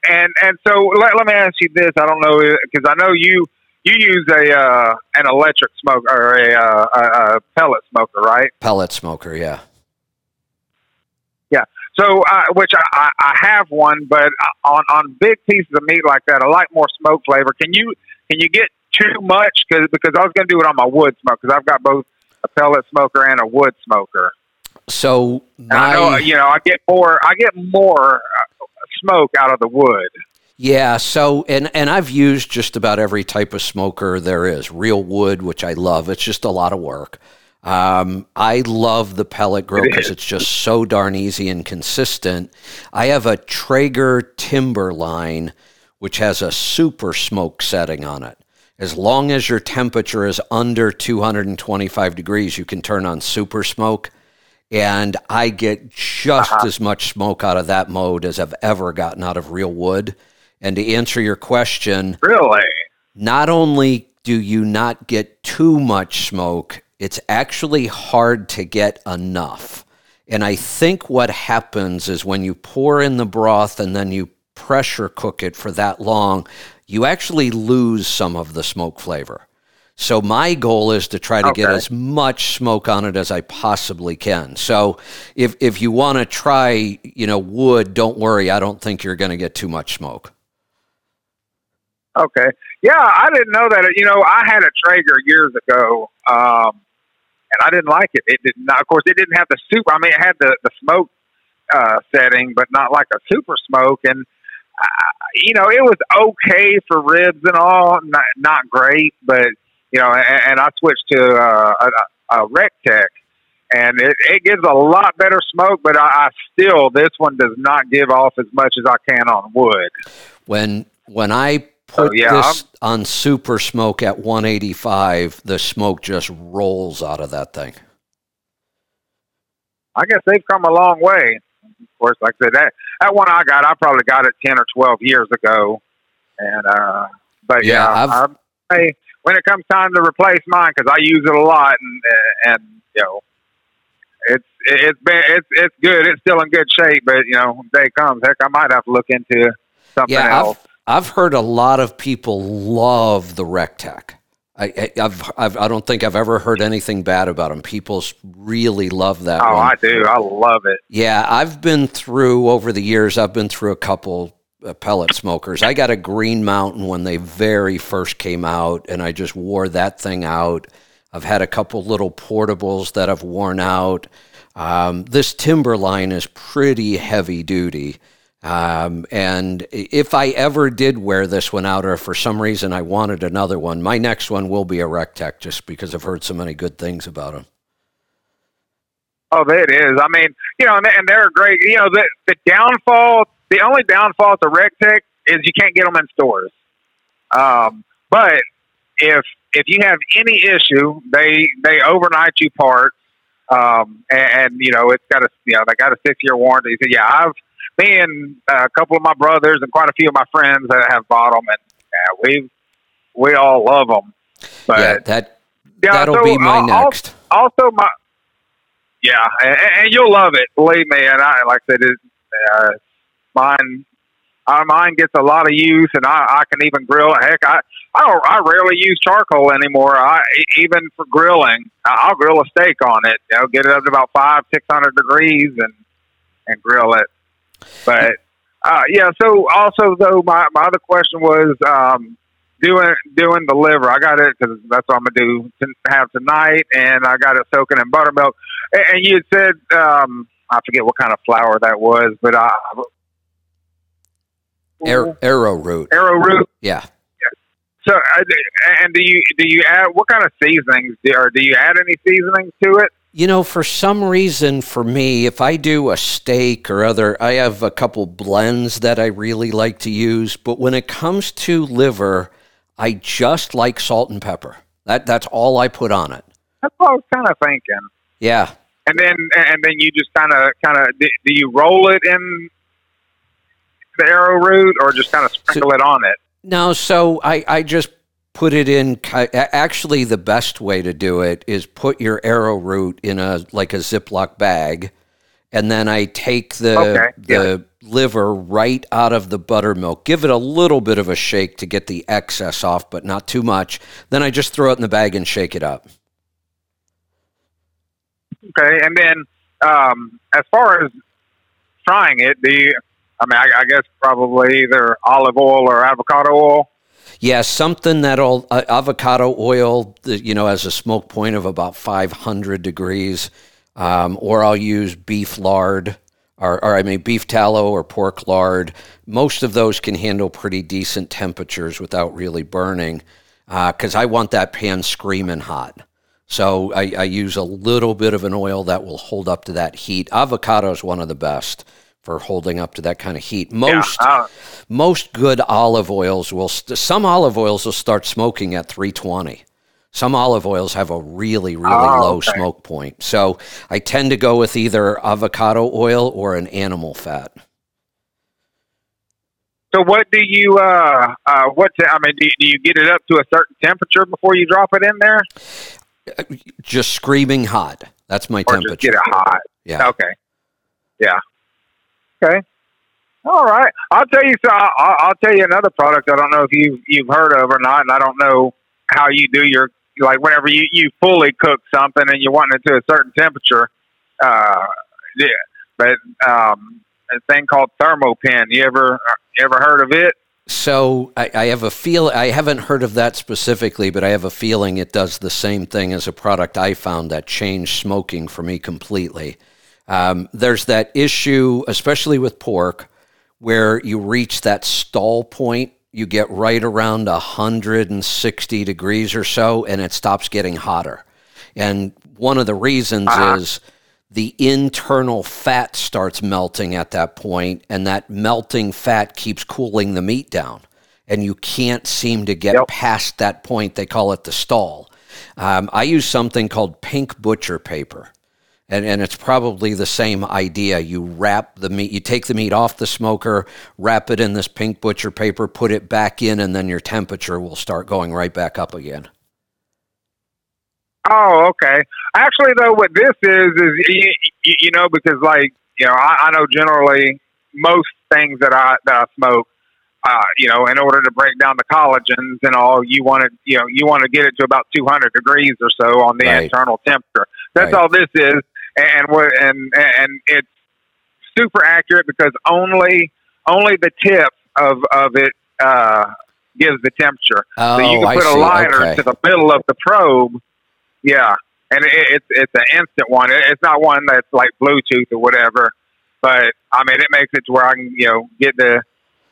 [SPEAKER 10] And and so let, let me ask you this. I don't know because I know you you use a uh, an electric smoker or a, uh, a, a pellet smoker, right?
[SPEAKER 1] Pellet smoker, yeah.
[SPEAKER 10] Yeah. So, uh, which I, I have one, but on on big pieces of meat like that, I like more smoke flavor. Can you can you get too much? Cause, because I was going to do it on my wood smoke because I've got both a pellet smoker and a wood smoker.
[SPEAKER 1] So
[SPEAKER 10] And I know, you know, I get more I get more uh, smoke out of the wood.
[SPEAKER 1] yeah, so and and I've used just about every type of smoker there is. Real wood, which I love. It's just a lot of work. Um, I love the pellet grill because it's just so darn easy and consistent. I have a Traeger Timberline, which has a super smoke setting on it. As long as your temperature is under 225 degrees, you can turn on super smoke. And I get just uh-huh. as much smoke out of that mode as I've ever gotten out of real wood. And to answer your question,
[SPEAKER 10] Really?
[SPEAKER 1] not only do you not get too much smoke, it's actually hard to get enough. And I think what happens is when you pour in the broth and then you pressure cook it for that long, you actually lose some of the smoke flavor. So my goal is to try to get as much smoke on it as I possibly can. So if if you want to try, you know, wood, don't worry, I don't think you're going to get too much smoke.
[SPEAKER 10] Okay. Yeah, I didn't know that. You know, I had a Traeger years ago, um, and I didn't like it. It did not. Of course, it didn't have the super. I mean, it had the the smoke uh, setting, but not like a super smoke. And you know, it was okay for ribs and all, not not great. But you know, and, and I switched to uh, a, a Rectech. And it, it gives a lot better smoke, but I, I still this one does not give off as much as I can on wood.
[SPEAKER 1] When when I put
[SPEAKER 10] yeah,
[SPEAKER 1] this on super smoke at 185, the smoke just rolls out of that thing.
[SPEAKER 10] I guess they've come a long way. Of course, like I said, that that one I got, I probably got it ten or twelve years ago, and uh, but
[SPEAKER 1] Yeah,
[SPEAKER 10] yeah,
[SPEAKER 1] I've-
[SPEAKER 10] I, hey, when it comes time to replace mine, because I use it a lot, and and you know, it's it's been it's it's good. It's still in good shape, but you know, when day comes, heck, I might have to look into something
[SPEAKER 1] Yeah,
[SPEAKER 10] else.
[SPEAKER 1] I've I've heard a lot of people love the Rectech. I, I've, I've I don't think I've ever heard anything bad about them. People really love that
[SPEAKER 10] oh,
[SPEAKER 1] one.
[SPEAKER 10] I do. I love it.
[SPEAKER 1] Yeah, I've been through over the years. I've been through a couple uh, pellet smokers. I got a Green Mountain when they very first came out, and I just wore that thing out. I've had a couple little portables that I've worn out. Um, this Timberline is pretty heavy duty. Um, and if I ever did wear this one out, or for some reason I wanted another one, my next one will be a Rectech, just because I've heard so many good things about them.
[SPEAKER 10] Oh, it is. I mean, you know, and, they're great. You know, the the downfall, the only downfall to Rectech is you can't get them in stores. Um, but if if you have any issue, they they overnight you parts, um, and, and you know it's got a you know they got a six year warranty. So yeah, I've me and uh, a couple of my brothers and quite a few of my friends that have bought them, and yeah, we we all love them. But
[SPEAKER 1] yeah, that
[SPEAKER 10] yeah,
[SPEAKER 1] that'll
[SPEAKER 10] so
[SPEAKER 1] be my
[SPEAKER 10] al-
[SPEAKER 1] next.
[SPEAKER 10] Also, my yeah, and, and you'll love it. Believe me. And I like I said, it, uh, mine. Uh, mine gets a lot of use, and I, I can even grill. Heck, I I, don't, I rarely use charcoal anymore. I even for grilling, I'll grill a steak on it. You know, get it up to about five, six hundred degrees, and and grill it. But uh, yeah, so also though, my my other question was um, doing doing the liver. I got it because that's what I'm gonna do to have tonight, and I got it soaking in buttermilk. And, and you said um, I forget what kind of flour that was, but I
[SPEAKER 1] Ar- arrowroot.
[SPEAKER 10] arrowroot.
[SPEAKER 1] Yeah.
[SPEAKER 10] So, uh, and do you do you add what kind of seasonings do, or do you add any seasonings to it?
[SPEAKER 1] You know, for some reason, for me, if I do a steak or other, I have a couple blends that I really like to use. But when it comes to liver, I just like salt and pepper. That that's all I put on it.
[SPEAKER 10] That's what I was kind of thinking.
[SPEAKER 1] Yeah.
[SPEAKER 10] And then and then you just kind of kind of do, you roll it in the arrowroot or just kind of sprinkle it on it?
[SPEAKER 1] No, so I, I just put it in. Actually, the best way to do it is put your arrowroot in a like a Ziploc bag, and then I take the
[SPEAKER 10] Okay,
[SPEAKER 1] the liver right out of the buttermilk. Give it a little bit of a shake to get the excess off, but not too much. Then I just throw it in the bag and shake it up.
[SPEAKER 10] Okay, and then um, as far as frying it, you? I mean, I, I guess probably either olive oil or avocado oil.
[SPEAKER 1] Yeah, something that'll uh, avocado oil, you know, has a smoke point of about 500 degrees, um, or I'll use beef lard, or, or I mean beef tallow or pork lard. Most of those can handle pretty decent temperatures without really burning, because I want that pan screaming hot. So I, I use a little bit of an oil that will hold up to that heat. Avocado is one of the best for holding up to that kind of heat. Most
[SPEAKER 10] uh,
[SPEAKER 1] most good olive oils will st- some olive oils will start smoking at 320 some olive oils have a really really
[SPEAKER 10] Oh,
[SPEAKER 1] low
[SPEAKER 10] okay.
[SPEAKER 1] smoke point so i tend to go with either avocado oil or an animal fat
[SPEAKER 10] So what do you? Uh, uh, what? I mean, do you, do you get it up to a certain temperature before you drop it in there,
[SPEAKER 1] just screaming hot that's my
[SPEAKER 10] or
[SPEAKER 1] temperature
[SPEAKER 10] get it hot?
[SPEAKER 1] yeah
[SPEAKER 10] Okay. Yeah. Okay. All right. I'll tell you. So I'll, I'll tell you another product. I don't know if you you've heard of or not, and I don't know how you do your like whenever you you fully cook something and you want it to a certain temperature. Uh, yeah. But um, a thing called Thermapen. You ever you ever heard of it?
[SPEAKER 1] So I, I have a feel. I haven't heard of that specifically, but I have a feeling it does the same thing as a product I found that changed smoking for me completely. Um, there's that issue, especially with pork, where you reach that stall point. You get right around 160 degrees or so, and it stops getting hotter. And one of the reasons is the internal fat starts melting at that point, and that melting fat keeps cooling the meat down. And you can't seem to get past that point. They call it the stall. Um, I use something called pink butcher paper. And, and it's probably the same idea. You wrap the meat, you take the meat off the smoker, wrap it in this pink butcher paper, put it back in, and then your temperature will start going right back up again.
[SPEAKER 10] Oh, okay. Actually, though, what this is is you, you know because like you know I, I know generally most things that I that I smoke, uh, you know, in order to break down the collagens and all, you want to you know you want to get it to about 200 degrees or so on the
[SPEAKER 1] Right.
[SPEAKER 10] internal temperature. That's
[SPEAKER 1] Right.
[SPEAKER 10] all this is, and what and and it's super accurate because only only the tip of of it uh, gives the temperature.
[SPEAKER 1] Oh,
[SPEAKER 10] so you can put a
[SPEAKER 1] see.
[SPEAKER 10] liner
[SPEAKER 1] Okay.
[SPEAKER 10] to the middle of the probe. Yeah, and it, it's it's an instant one. It, it's not one that's like Bluetooth or whatever. But I mean, it makes it to where I can you know get the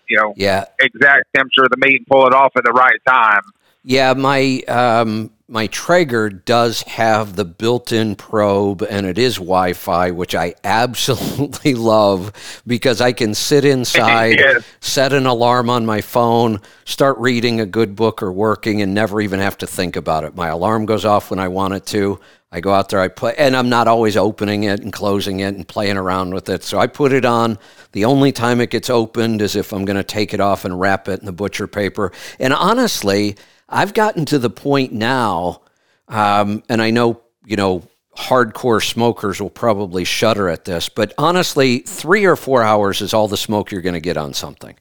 [SPEAKER 10] you know
[SPEAKER 1] Yeah,
[SPEAKER 10] exact temperature of the meat and pull it off at the right time.
[SPEAKER 1] Yeah, my um, my Traeger does have the built-in probe, and it is Wi-Fi, which I absolutely love because I can sit inside, set an alarm on my phone, start reading a good book or working, and never even have to think about it. My alarm goes off when I want it to. I go out there, I play, and I'm not always opening it and closing it and playing around with it. So I put it on. The only time it gets opened is if I'm going to take it off and wrap it in the butcher paper. And honestly, I've gotten to the point now, um, and I know, you know, hardcore smokers will probably shudder at this, but honestly, three or four hours is all the smoke you're going to get on something.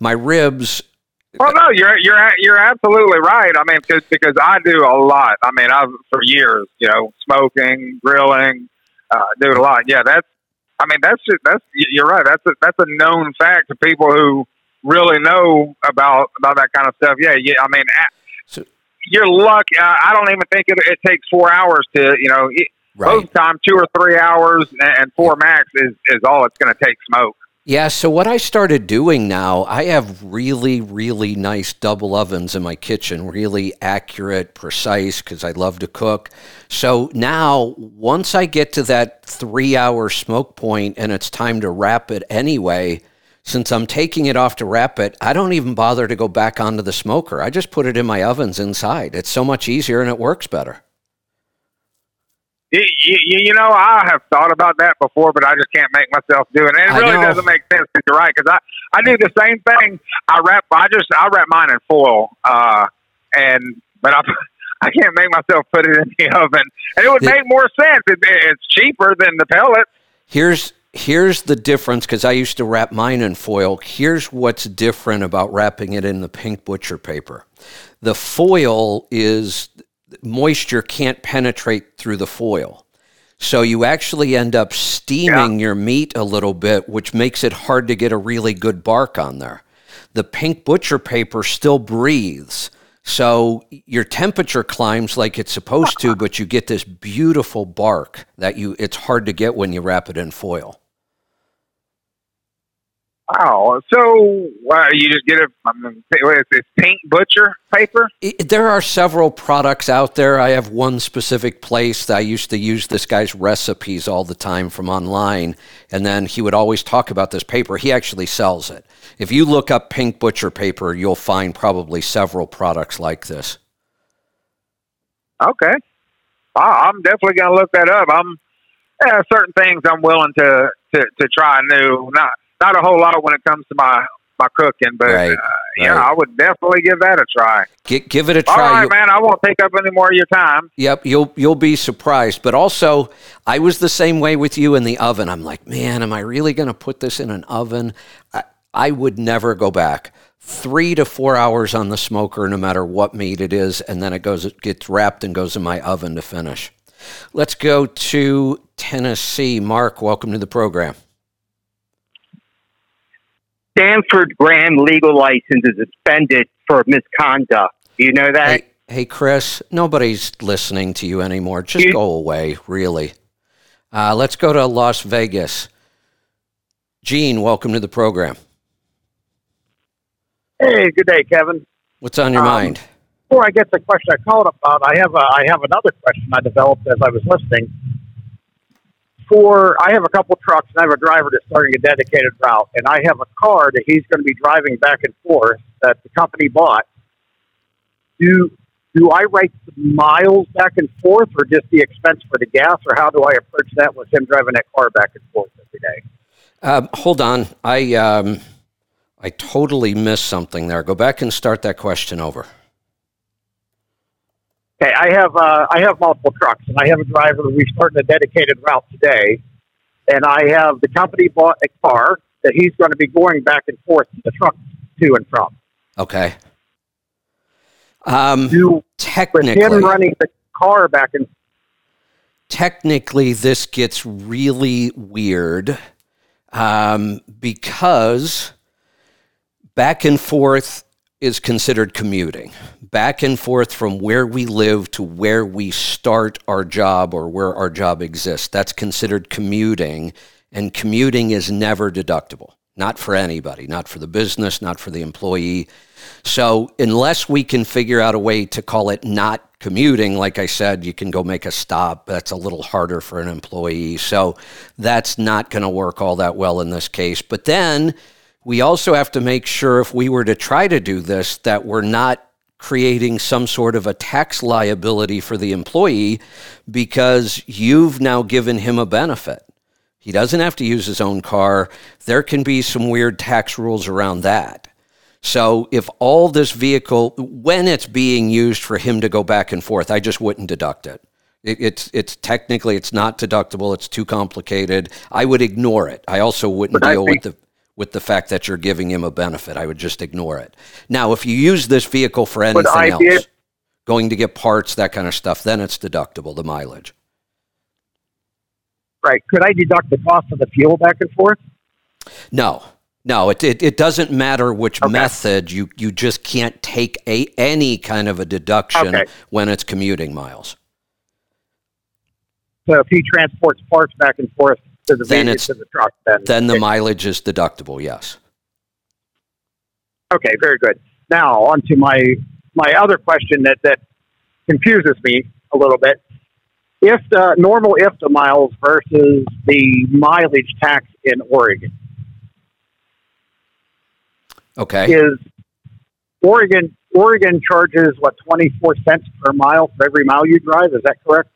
[SPEAKER 1] My ribs,
[SPEAKER 10] Well, no, you're you're you're absolutely right. I mean, cause, because I do a lot. I mean, I've for years, you know, smoking, grilling, uh, do a lot. Yeah, that's. I mean, that's just that's you're right. That's a that's a known fact to people who really know about about that kind of stuff. Yeah, yeah. I mean,
[SPEAKER 1] So-
[SPEAKER 10] you're lucky. I I don't even think it, it takes four hours to you know. It,
[SPEAKER 1] right?
[SPEAKER 10] Most time, two or three hours and, and four max is is all it's going to take smoke.
[SPEAKER 1] Yeah, so what I started doing now, I have really, really nice double ovens in my kitchen, really accurate, precise, because I love to cook. So now, once I get to that three hour smoke point and it's time to wrap it anyway, since I'm taking it off to wrap it, I don't even bother to go back onto the smoker. I just put it in my ovens inside. It's so much easier and it works better.
[SPEAKER 10] You, you, you know, I have thought about that before, but I just can't make myself do it. And it really doesn't make sense sense. 'cause You're right, because I, I do the same thing. I wrap, I just, I wrap mine in foil, uh, and but I, I can't make myself put it in the oven, and it would make more sense. It, it's cheaper than the pellets.
[SPEAKER 1] Here's here's the difference because I used to wrap mine in foil. Here's what's different about wrapping it in the pink butcher paper. The foil is moisture can't penetrate through the foil. So you actually end up steaming your meat a little bit, which makes it hard to get a really good bark on there. The pink butcher paper still breathes. So your temperature climbs like it's supposed to, but you get this beautiful bark that you it's hard to get when you wrap it in foil.
[SPEAKER 10] Wow. So uh, you just get mean, what is it pink butcher paper?
[SPEAKER 1] There are several products out there. I have one specific place that I used to use this guy's recipes all the time from online, and then he would always talk about this paper. He actually sells it. If you look up pink butcher paper, you'll find probably several products like this.
[SPEAKER 10] Okay. I'm definitely going to look that up. I'm yeah, certain things I'm willing to, to, to try new. Not not a whole lot when it comes to my, my cooking, but
[SPEAKER 1] Right,
[SPEAKER 10] uh, yeah,
[SPEAKER 1] right.
[SPEAKER 10] I would definitely give that a try.
[SPEAKER 1] Gi- give it a try.
[SPEAKER 10] right,
[SPEAKER 1] You-
[SPEAKER 10] man. I won't take up any more of your time.
[SPEAKER 1] Yep, you'll you'll be surprised. But also, I was the same way with you in the oven. I'm like, man, am I really going to put this in an oven? I, I would never go back. Three to four hours on the smoker, no matter what meat it is, and then it goes it gets wrapped and goes in my oven to finish. Let's go to Tennessee. Mark, welcome to the program.
[SPEAKER 11] Stanford Grand legal license is suspended for misconduct. Do you know that?
[SPEAKER 1] Hey, hey, Chris, nobody's listening to you anymore. Just
[SPEAKER 11] You-
[SPEAKER 1] go away, really. Uh, let's go to Las Vegas. Gene, welcome to the program.
[SPEAKER 12] Hey, good day, Kevin.
[SPEAKER 1] What's on your
[SPEAKER 12] Um,
[SPEAKER 1] mind?
[SPEAKER 12] Before I get to the question I called about, I have a, I have another question I developed as I was listening. For I have a couple trucks and I have a driver that's starting a dedicated route, and I have a car that he's going to be driving back and forth that the company bought. Do do I write the miles back and forth, or just the expense for the gas, or how do I approach that with him driving that car back and forth every day?
[SPEAKER 1] Um, hold on. I um, I totally missed something there. Go back and start that question over.
[SPEAKER 12] Okay, I have uh, I have multiple trucks, and I have a driver. We're starting a dedicated route today, and I have the company bought a car that he's going to be going back and forth to the truck to and from.
[SPEAKER 1] Okay. Um,
[SPEAKER 12] Do with
[SPEAKER 1] technically,
[SPEAKER 12] him running the car back and
[SPEAKER 1] technically this gets really weird um, because back and forth is considered commuting back and forth from where we live to where we start our job or where our job exists that's considered commuting and commuting is never deductible not for anybody not for the business not for the employee so unless we can figure out a way to call it not commuting, like I said, you can go make a stop. That's a little harder for an employee. So that's not going to work all that well in this case. But then we also have to make sure if we were to try to do this, that we're not creating some sort of a tax liability for the employee because you've now given him a benefit. He doesn't have to use his own car. There can be some weird tax rules around that. So if all this vehicle, when it's being used for him to go back and forth, I just wouldn't deduct it. it it's it's technically it's not deductible. It's too complicated. I would ignore it. I also wouldn't
[SPEAKER 12] But I
[SPEAKER 1] deal
[SPEAKER 12] think-
[SPEAKER 1] with the with the fact that you're giving him a benefit. I would just ignore it. Now, if you use this vehicle for anything else, going to get parts, that kind of stuff, then it's deductible. The mileage.
[SPEAKER 12] right. Could I deduct the cost of the fuel back and forth?
[SPEAKER 1] No, no, it, it, it doesn't matter which method. You you just can't take a any kind of a deduction
[SPEAKER 12] Okay.
[SPEAKER 1] when it's commuting miles.
[SPEAKER 12] So if he transports parts back and forth to the
[SPEAKER 1] Then it's-
[SPEAKER 12] to the truck. Then,
[SPEAKER 1] Then the mileage is deductible. Yes.
[SPEAKER 12] Okay, very good. Now on to my my other question that that confuses me a little bit. If the normal IFTA miles versus the mileage tax in Oregon
[SPEAKER 1] Okay.
[SPEAKER 12] is Oregon Oregon charges what twenty four cents per mile for every mile you drive. Is that correct?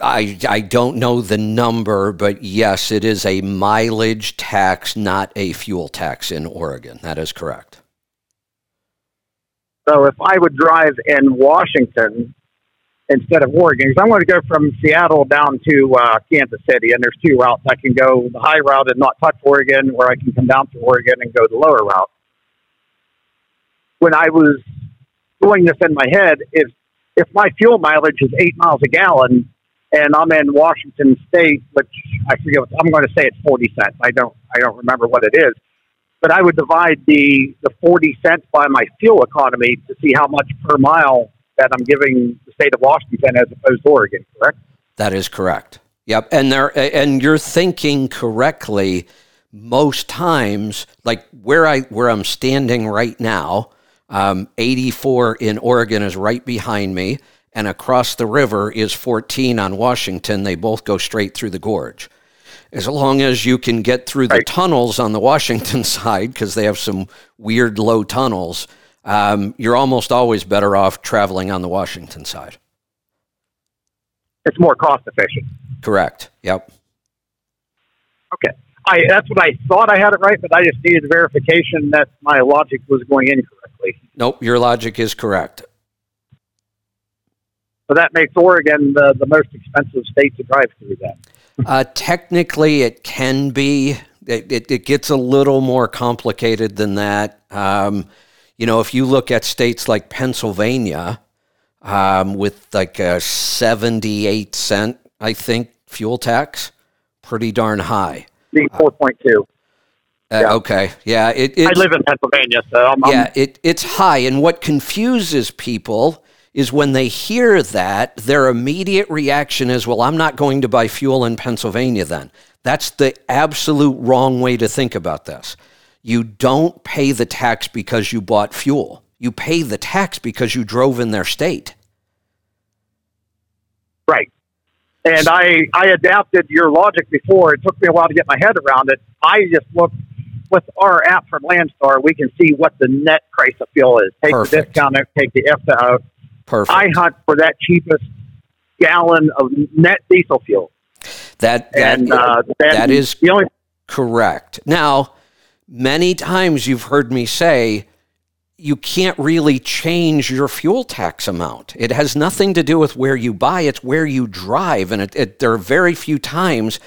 [SPEAKER 1] I, I don't know the number, but yes, it is a mileage tax, not a fuel tax in Oregon. That is correct.
[SPEAKER 12] So if I would drive in Washington instead of Oregon, because I'm going to go from Seattle down to uh, Kansas City, and there's two routes. I can go the high route and not touch Oregon, or I can come down to Oregon and go the lower route. When I was doing this in my head, if if my fuel mileage is eight miles a gallon, and I'm in Washington State, which I forget, what, I'm going to say it's forty cents. I don't I don't remember what it is but I would divide the, the 40 cents by my fuel economy to see how much per mile that I'm giving the state of Washington as opposed to Oregon, correct?
[SPEAKER 1] That is correct. Yep, and there and you're thinking correctly. Most times, like where I where I'm standing right now, um, 84 in Oregon is right behind me, and across the river is 14 on Washington. They both go straight through the gorge. As long as you can get through the tunnels on the Washington side, because they have some weird low tunnels, um, you're almost always better off traveling on the Washington side.
[SPEAKER 12] It's more cost efficient.
[SPEAKER 1] Correct. Yep.
[SPEAKER 12] Okay. I, that's what I thought I had it right, but I just needed verification that my logic was going incorrectly.
[SPEAKER 1] Nope, your logic is correct.
[SPEAKER 12] So that makes Oregon the, the most expensive state to drive through then.
[SPEAKER 1] Uh, technically, it can be. It, it, it gets a little more complicated than that. Um, you know, if you look at states like Pennsylvania, um, with like a 78 cent, I think, fuel tax, pretty darn high.
[SPEAKER 12] The 4.2.
[SPEAKER 1] Uh, Okay, yeah, it,
[SPEAKER 12] I live in Pennsylvania, so I'm, I'm-
[SPEAKER 1] yeah, it, it's high. And what confuses people is when they hear that, their immediate reaction is, well, I'm not going to buy fuel in Pennsylvania then. That's the absolute wrong way to think about this. You don't pay the tax because you bought fuel, you pay the tax because you drove in their state.
[SPEAKER 12] Right. And I, I adapted your logic before. It took me a while to get my head around it. I just looked with our app from Landstar, we can see what the net price of fuel is. Take the discount out, take the IFTA out.
[SPEAKER 1] Perfect.
[SPEAKER 12] I hunt for that cheapest gallon of net diesel fuel.
[SPEAKER 1] That that,
[SPEAKER 12] And, uh, that-
[SPEAKER 1] that is
[SPEAKER 12] the only
[SPEAKER 1] correct. Now, many times you've heard me say you can't really change your fuel tax amount. It has nothing to do with where you buy; it's where you drive, and it, it, there are very few times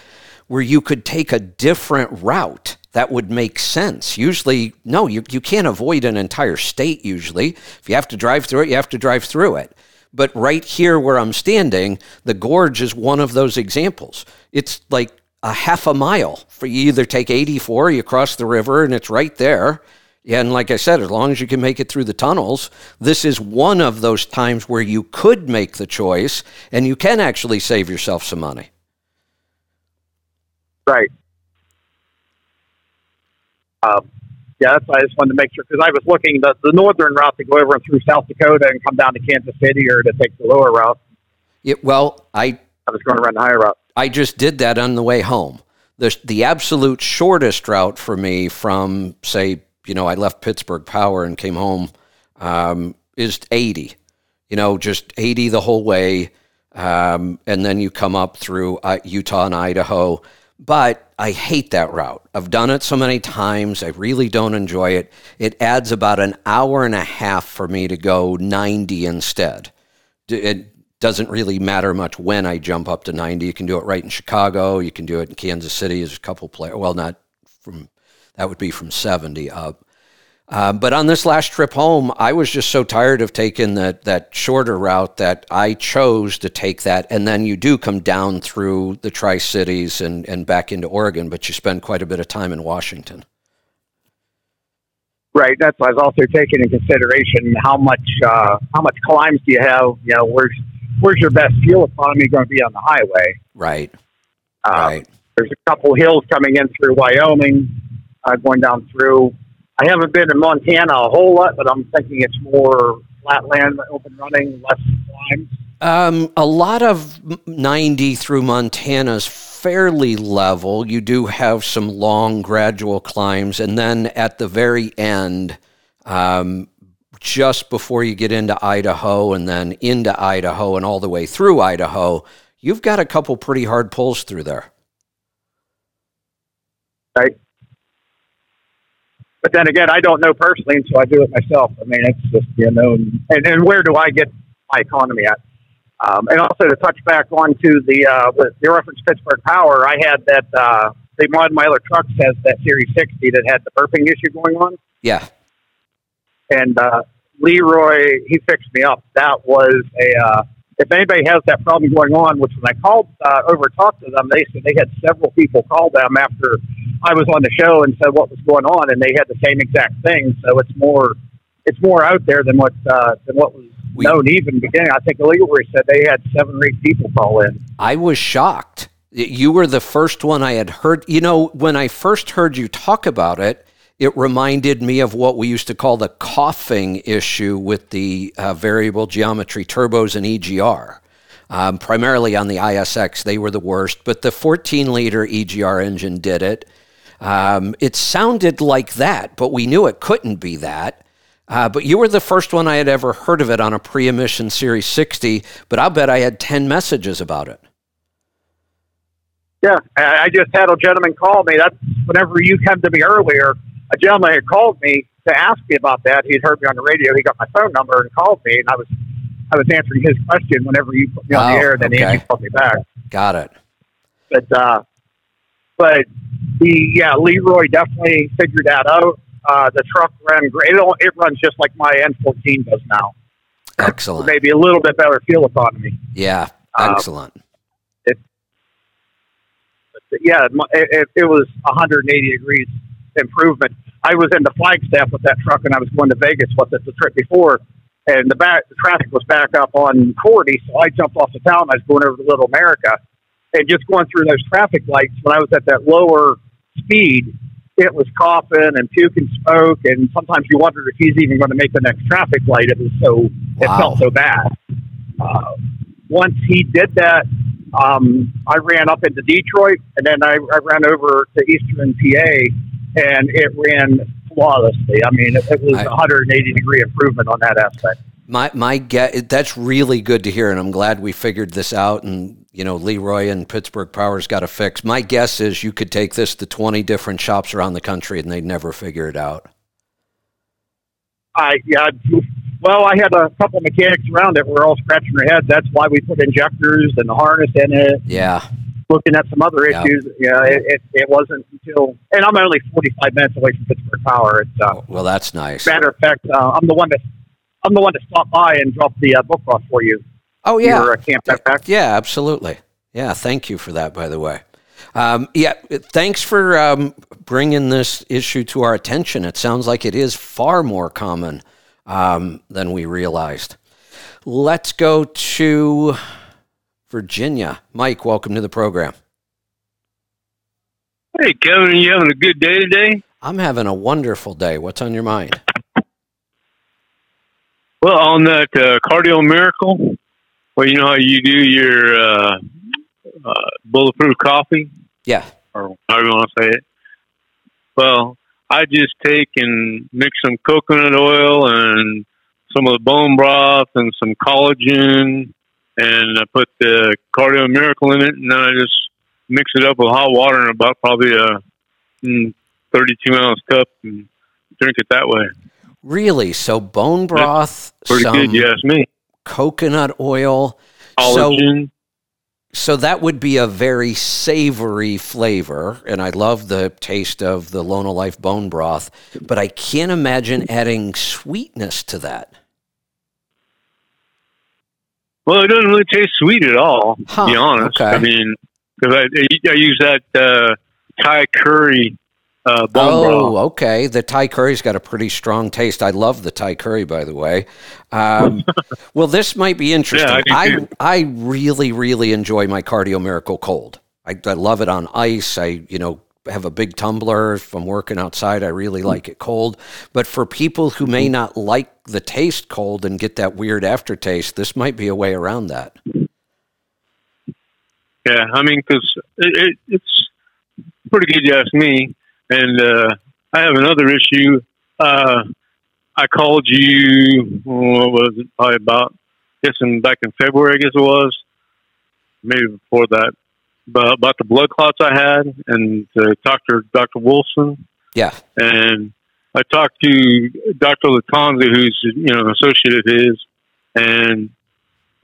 [SPEAKER 1] where you could take a different route that would make sense. Usually, no, you, you can't avoid an entire state. Usually, if you have to drive through it, you have to drive through it. But right here where I'm standing, the gorge is one of those examples. It's like a half a mile for you either take 84, you cross the river, and it's right there. And like I said, as long as you can make it through the tunnels, this is one of those times where you could make the choice and you can actually save yourself some money.
[SPEAKER 12] Right. Um, yeah, that's why I just wanted to make sure because I was looking the the northern route to go over and through South Dakota and come down to Kansas City, or to take the lower route.
[SPEAKER 1] Yeah, well, I
[SPEAKER 12] I was going to run the higher route.
[SPEAKER 1] I just did that on the way home. The the absolute shortest route for me from say, you know, I left Pittsburgh Power and came home um, is 80. You know, just 80 the whole way, um, and then you come up through uh, Utah and Idaho. But I hate that route. I've done it so many times. I really don't enjoy it. It adds about an hour and a half for me to go 90 instead. It doesn't really matter much when I jump up to 90. You can do it right in Chicago. You can do it in Kansas City. There's a couple players. Well, not from that would be from 70 up. Um, but on this last trip home, I was just so tired of taking that that shorter route that I chose to take that. And then you do come down through the Tri Cities and, and back into Oregon, but you spend quite a bit of time in Washington.
[SPEAKER 12] Right. That's why I was also taking in consideration how much uh, how much climbs do you have? You know, where's where's your best fuel economy going to be on the highway?
[SPEAKER 1] Right.
[SPEAKER 12] Uh,
[SPEAKER 1] right.
[SPEAKER 12] There's a couple hills coming in through Wyoming, uh, going down through. I haven't been in Montana a whole lot, but I'm thinking it's more flat land, open running, less climbs.
[SPEAKER 1] Um, a lot of 90 through Montana's fairly level. You do have some long, gradual climbs. And then at the very end, um, just before you get into Idaho and then into Idaho and all the way through Idaho, you've got a couple pretty hard pulls through there.
[SPEAKER 12] Right. But then again, I don't know personally until I do it myself. I mean, it's just, you know, and, and where do I get my economy at? Um, and also to touch back on to the, uh, with reference Pittsburgh Power, I had that, uh, the Mod Miler truck has that Series 60 that had the burping issue going on.
[SPEAKER 1] Yeah.
[SPEAKER 12] And, uh, Leroy, he fixed me up. That was a, uh, if anybody has that problem going on, which when I called uh, over talked to them, they said they had several people call them after I was on the show and said what was going on, and they had the same exact thing. So it's more, it's more out there than what uh, than what was
[SPEAKER 1] We-
[SPEAKER 12] known even beginning. I think Leroy said they had seven or eight people call in.
[SPEAKER 1] I was shocked. You were the first one I had heard. You know, when I first heard you talk about it, it reminded me of what we used to call the coughing issue with the uh, variable geometry turbos and EGR. Um, primarily on the ISX, they were the worst, but the 14 liter EGR engine did it. Um, it sounded like that, but we knew it couldn't be that. Uh, but you were the first one I had ever heard of it on a pre emission Series 60, but I'll bet I had 10 messages about it.
[SPEAKER 12] Yeah, I just had a gentleman call me. That's whenever you come to me earlier. A gentleman had called me to ask me about that. He'd heard me on the radio. He got my phone number and called me, and I was I was answering his question whenever you put me on
[SPEAKER 1] Oh,
[SPEAKER 12] the air. And then
[SPEAKER 1] okay.
[SPEAKER 12] Andy called me back.
[SPEAKER 1] Got it.
[SPEAKER 12] But uh, but the yeah, Leroy definitely figured that out. Uh, the truck ran great. It, it runs just like my N14 does now.
[SPEAKER 1] Excellent.
[SPEAKER 12] Maybe a little bit better fuel economy.
[SPEAKER 1] Yeah,
[SPEAKER 12] Um,
[SPEAKER 1] excellent.
[SPEAKER 12] It, yeah, it, it, it was 180 degrees improvement. I was in the Flagstaff with that truck, and I was going to Vegas with it the trip before, and the back the traffic was back up on 40, so I jumped off the town. I was going over to Little America, and just going through those traffic lights. When I was at that lower speed, it was coughing and puking smoke, and sometimes you wondered if he's even going to make the next traffic light. It was so it felt so bad. Uh, once he did that, um, I ran up into Detroit, and then I, I ran over to Eastern PA, and it ran flawlessly. I mean, it, it was
[SPEAKER 1] I-
[SPEAKER 12] a 180 degree improvement on that aspect.
[SPEAKER 1] My my get that's really good to hear, and I'm glad we figured this out. And you know, Leroy and Pittsburgh Power's got a fix. My guess is you could take this to 20 different shops around the country, and they'd never figure it out.
[SPEAKER 12] I yeah. Well, I had a couple mechanics around it. We're all scratching their heads. That's why we put injectors and the harness in it.
[SPEAKER 1] Yeah,
[SPEAKER 12] Looking at some other
[SPEAKER 1] Yeah.
[SPEAKER 12] issues, yeah, it, it, it wasn't until, and I'm only 45 minutes away from Pittsburgh Power. It's uh,
[SPEAKER 1] well, that's nice.
[SPEAKER 12] matter of fact, uh, I'm the one that I'm the one to stop by and drop the uh, book off for you.
[SPEAKER 1] Oh yeah,
[SPEAKER 12] Your uh, camp backpack.
[SPEAKER 1] Yeah, absolutely. Yeah, thank you for that, by the way. Um, yeah, thanks for um, bringing this issue to our attention. It sounds like it is far more common um, than we realized. Let's go to Virginia. Mike, welcome to the program.
[SPEAKER 13] Hey, Kevin, you having a good day today?
[SPEAKER 1] I'm having a wonderful day. What's on your mind?
[SPEAKER 13] Well, on that uh, cardio miracle, well, you know how you do your uh, uh, bulletproof coffee,
[SPEAKER 1] Yeah.
[SPEAKER 13] or however you want to say it. Well, I just take and mix some coconut oil and some of the bone broth and some collagen, and I put the cardio miracle in it, and then I just mix it up with hot water in about probably a mm, 32 ounce cup and drink it that way.
[SPEAKER 1] Really? So bone broth,
[SPEAKER 13] Pretty
[SPEAKER 1] some
[SPEAKER 13] good, you ask me.
[SPEAKER 1] coconut oil. So,
[SPEAKER 13] Collagen.
[SPEAKER 1] so that would be a very savory flavor, and I love the taste of the LonoLife bone broth, but I can't imagine adding sweetness to that.
[SPEAKER 13] Well, it doesn't really taste sweet at all,
[SPEAKER 1] Huh,
[SPEAKER 13] to be honest.
[SPEAKER 1] okay.
[SPEAKER 13] I mean, because I, I use that uh, Thai curry uh,
[SPEAKER 1] oh,
[SPEAKER 13] broth.
[SPEAKER 1] okay. The Thai curry's got a pretty strong taste. I love the Thai curry, by the way. Um, well, this might be interesting.
[SPEAKER 13] Yeah, I
[SPEAKER 1] I. I really, really enjoy my Cardio Miracle cold. I, I love it on ice. I, you know, have a big tumbler. If I'm working outside, I really like it cold. But for people who may not like the taste cold and get that weird aftertaste, this might be a way around that.
[SPEAKER 13] Yeah, I mean, because it, it, it's pretty good, you ask me. And uh, I have another issue. Uh, I called you, what was it, probably about, I guess in, back in February, I guess it was, maybe before that, about, about the blood clots I had and uh, Dr. Dr. Wilson.
[SPEAKER 1] Yeah.
[SPEAKER 13] And I talked to Dr. Latanza, who's, you know, an associate of his, and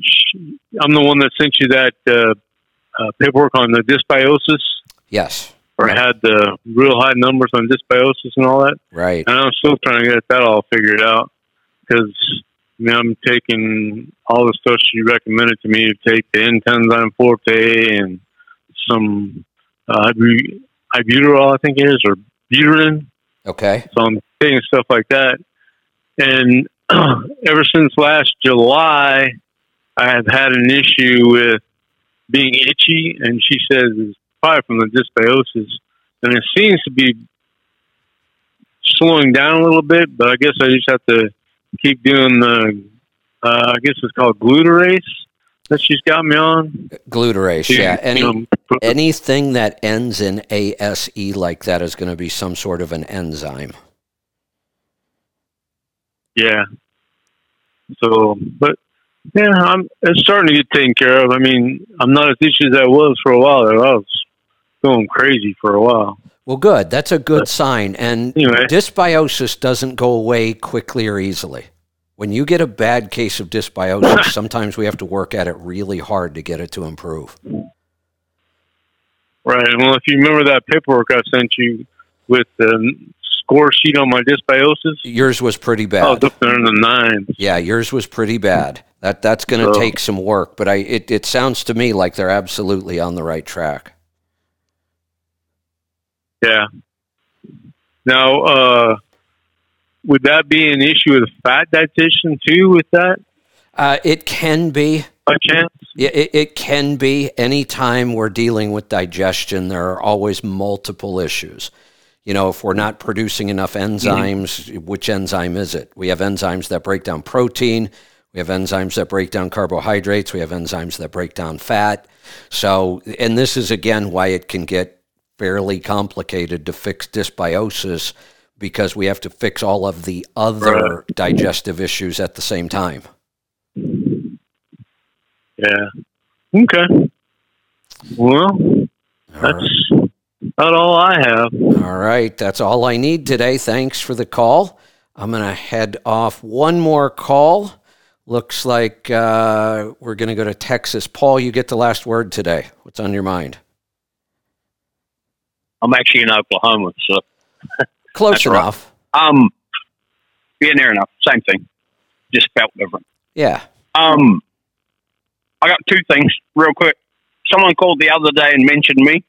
[SPEAKER 13] she, I'm the one that sent you that uh, uh, paperwork on the dysbiosis.
[SPEAKER 1] Yes.
[SPEAKER 13] Or I had the real high numbers on dysbiosis and all that.
[SPEAKER 1] Right.
[SPEAKER 13] And I'm still trying to get that all figured out because I mean, I'm taking all the stuff she recommended to me to take the Intenzyme Forte and some uh, ibuterol, I think it is, or butyrine.
[SPEAKER 1] Okay.
[SPEAKER 13] So I'm taking stuff like that. And ever since last July, I have had an issue with being itchy, and she says it's probably from the dysbiosis. And it seems to be slowing down a little bit, but I guess I just have to keep doing the, uh, I guess it's called glutarase that she's got me on.
[SPEAKER 1] Glutarase,
[SPEAKER 13] To,
[SPEAKER 1] yeah. Any, anything that ends in ASE like that is going to be some sort of an enzyme.
[SPEAKER 13] Yeah. So, but yeah, I'm it's starting to get taken care of. I mean, I'm not as itchy as I was for a while. I was going crazy for a while.
[SPEAKER 1] Well, good. That's a good sign. And
[SPEAKER 13] Anyway.
[SPEAKER 1] dysbiosis doesn't go away quickly or easily. When you get a bad case of dysbiosis, sometimes we have to work at it really hard to get it to improve.
[SPEAKER 13] Right. Well, if you remember that paperwork I sent you with the score sheet on my dysbiosis,
[SPEAKER 1] Yours was pretty
[SPEAKER 13] I
[SPEAKER 1] bad.
[SPEAKER 13] was up there in the nines.
[SPEAKER 1] Yeah, yours was pretty bad. That that's going to
[SPEAKER 13] So-
[SPEAKER 1] take some work, but I it, it sounds to me like they're absolutely on the right track.
[SPEAKER 13] Yeah. Now, uh, would that be an issue with a fat dietitian too? With that,
[SPEAKER 1] Uh, it can be.
[SPEAKER 13] by chance?
[SPEAKER 1] Yeah, it, it can be. Anytime we're dealing with digestion, there are always multiple issues. You know, if we're not producing enough enzymes, which enzyme is it? We have enzymes that break down protein. We have enzymes that break down carbohydrates. We have enzymes that break down fat. So, and this is again why it can get fairly complicated to fix dysbiosis because we have to fix all of the other digestive issues at the same time.
[SPEAKER 13] Yeah. Okay. Well, that's about all I have.
[SPEAKER 1] All right, that's all I need today. Thanks for the call. I'm going to head off one more call. Looks like uh, we're going to go to Texas. Paul, you get the last word today. What's on your mind?
[SPEAKER 14] I'm actually in Oklahoma, so
[SPEAKER 1] Close
[SPEAKER 14] That's right. um, yeah, near enough, same thing, just spelled different.
[SPEAKER 1] Yeah.
[SPEAKER 14] Um, I got two things real quick. Someone called the other day and mentioned me.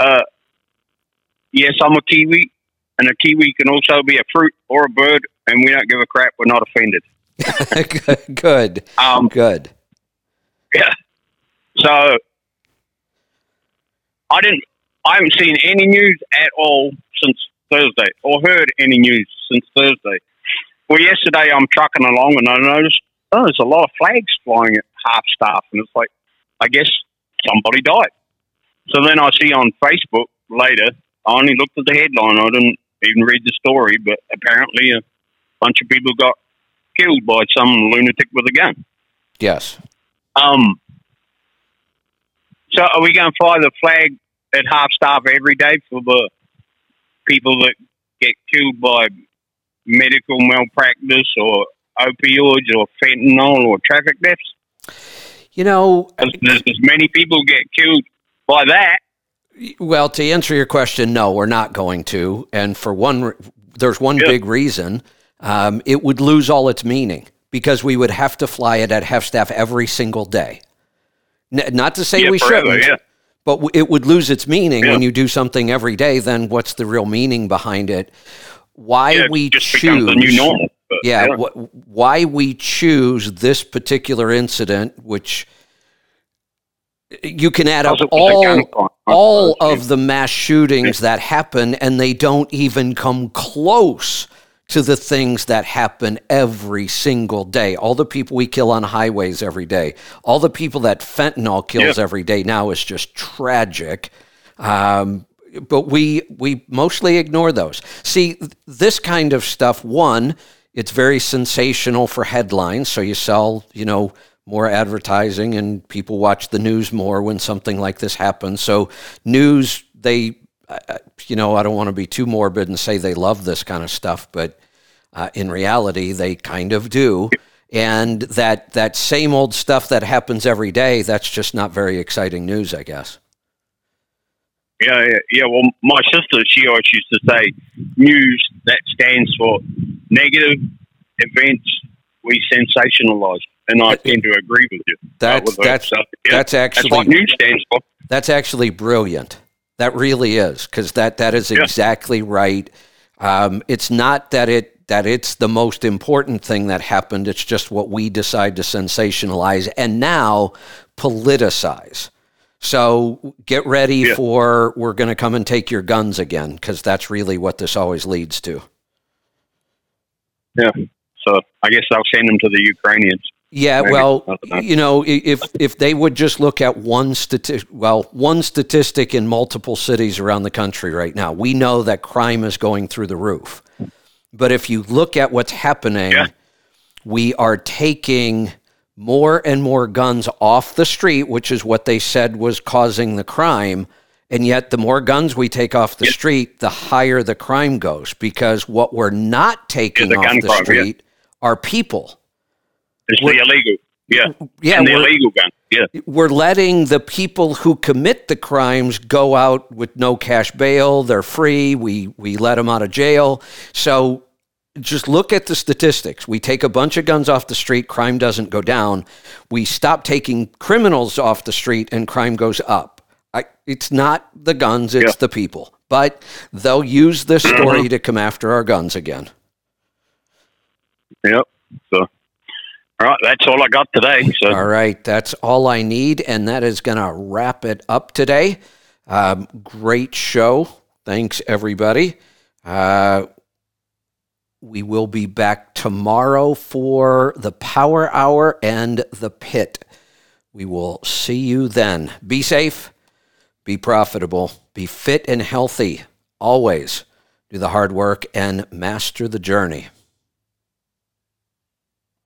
[SPEAKER 14] Uh, yes, I'm a kiwi, and a kiwi can also be a fruit or a bird, and we don't give a crap. We're not offended.
[SPEAKER 1] good. Good.
[SPEAKER 14] Um,
[SPEAKER 1] good.
[SPEAKER 14] Yeah. So I didn't. I haven't seen any news at all since Thursday, or heard any news since Thursday. Well, yesterday I'm trucking along and I noticed oh, there's a lot of flags flying at half staff, and it's like I guess somebody died. So then I see on Facebook later. I only looked at the headline. I didn't even read the story, but apparently a bunch of people got killed by some lunatic with a gun.
[SPEAKER 1] Yes.
[SPEAKER 14] Um, so are we going to fly the flag at half staff every day for the people that get killed by medical malpractice or opioids or fentanyl or traffic deaths?
[SPEAKER 1] You know,
[SPEAKER 14] There's as many people get killed by that.
[SPEAKER 1] Well, to answer your question, no, we're not going to. And for one, there's one big reason. Um, it would lose all its meaning because we would have to fly it at half staff every single day. N- not to say
[SPEAKER 14] Yeah,
[SPEAKER 1] we
[SPEAKER 14] forever,
[SPEAKER 1] shouldn't,
[SPEAKER 14] yeah.
[SPEAKER 1] But w- it would lose its meaning
[SPEAKER 14] Yeah.
[SPEAKER 1] when you do something every day. Then what's the real meaning behind it? Why
[SPEAKER 14] Yeah,
[SPEAKER 1] we choose
[SPEAKER 14] the new normal,
[SPEAKER 1] yeah,
[SPEAKER 14] yeah.
[SPEAKER 1] wh- why we choose this particular incident, which you can add up
[SPEAKER 14] Because it was a
[SPEAKER 1] all all of the mass shootings that happen, and they don't even come close to the things that happen every single day. All the people we kill on highways every day, all the people that fentanyl kills
[SPEAKER 14] Yeah.
[SPEAKER 1] every day now is just tragic. Um, but we we mostly ignore those. See, this kind of stuff. One, it's very sensational for headlines, so you sell, you know, more advertising, and people watch the news more when something like this happens. So, news, they, uh, uh, you know, I don't want to be too morbid and say they love this kind of stuff, but uh, in reality, they kind of do. And that that same old stuff that happens every day, that's just not very exciting news, I guess.
[SPEAKER 14] Yeah, yeah, yeah. Well, my sister, she always used to say, news that stands for negative events we sensationalize. And I tend to agree with you. uh,
[SPEAKER 1] That's
[SPEAKER 14] with
[SPEAKER 1] that's
[SPEAKER 14] So, yeah,
[SPEAKER 1] that's actually
[SPEAKER 14] That's what news stands for.
[SPEAKER 1] That's actually brilliant. That really is because that that is exactly right. Um, it's not that it that it's the most important thing that happened. It's just what we decide to sensationalize and now politicize. So get ready
[SPEAKER 14] Yeah.
[SPEAKER 1] for we're going to come and take your guns again because that's really what this always leads to.
[SPEAKER 14] Yeah. So I guess I'll send them to the Ukrainians.
[SPEAKER 1] Yeah, well,
[SPEAKER 14] I don't know.
[SPEAKER 1] you know, if if they would just look at one statistic, well, one statistic in multiple cities around the country right now, we know that crime is going through the roof. But if you look at what's happening, we are taking more and more guns off the street, which is what they said was causing the crime. And yet, the more guns we take off the street, the higher the crime goes. Because what we're not taking
[SPEAKER 14] the
[SPEAKER 1] off the
[SPEAKER 14] crime, yeah.
[SPEAKER 1] street are people.
[SPEAKER 14] It's the illegal. Yeah.
[SPEAKER 1] Yeah,
[SPEAKER 14] the
[SPEAKER 1] we're-
[SPEAKER 14] illegal gun. Yeah.
[SPEAKER 1] we're letting the people who commit the crimes go out with no cash bail. They're free. We we let them out of jail. So just look at the statistics. We take a bunch of guns off the street, crime doesn't go down. We stop taking criminals off the street, and crime goes up. I, it's not the guns; it's the people. But they'll use this mm-hmm. story to come after our guns again.
[SPEAKER 14] Yep. So, all right, that's all I got today. So,
[SPEAKER 1] All right, that's all I need, and that is going to wrap it up today. Um, great show. Thanks, everybody. Uh, we will be back tomorrow for the Power Hour and the Pit. We will see you then. Be safe, be profitable, be fit and healthy. Always do the hard work and master the journey.